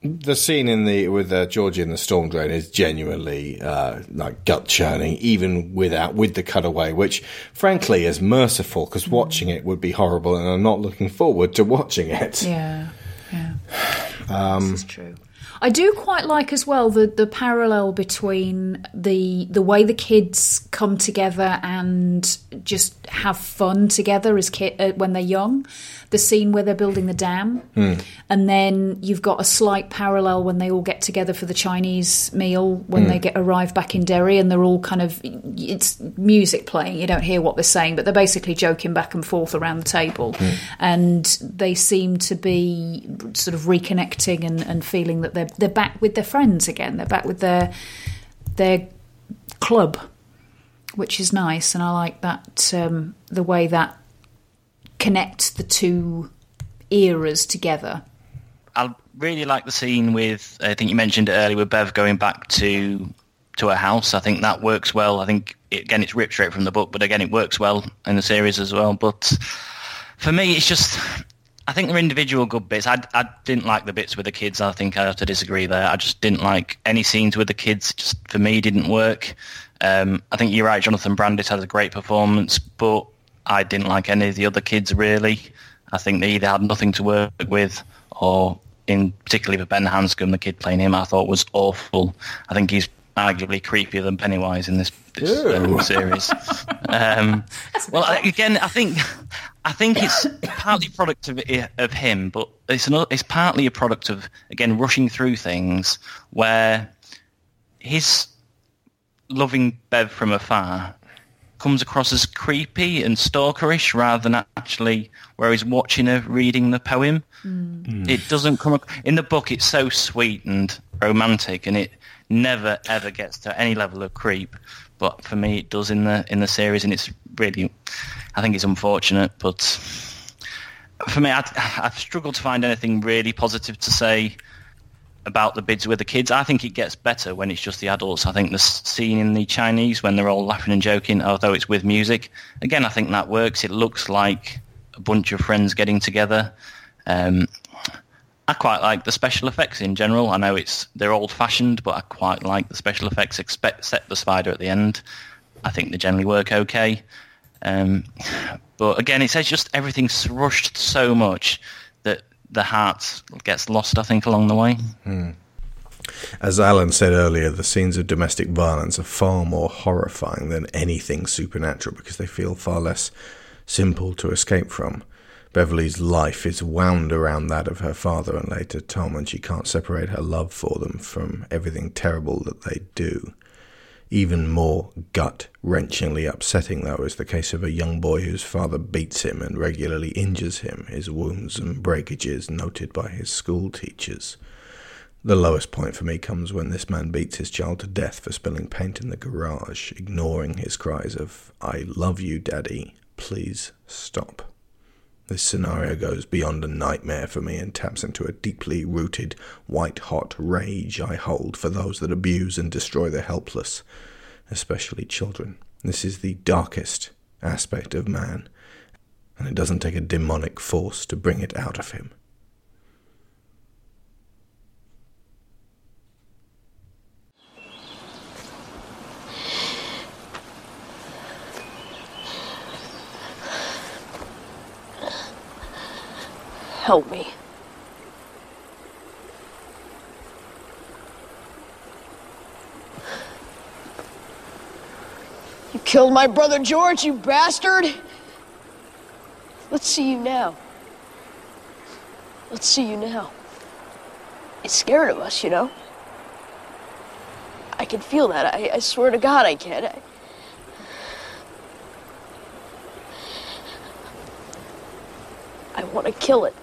The scene in the with uh, Georgie and the storm drain is genuinely uh, like gut churning, even without with the cutaway, which frankly is merciful because watching it would be horrible, and I'm not looking forward to watching it. Yeah, yeah, this is true. I do quite like as well the the parallel between the the way the kids come together and just have fun together as kid uh, when they're young. The scene where they're building the dam, hmm. and then you've got a slight parallel when they all get together for the Chinese meal when hmm. they get arrive back in Derry, and they're all kind of it's music playing. You don't hear what they're saying, but they're basically joking back and forth around the table, hmm. and they seem to be sort of reconnecting and, and feeling that they're they're back with their friends again. They're back with their their club, which is nice, and I like that um, the way that connects the two eras together. I really like the scene with. I think you mentioned it earlier with Bev going back to to her house. I think that works well. I think it, again it's ripped straight from the book, but again it works well in the series as well. But for me, it's just. I think they're individual good bits. I, I didn't like the bits with the kids. I think I have to disagree there. I just didn't like any scenes with the kids. Just for me, didn't work. Um, I think you're right. Jonathan Brandis has a great performance, but I didn't like any of the other kids really. I think they either had nothing to work with, or in particularly for Ben Hanscom, the kid playing him, I thought was awful. I think he's arguably creepier than Pennywise in this, this um, series. Um, well, again, I think I think it's partly a product of, of him, but it's another, it's partly a product of again rushing through things where his loving Bev from afar comes across as creepy and stalkerish rather than actually where he's watching her reading the poem. Mm. It doesn't come in the book. It's so sweet and romantic, and it never ever gets to any level of creep. But for me, it does in the in the series, and it's really, I think it's unfortunate. But for me, i I've struggled to find anything really positive to say about the bids with the kids. I think it gets better when it's just the adults. I think the scene in the Chinese when they're all laughing and joking, although it's with music, again, I think that works. It looks like a bunch of friends getting together. Um, I quite like the special effects in general. I know it's they're old fashioned, but I quite like the special effects. Except the spider at the end, I think they generally work okay. Um, but again, it says just everything's rushed so much the heart gets lost. I think along the way. Hmm. As Alan said earlier, the scenes of domestic violence are far more horrifying than anything supernatural because they feel far less simple to escape from. Beverly's life is wound around that of her father and later Tom, and she can't separate her love for them from everything terrible that they do. Even more gut wrenchingly upsetting, though, is the case of a young boy whose father beats him and regularly injures him, his wounds and breakages noted by his school teachers. The lowest point for me comes when this man beats his child to death for spilling paint in the garage, ignoring his cries of, I love you, Daddy, please stop. This scenario goes beyond a nightmare for me and taps into a deeply rooted, white hot rage I hold for those that abuse and destroy the helpless, especially children. This is the darkest aspect of man, and it doesn't take a demonic force to bring it out of him. Help me. You killed my brother George, you bastard! Let's see you now. Let's see you now. It's scared of us, you know? I can feel that. I, I swear to God I can. I... I want to kill it.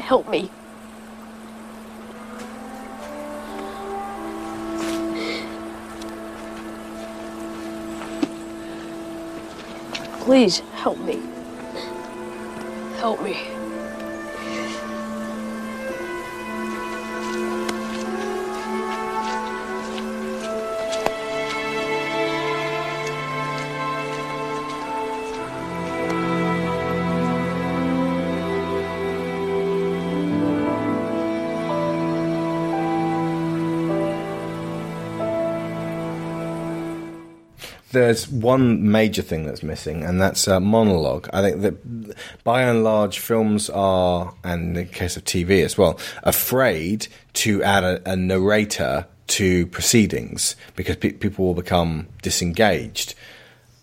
Help me. Please help me. Help me. There's one major thing that's missing, and that's a monologue. I think that by and large, films are, and in the case of TV as well, afraid to add a, a narrator to proceedings because pe- people will become disengaged.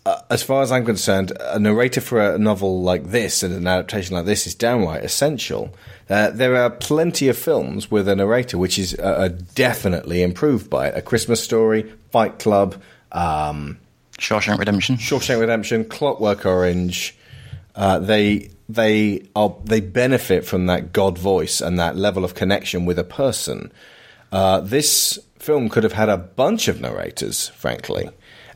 Uh, as far as I'm concerned, a narrator for a novel like this and an adaptation like this is downright essential. Uh, there are plenty of films with a narrator which is uh, definitely improved by it. A Christmas Story, Fight Club, um, Shawshank Redemption. Shawshank Redemption, Clockwork Orange. Uh, they they are they benefit from that God voice and that level of connection with a person. Uh, this film could have had a bunch of narrators, frankly.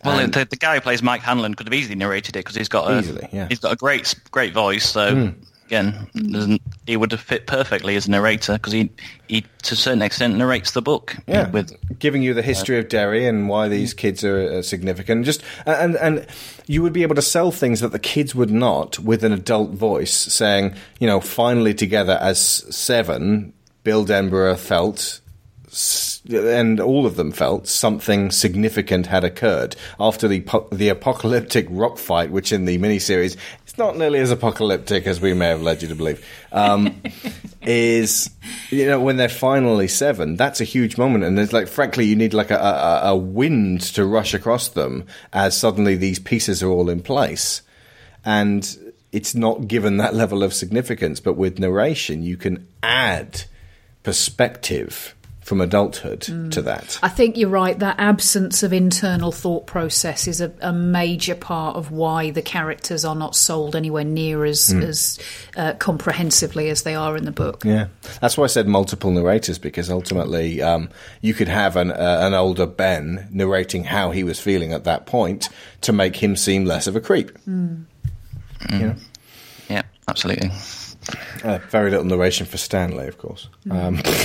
Well, the, the, guy who plays Mike Hanlon could have easily narrated it because he's got a easily, yeah. he's got a great great voice. So mm again, he would have fit perfectly as a narrator because he, he, to a certain extent, narrates the book. Yeah, with giving you the history uh, of Derry and why these kids are uh, significant. Just and and you would be able to sell things that the kids would not with an adult voice, saying, you know, finally together as seven, Bill Denbrough felt and all of them felt something significant had occurred after the the apocalyptic rock fight, which in the miniseries not nearly as apocalyptic as we may have led you to believe. Um, is you know when they're finally seven, that's a huge moment, and it's like frankly, you need like a, a, a wind to rush across them as suddenly these pieces are all in place, and it's not given that level of significance. But with narration, you can add perspective from adulthood to that. I think you're right. That absence of internal thought process is a, a major part of why the characters are not sold anywhere near as as uh, comprehensively as they are in the book. Yeah, that's why I said multiple narrators because ultimately um, you could have an uh, an older Ben narrating how he was feeling at that point to make him seem less of a creep. You know? Yeah, absolutely. Uh, very little narration for Stanley, of course, um,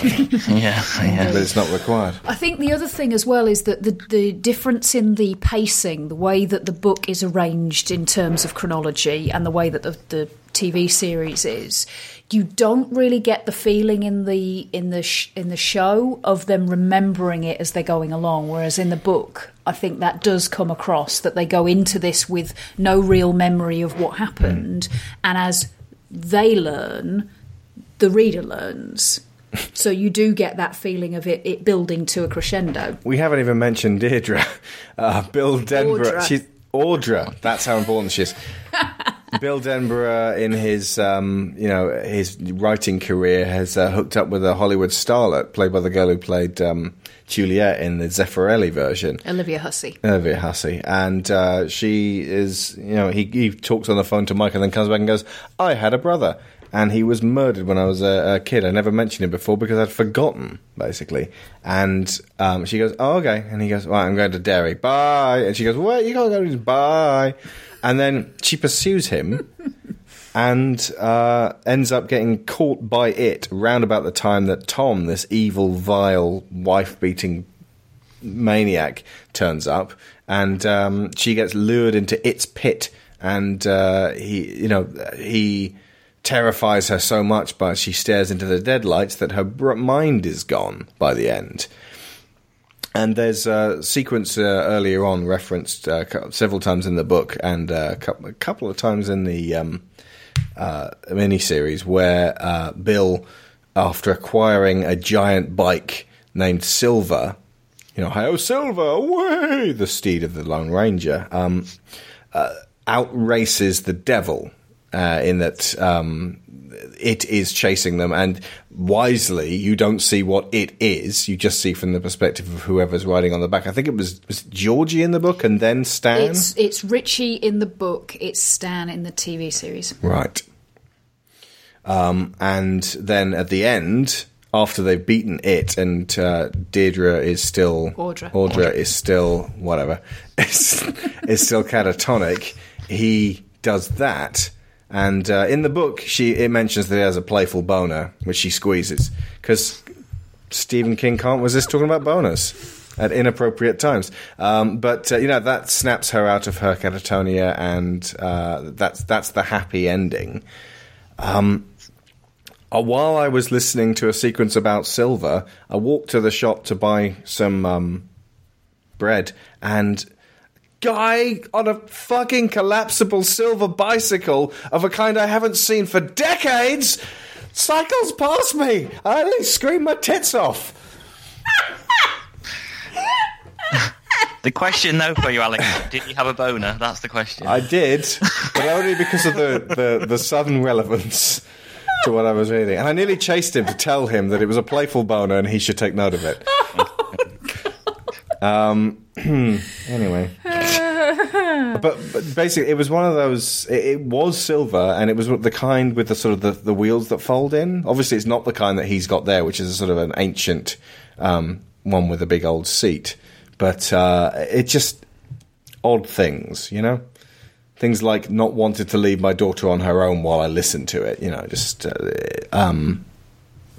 Yeah, yeah. but it's not required. I think the other thing as well is that the, the difference in the pacing, the way that the book is arranged in terms of chronology, and the way that the, the TV series is, you don't really get the feeling in the in the sh- in the show of them remembering it as they're going along. Whereas in the book, I think that does come across that they go into this with no real memory of what happened, and as they learn, the reader learns. So you do get that feeling of it, it building to a crescendo. We haven't even mentioned Deirdre, uh, Bill Denbrough. Audra. She's Audra. That's how important she is. Bill Denbrough, in his um, you know his writing career, has uh, hooked up with a Hollywood starlet, played by the girl who played um, Juliet in the Zeffirelli version. Olivia Hussey. Olivia Hussey, and uh, she is, you know, he, he talks on the phone to Mike and then comes back and goes, I had a brother, and he was murdered when I was a, a kid. I never mentioned him before because I'd forgotten, basically. And um, she goes, Oh, okay. And he goes, "Well, I'm going to Derry. Bye. And she goes, "What? you can't go to Bye. And then she pursues him. And uh, ends up getting caught by it round about the time that Tom, this evil, vile, wife beating maniac turns up, and um, she gets lured into its pit, and uh, he, you know, he terrifies her so much, but she stares into the deadlights that her mind is gone by the end. And there's a sequence uh, earlier on referenced uh, several times in the book and uh, a a couple of times in the um, uh, miniseries where uh, Bill, after acquiring a giant bike named Silver, you know, Hi-Ho Silver, away, the steed of the Lone Ranger, um, uh, outraces the devil uh, in that um, it is chasing them, and wisely, you don't see what it is. You just see from the perspective of whoever's riding on the back. I think it was, was it Georgie in the book, and then Stan. It's it's Richie in the book. It's Stan in the TV series. Right. Um, and then at the end, after they've beaten it, and uh, Deirdre is still Audra. Audra is still whatever is, is still catatonic. He does that, and uh, in the book, she it mentions that he has a playful boner, which she squeezes because Stephen King can't resist talking about boners at inappropriate times. Um, but uh, you know that snaps her out of her catatonia, and uh, that's that's the happy ending. Um, uh, while I was listening to a sequence about silver, I walked to the shop to buy some um, bread, and guy on a fucking collapsible silver bicycle of a kind I haven't seen for decades cycles past me. I nearly scream my tits off. The question, though, for you, Alex, did you have a boner? That's the question. I did, but only because of the, the, the sudden relevance to what I was reading. And I nearly chased him to tell him that it was a playful boner and he should take note of it. Um, anyway. But, but basically, it was one of those. It, it was silver, and it was the kind with the sort of the, the wheels that fold in. Obviously, it's not the kind that he's got there, which is a sort of an ancient um, one with a big old seat. But uh, it just odd things, you know. Things like not wanting to leave my daughter on her own while I listen to it. You know, just uh, um,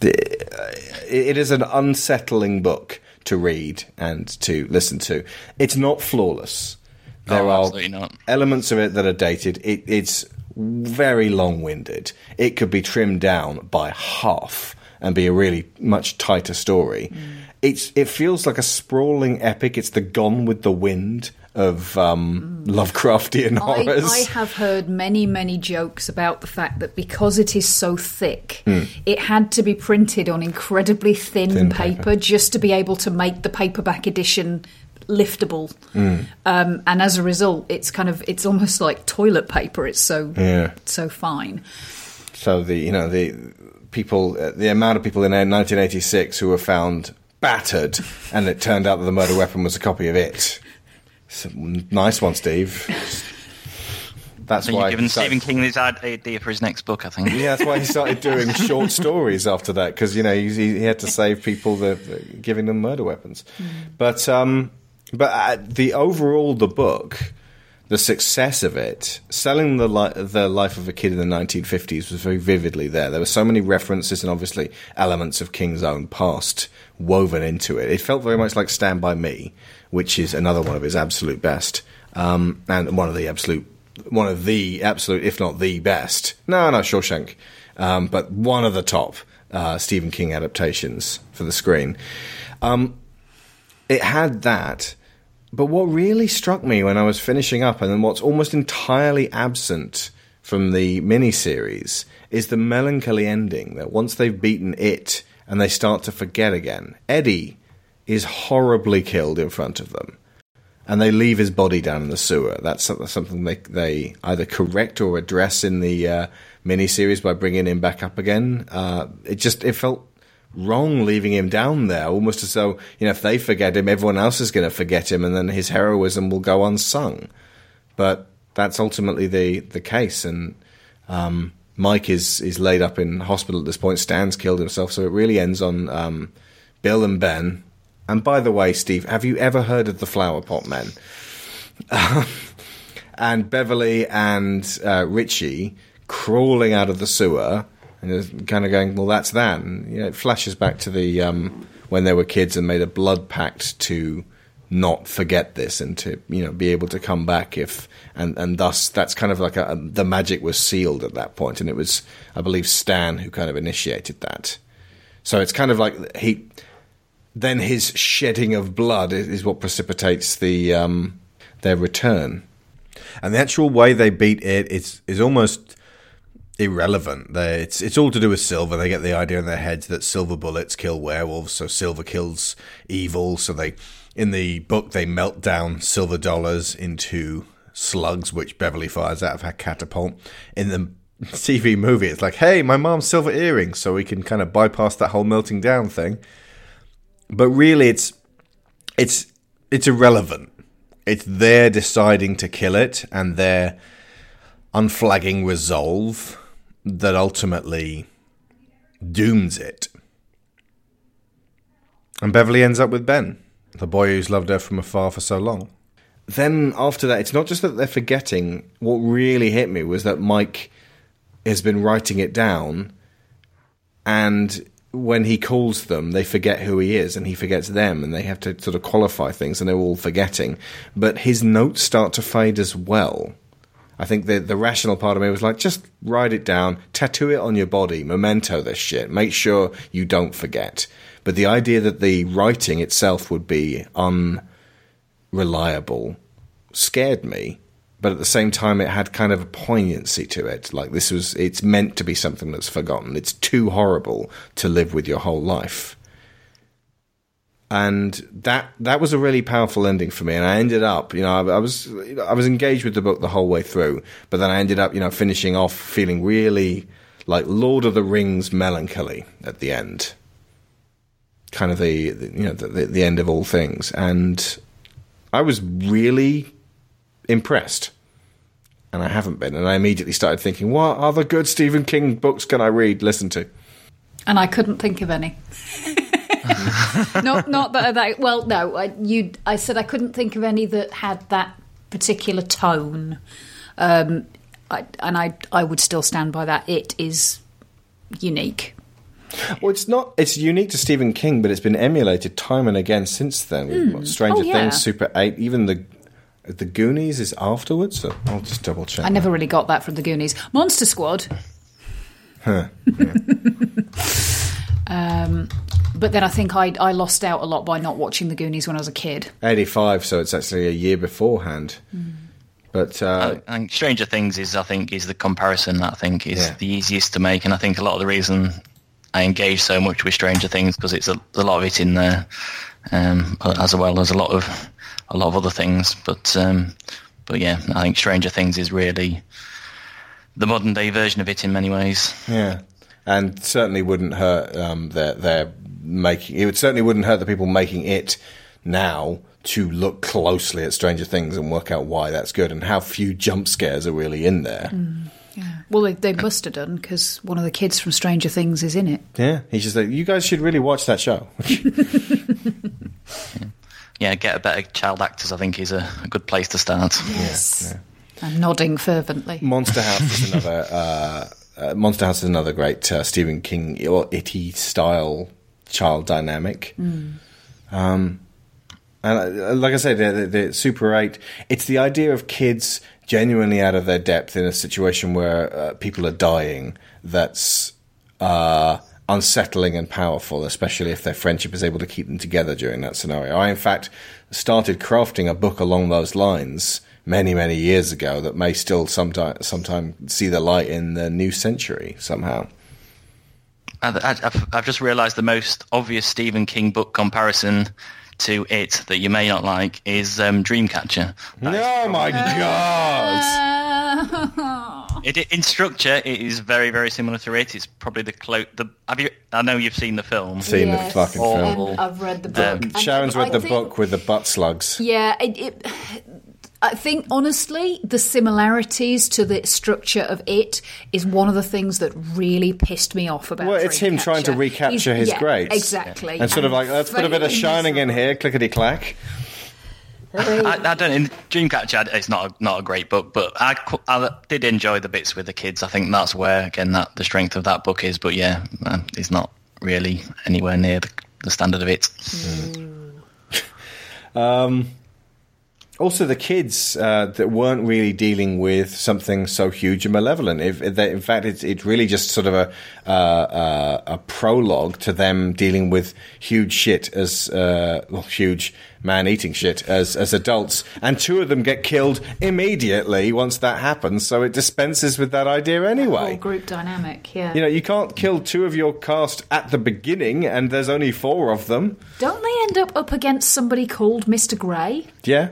it is an unsettling book to read and to listen to. It's not flawless. There Oh, are elements of it that are dated. It, it's very long-winded. It could be trimmed down by half and be a really much tighter story. Mm. It's it feels like a sprawling epic. It's the Gone with the Wind of um, Lovecraftian I, horrors. I have heard many, many jokes about the fact that because it is so thick, it had to be printed on incredibly thin. Thin paper, paper. just to be able to make the paperback edition liftable. Hmm. Um, and as a result, it's kind of it's almost like toilet paper. It's so Yeah. so fine. So the you know the people, the amount of people in 1986 who were found battered, and it turned out that the murder weapon was a copy of it. So, nice one, Steve. That's So why given he started- Stephen King this idea for his next book, I think. Yeah, that's why he started doing short stories after that because you know he, he had to save people the, the giving them murder weapons. But um, but uh, the overall the book, the success of it, selling the li- the life of a kid in the 1950s was very vividly there. There were so many references and obviously elements of King's own past woven into it. It felt very much like Stand by Me, which is another one of his absolute best, um, and one of the absolute one of the absolute, if not the best. No, no, Shawshank, um, but one of the top uh, Stephen King adaptations for the screen. Um, it had that, but what really struck me when I was finishing up, and then what's almost entirely absent from the miniseries, is the melancholy ending. That once they've beaten it and they start to forget again, Eddie is horribly killed in front of them and they leave his body down in the sewer. That's something they they either correct or address in the uh, miniseries by bringing him back up again. Uh, it just it felt wrong leaving him down there, almost as though you know if they forget him, everyone else is going to forget him, and then his heroism will go unsung. But that's ultimately the the case, and um, Mike is is laid up in hospital at this point. Stan's killed himself, so it really ends on um, Bill and Ben. And by the way, Steve, have you ever heard of the Flower Pot Men? and Beverly and uh, Richie crawling out of the sewer and kind of going, "Well, that's that." And you know, it flashes back to the um, when they were kids and made a blood pact to not forget this and to you know be able to come back if and and thus that's kind of like a, the magic was sealed at that point and it was I believe Stan who kind of initiated that. So it's kind of like he then his shedding of blood is, is what precipitates the um, their return. And the actual way they beat it is is almost irrelevant. They, it's it's all to do with silver. They get the idea in their heads that silver bullets kill werewolves, so silver kills evil. So they in the book they melt down silver dollars into slugs, which Beverly fires out of her catapult. In the TV movie, it's like, hey, my mom's silver earrings, so we can kind of bypass that whole melting down thing. But really, it's it's it's irrelevant. It's their deciding to kill it and their unflagging resolve that ultimately dooms it. And Beverly ends up with Ben, the boy who's loved her from afar for so long. Then after that, it's not just that they're forgetting. What really hit me was that Mike has been writing it down, and when he calls them, they forget who he is and he forgets them, and they have to sort of qualify things, and they're all forgetting. But his notes start to fade as well. I think the the rational part of me was like, just write it down, tattoo it on your body, memento this shit, make sure you don't forget. But the idea that the writing itself would be unreliable scared me. But at the same time, it had kind of a poignancy to it. Like this was, it's meant to be something that's forgotten. It's too horrible to live with your whole life and that that was a really powerful ending for me. And I ended up, you know, I, I was I was engaged with the book the whole way through, but then I ended up, you know, finishing off feeling really like Lord of the Rings melancholy at the end, kind of the, the you know the, the, the end of all things, and I was really impressed. And I haven't been, and I immediately started thinking, what other good Stephen King books can I read, listen to? and I couldn't think of any. not, not that, that. Well, no, I, you. I said I couldn't think of any that had that particular tone, um, I, and I, I would still stand by that. It is unique. Well, it's not. It's unique to Stephen King, but it's been emulated time and again since then. With what, Stranger Oh, yeah. Things, Super Eight, even the the Goonies is afterwards. So I'll just double check. I never really got that from the Goonies. Monster Squad. Huh. um, but then I think I I lost out a lot by not watching the Goonies when I was a kid. 85, so it's actually a year beforehand. But uh, I think Stranger Things is, I think, is the comparison that I think is Yeah. the easiest to make, and I think a lot of the reason I engage so much with Stranger Things because it's a, a lot of it in there, um, as well as a lot of a lot of other things. But um, but yeah, I think Stranger Things is really the modern day version of it in many ways. yeah, and certainly wouldn't hurt um, their their making. It would certainly wouldn't hurt the people making it now to look closely at Stranger Things and work out why that's good and how few jump scares are really in there. Well, they, they must have done because one of the kids from Stranger Things is in it. Yeah, he's just like, you guys should really watch that show. Yeah, get a better child actors. I think is a, a good place to start. Yes. I'm nodding fervently. Monster House is another. Uh, uh, Monster House is another great uh, Stephen King or itty style child dynamic. Um, and uh, like I said, the, the, the Super Eight. It's the idea of kids genuinely out of their depth in a situation where uh, people are dying. That's uh, unsettling and powerful, especially if their friendship is able to keep them together during that scenario. I, in fact, started crafting a book along those lines many, many years ago that may still sometime, sometime see the light in the new century somehow. I've, I've just realised the most obvious Stephen King book comparison to it that you may not like is um, Dreamcatcher. Oh my god! It, in structure, it is very, very similar to it. It's probably the clo- the. Have you? I know you've seen the film. Seen the fucking film. Awful. I've read the book. And- Sharon's read I the think- book with the butt slugs. Yeah, it, it, I think honestly, the similarities to the structure of it is one of the things that really pissed me off about. Well, it's him trying to recapture He's- his yeah, grades. exactly, And sort of like, let's put a bit of shining in here, clickety clack. I, I don't. In Dreamcatcher, it's not a, not a great book, but I, I did enjoy the bits with the kids. I think that's where again that the strength of that book is. But yeah, uh, it's not really anywhere near the, the standard of it. Also, the kids uh, that weren't really dealing with something so huge and malevolent. If, if they, in fact, it's, it's really just sort of a uh, uh, a prologue to them dealing with huge shit as uh, well, huge man-eating shit as as adults, and two of them get killed immediately once that happens. So it dispenses with that idea Whole anyway. group dynamic. Yeah. You know, you can't kill two of your cast at the beginning, and there's only four of them. Don't they end up up against somebody called Mister Grey? Yeah.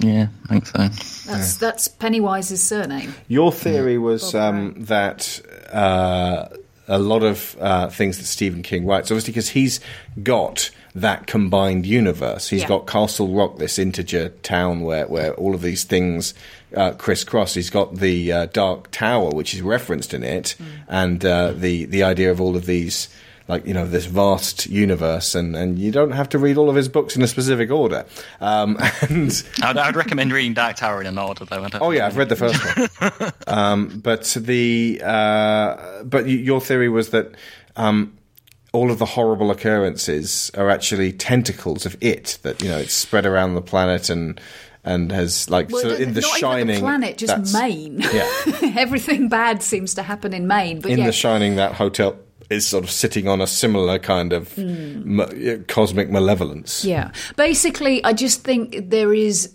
Yeah, I think so. That's that's Pennywise's surname. Your theory was um, that uh, a lot of uh, things that Stephen King writes, obviously, because he's got that combined universe. He's Yeah. got Castle Rock, this integer town where, where all of these things uh, crisscross. He's got the uh, Dark Tower, which is referenced in it, and uh, the the idea of all of these. Like you know, this vast universe, and, and you don't have to read all of his books in a specific order. Um, and I'd, I'd recommend reading Dark Tower in an order, though. I don't Oh yeah, I've read the first one. um, but the uh, but your theory was that um, all of the horrible occurrences are actually tentacles of it. That you know it's spread around the planet and and has like Well, so it- in the not shining even the planet, just Maine. Yeah, Everything bad seems to happen in Maine. But in yeah, the shining, that hotel is sort of sitting on a similar kind of ma- cosmic malevolence. Yeah. Basically, I just think there is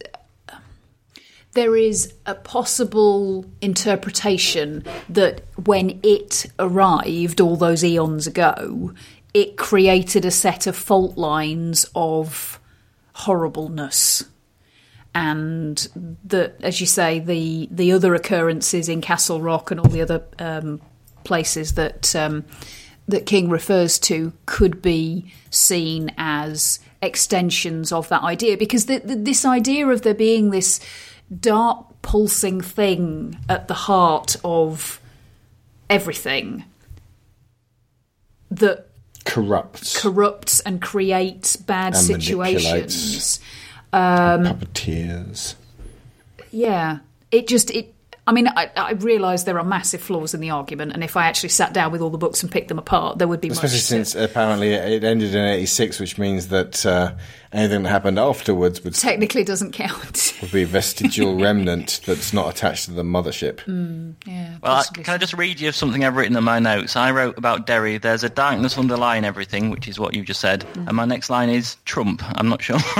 there is a possible interpretation that when it arrived all those eons ago, it created a set of fault lines of horribleness. And that, as you say, the the other occurrences in Castle Rock and all the other um, places that um, that King refers to could be seen as extensions of that idea, because the, the, this idea of there being this dark pulsing thing at the heart of everything that Corrupts, corrupts and creates bad And situations. Um, puppeteers. Yeah, it just it. I mean, I, I realise there are massive flaws in the argument, and if I actually sat down with all the books and picked them apart, there would be Especially much. to- since apparently it ended in 86, which means that uh, anything that happened afterwards would, technically doesn't count. would be a vestigial remnant that's not attached to the mothership. yeah, Well, I, possibly can I just read you something I've written in my notes? I wrote about Derry. There's a darkness underlying everything, which is what you just said. Mm. And my next line is Trump. I'm not sure.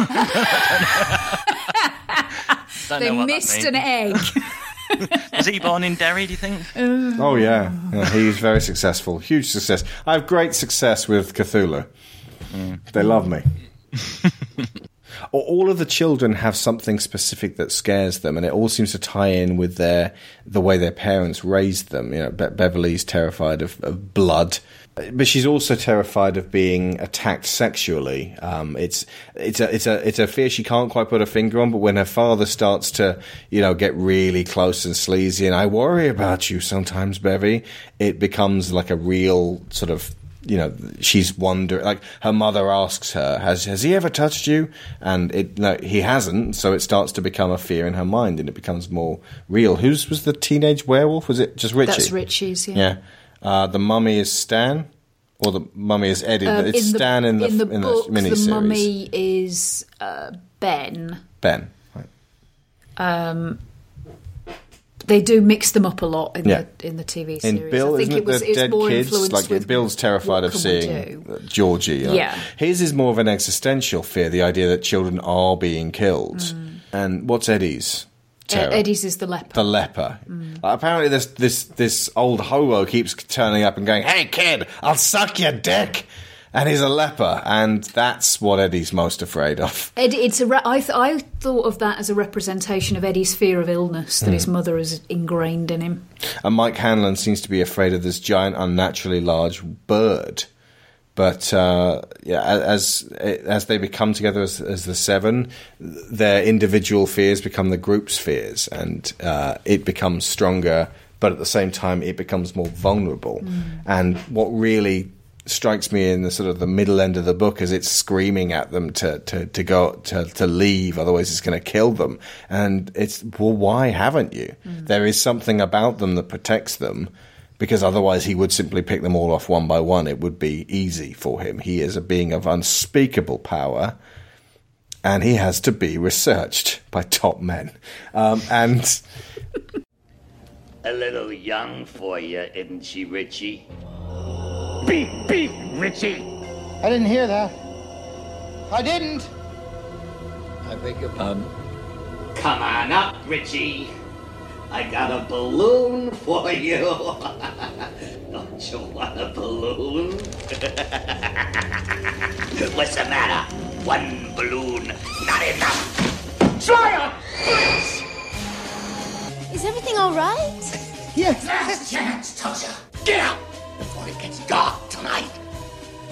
Don't They know what that missed an egg. Was he born in Derry? Do you think? Oh, yeah. yeah. He's very successful. Huge success. I have great success with Cthulhu. They love me. Or all of the children have something specific that scares them, and it all seems to tie in with their the way their parents raised them. You know, Be- Beverly's terrified of, of blood, but she's also terrified of being attacked sexually. Um, it's it's a it's a it's a fear she can't quite put a finger on. But when her father starts to you know get really close and sleazy, and I worry about you sometimes, Bevy, it becomes like a real sort of you know, she's wondering. Like her mother asks her, "Has has he ever touched you?" And it no, he hasn't. So it starts to become a fear in her mind, and it becomes more real. Whose was the teenage werewolf? Was it just Richie? That's Richie's. Yeah. Yeah. Uh, the mummy is Stan, or the mummy is Eddie. Um, it's Stan in the in the in book, the mini the mummy is uh, Ben. Ben. Right. They do mix them up a lot in Yeah. the in the TV In series. Bill, I think isn't it was the it's dead more kids? influenced Like Bill's terrified of seeing? Georgie. you know. Yeah. his is more of an existential fear, the idea that children are being killed. And what's Eddie's? Terror? Eddie's is the leper. the leper. Mm. Like, apparently, this this this old hobo keeps turning up and going, "Hey, kid, I'll suck your dick," and he's a leper, and that's what Eddie's most afraid of. Eddie, it's a. Re- I, th- I thought of that as a representation of Eddie's fear of illness that Hmm. his mother has ingrained in him. And Mike Hanlon seems to be afraid of this giant, unnaturally large bird. But uh, yeah, as as they become together as, as the seven, their individual fears become the group's fears, and uh, it becomes stronger. But at the same time, it becomes more vulnerable. And what really strikes me in the sort of the middle end of the book is it's screaming at them to to, to go to, to leave, otherwise it's going to kill them. And it's well, why haven't you? There is something about them that protects them because otherwise he would simply pick them all off one by one. It would be easy for him. He is a being of unspeakable power, and he has to be researched by top men. Um, and A little young for you, isn't she, Richie? Beep, beep, Richie! I didn't hear that. I didn't. I beg your pardon. Come on up, Richie. I got a balloon for you. Don't you want a balloon? What's the matter? One balloon, not enough. Fire! Is everything all right? Yes. Last chance, Tosha. Get out before it gets dark tonight.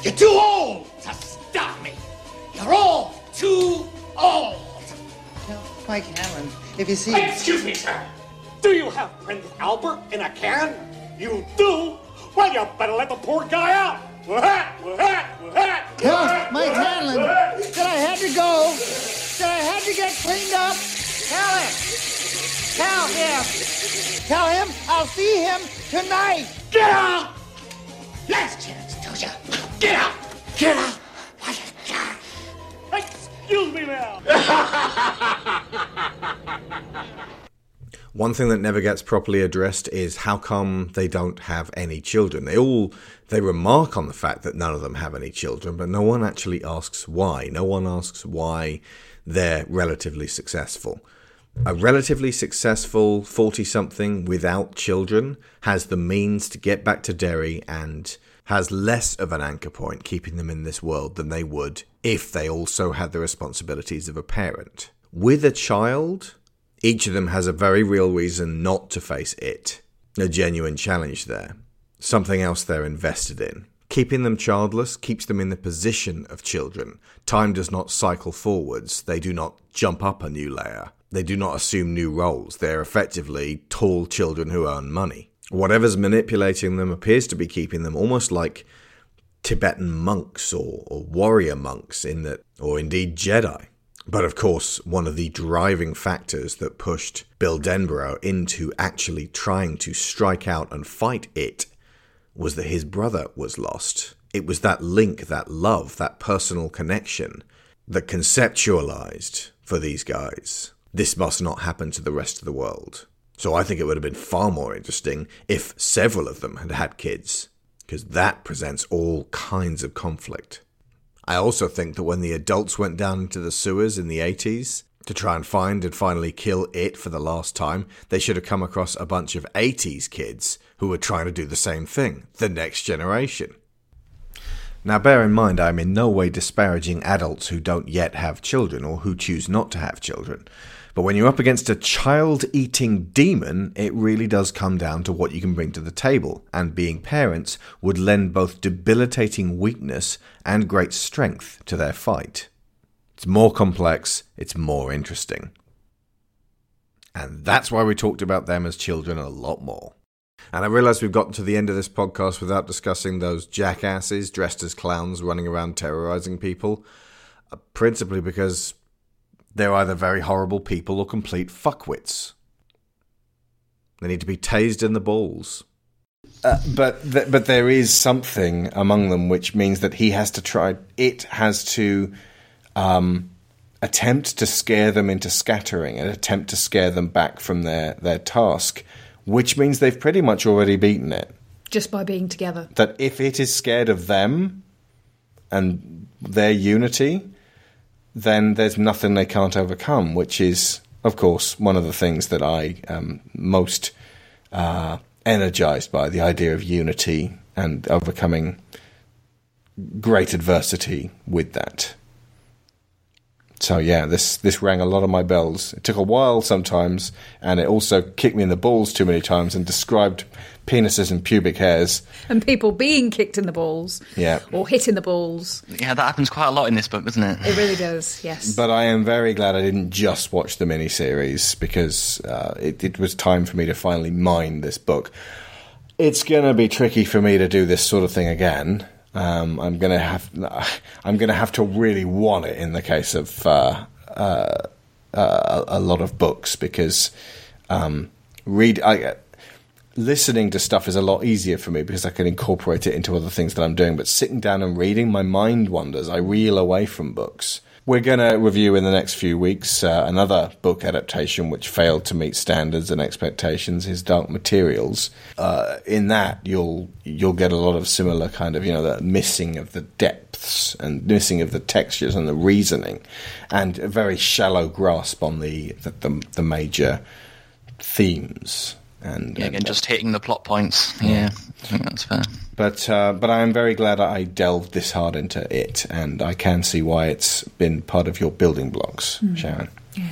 You're too old to stop me. You're all too old. Mike Hanlon, if you see. Excuse me, sir. Do you have Prince Albert in a can? You do? Well, you better let the poor guy out. Wah-ha, Mike Hanlon that I had to go, that I had to get cleaned up. Tell him. Tell him. Tell him I'll see him tonight. Get out! Last chance, Tosha. Get out! Get out! What a guy. Excuse me now. One thing that never gets properly addressed is how come they don't have any children. They all they remark on the fact that none of them have any children, but no one actually asks why. No one asks why they're relatively successful. A relatively successful 40 something without children has the means to get back to Derry and has less of an anchor point keeping them in this world than they would if they also had the responsibilities of a parent. With a child, each of them has a very real reason not to face it. A genuine challenge there. Something else they're invested in. Keeping them childless keeps them in the position of children. Time does not cycle forwards. They do not jump up a new layer. They do not assume new roles. They're effectively tall children who earn money. Whatever's manipulating them appears to be keeping them almost like Tibetan monks or, or warrior monks in that, or indeed Jedi. But of course, one of the driving factors that pushed Bill Denbrough into actually trying to strike out and fight it was that his brother was lost. It was that link, that love, that personal connection that conceptualized for these guys. This must not happen to the rest of the world. So I think it would have been far more interesting if several of them had had kids, because that presents all kinds of conflict. I also think that when the adults went down into the sewers in the 80s to try and find and finally kill it for the last time, they should have come across a bunch of 80s kids who were trying to do the same thing, the next generation. Now, bear in mind, I'm in no way disparaging adults who don't yet have children or who choose not to have children. But when you're up against a child eating demon, it really does come down to what you can bring to the table, and being parents would lend both debilitating weakness and great strength to their fight. It's more complex, it's more interesting. And that's why we talked about them as children a lot more. And I realise we've gotten to the end of this podcast without discussing those jackasses dressed as clowns running around terrorising people, uh, principally because they're either very horrible people or complete fuckwits. They need to be tased in the balls. Uh, but th- but there is something among them which means that he has to try. It has to um, attempt to scare them into scattering and attempt to scare them back from their their task, which means they've pretty much already beaten it. Just by being together. That if it is scared of them and their unity, then there's nothing they can't overcome, which is, of course, one of the things that I am most uh, energized by the idea of unity and overcoming great adversity with that. So yeah, this this rang a lot of my bells. It took a while sometimes, and it also kicked me in the balls too many times and described penises and pubic hairs. And people being kicked in the balls. Yeah. Or hit in the balls. Yeah, that happens quite a lot in this book, doesn't it? It really does, yes. But I am very glad I didn't just watch the miniseries because uh, it, it was time for me to finally mine this book. It's going to be tricky for me to do this sort of thing again. Um, I'm gonna have I'm gonna have to really want it in the case of uh, uh, uh, a lot of books because um, read I, listening to stuff is a lot easier for me because I can incorporate it into other things that I'm doing. But sitting down and reading, my mind wanders. I reel away from books. We're going to review in the next few weeks uh, another book adaptation which failed to meet standards and expectations. His Dark Materials. Uh, in that, you'll you'll get a lot of similar kind of you know the missing of the depths and missing of the textures and the reasoning, and a very shallow grasp on the the, the, the major themes. And, Yeah, and, again, just hitting the plot points. Yeah, I think that's fair. but uh, but I am very glad I delved this hard into it, and I can see why it's been part of your building blocks, Sharon. Yeah,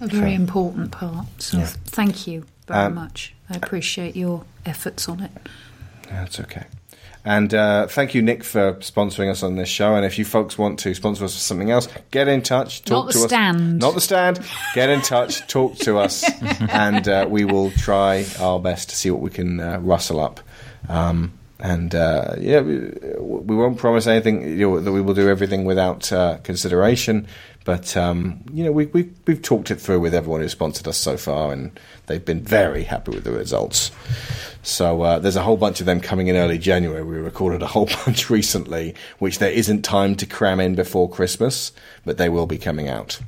a very important part. So Yeah. thank you very Um, much. I appreciate your efforts on it. That's okay. And uh, thank you, Nick, for sponsoring us on this show. And if you folks want to sponsor us for something else, get in touch. Talk Not to the us. stand. Not the stand. Get in touch. talk to us, and uh, we will try our best to see what we can uh, rustle up. Um, and uh, yeah, we, we won't promise anything you know, that we will do everything without uh, consideration. But um, you know, we, we we've talked it through with everyone who sponsored us so far, and they've been very happy with the results. So uh, there's a whole bunch of them coming in early January. We recorded a whole bunch recently, which there isn't time to cram in before Christmas, but they will be coming out.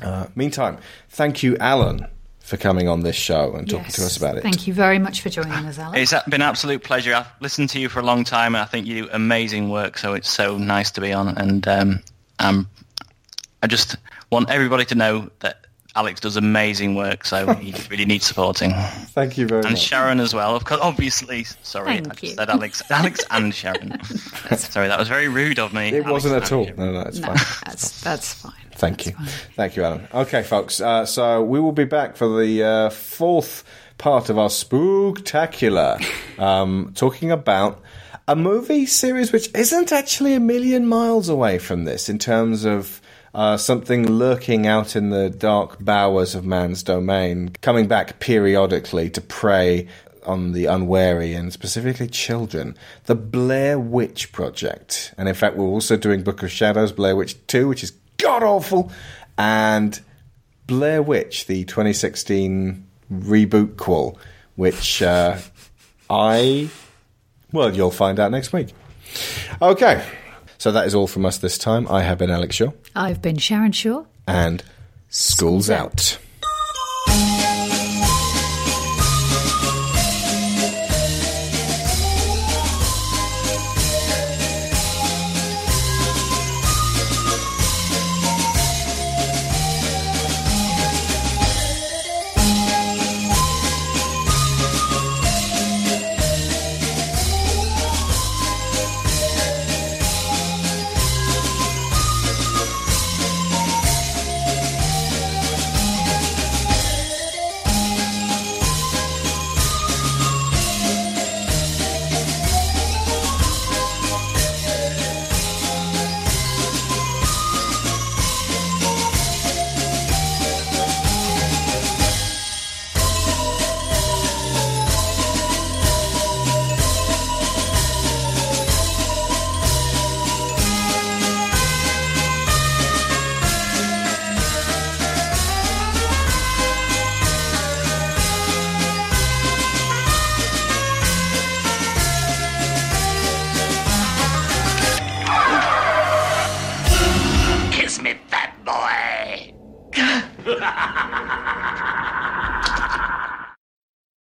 Uh, meantime, thank you, Alan, for coming on this show and talking to us about it. Thank you very much for joining us, Alex. It's been an absolute pleasure. I've listened to you for a long time, and I think you do amazing work. So it's so nice to be on. And um, um, I just want everybody to know that Alex does amazing work. So he really needs supporting. Thank you very And much. And Sharon as well, of course. Obviously, sorry, Thank I just you. said Alex, Alex and Sharon. sorry, that was very rude of me. it Alex wasn't at all. Sharon. No, no, it's no, fine. that's that's fine. Thank you. Fine. Thank you, Alan. Okay, folks. Uh, so we will be back for the uh, fourth part of our spooktacular, um, talking about a movie series which isn't actually a million miles away from this in terms of. Uh, something lurking out in the dark bowers of man's domain, coming back periodically to prey on the unwary and specifically children. The Blair Witch Project. And in fact, we're also doing Book of Shadows, Blair Witch 2, which is god awful, and Blair Witch, the 2016 reboot qual, which uh, I well, you'll find out next week. Okay, so that is all from us this time. I have been Alex Shaw, I've been Sharon Shaw. and school's out.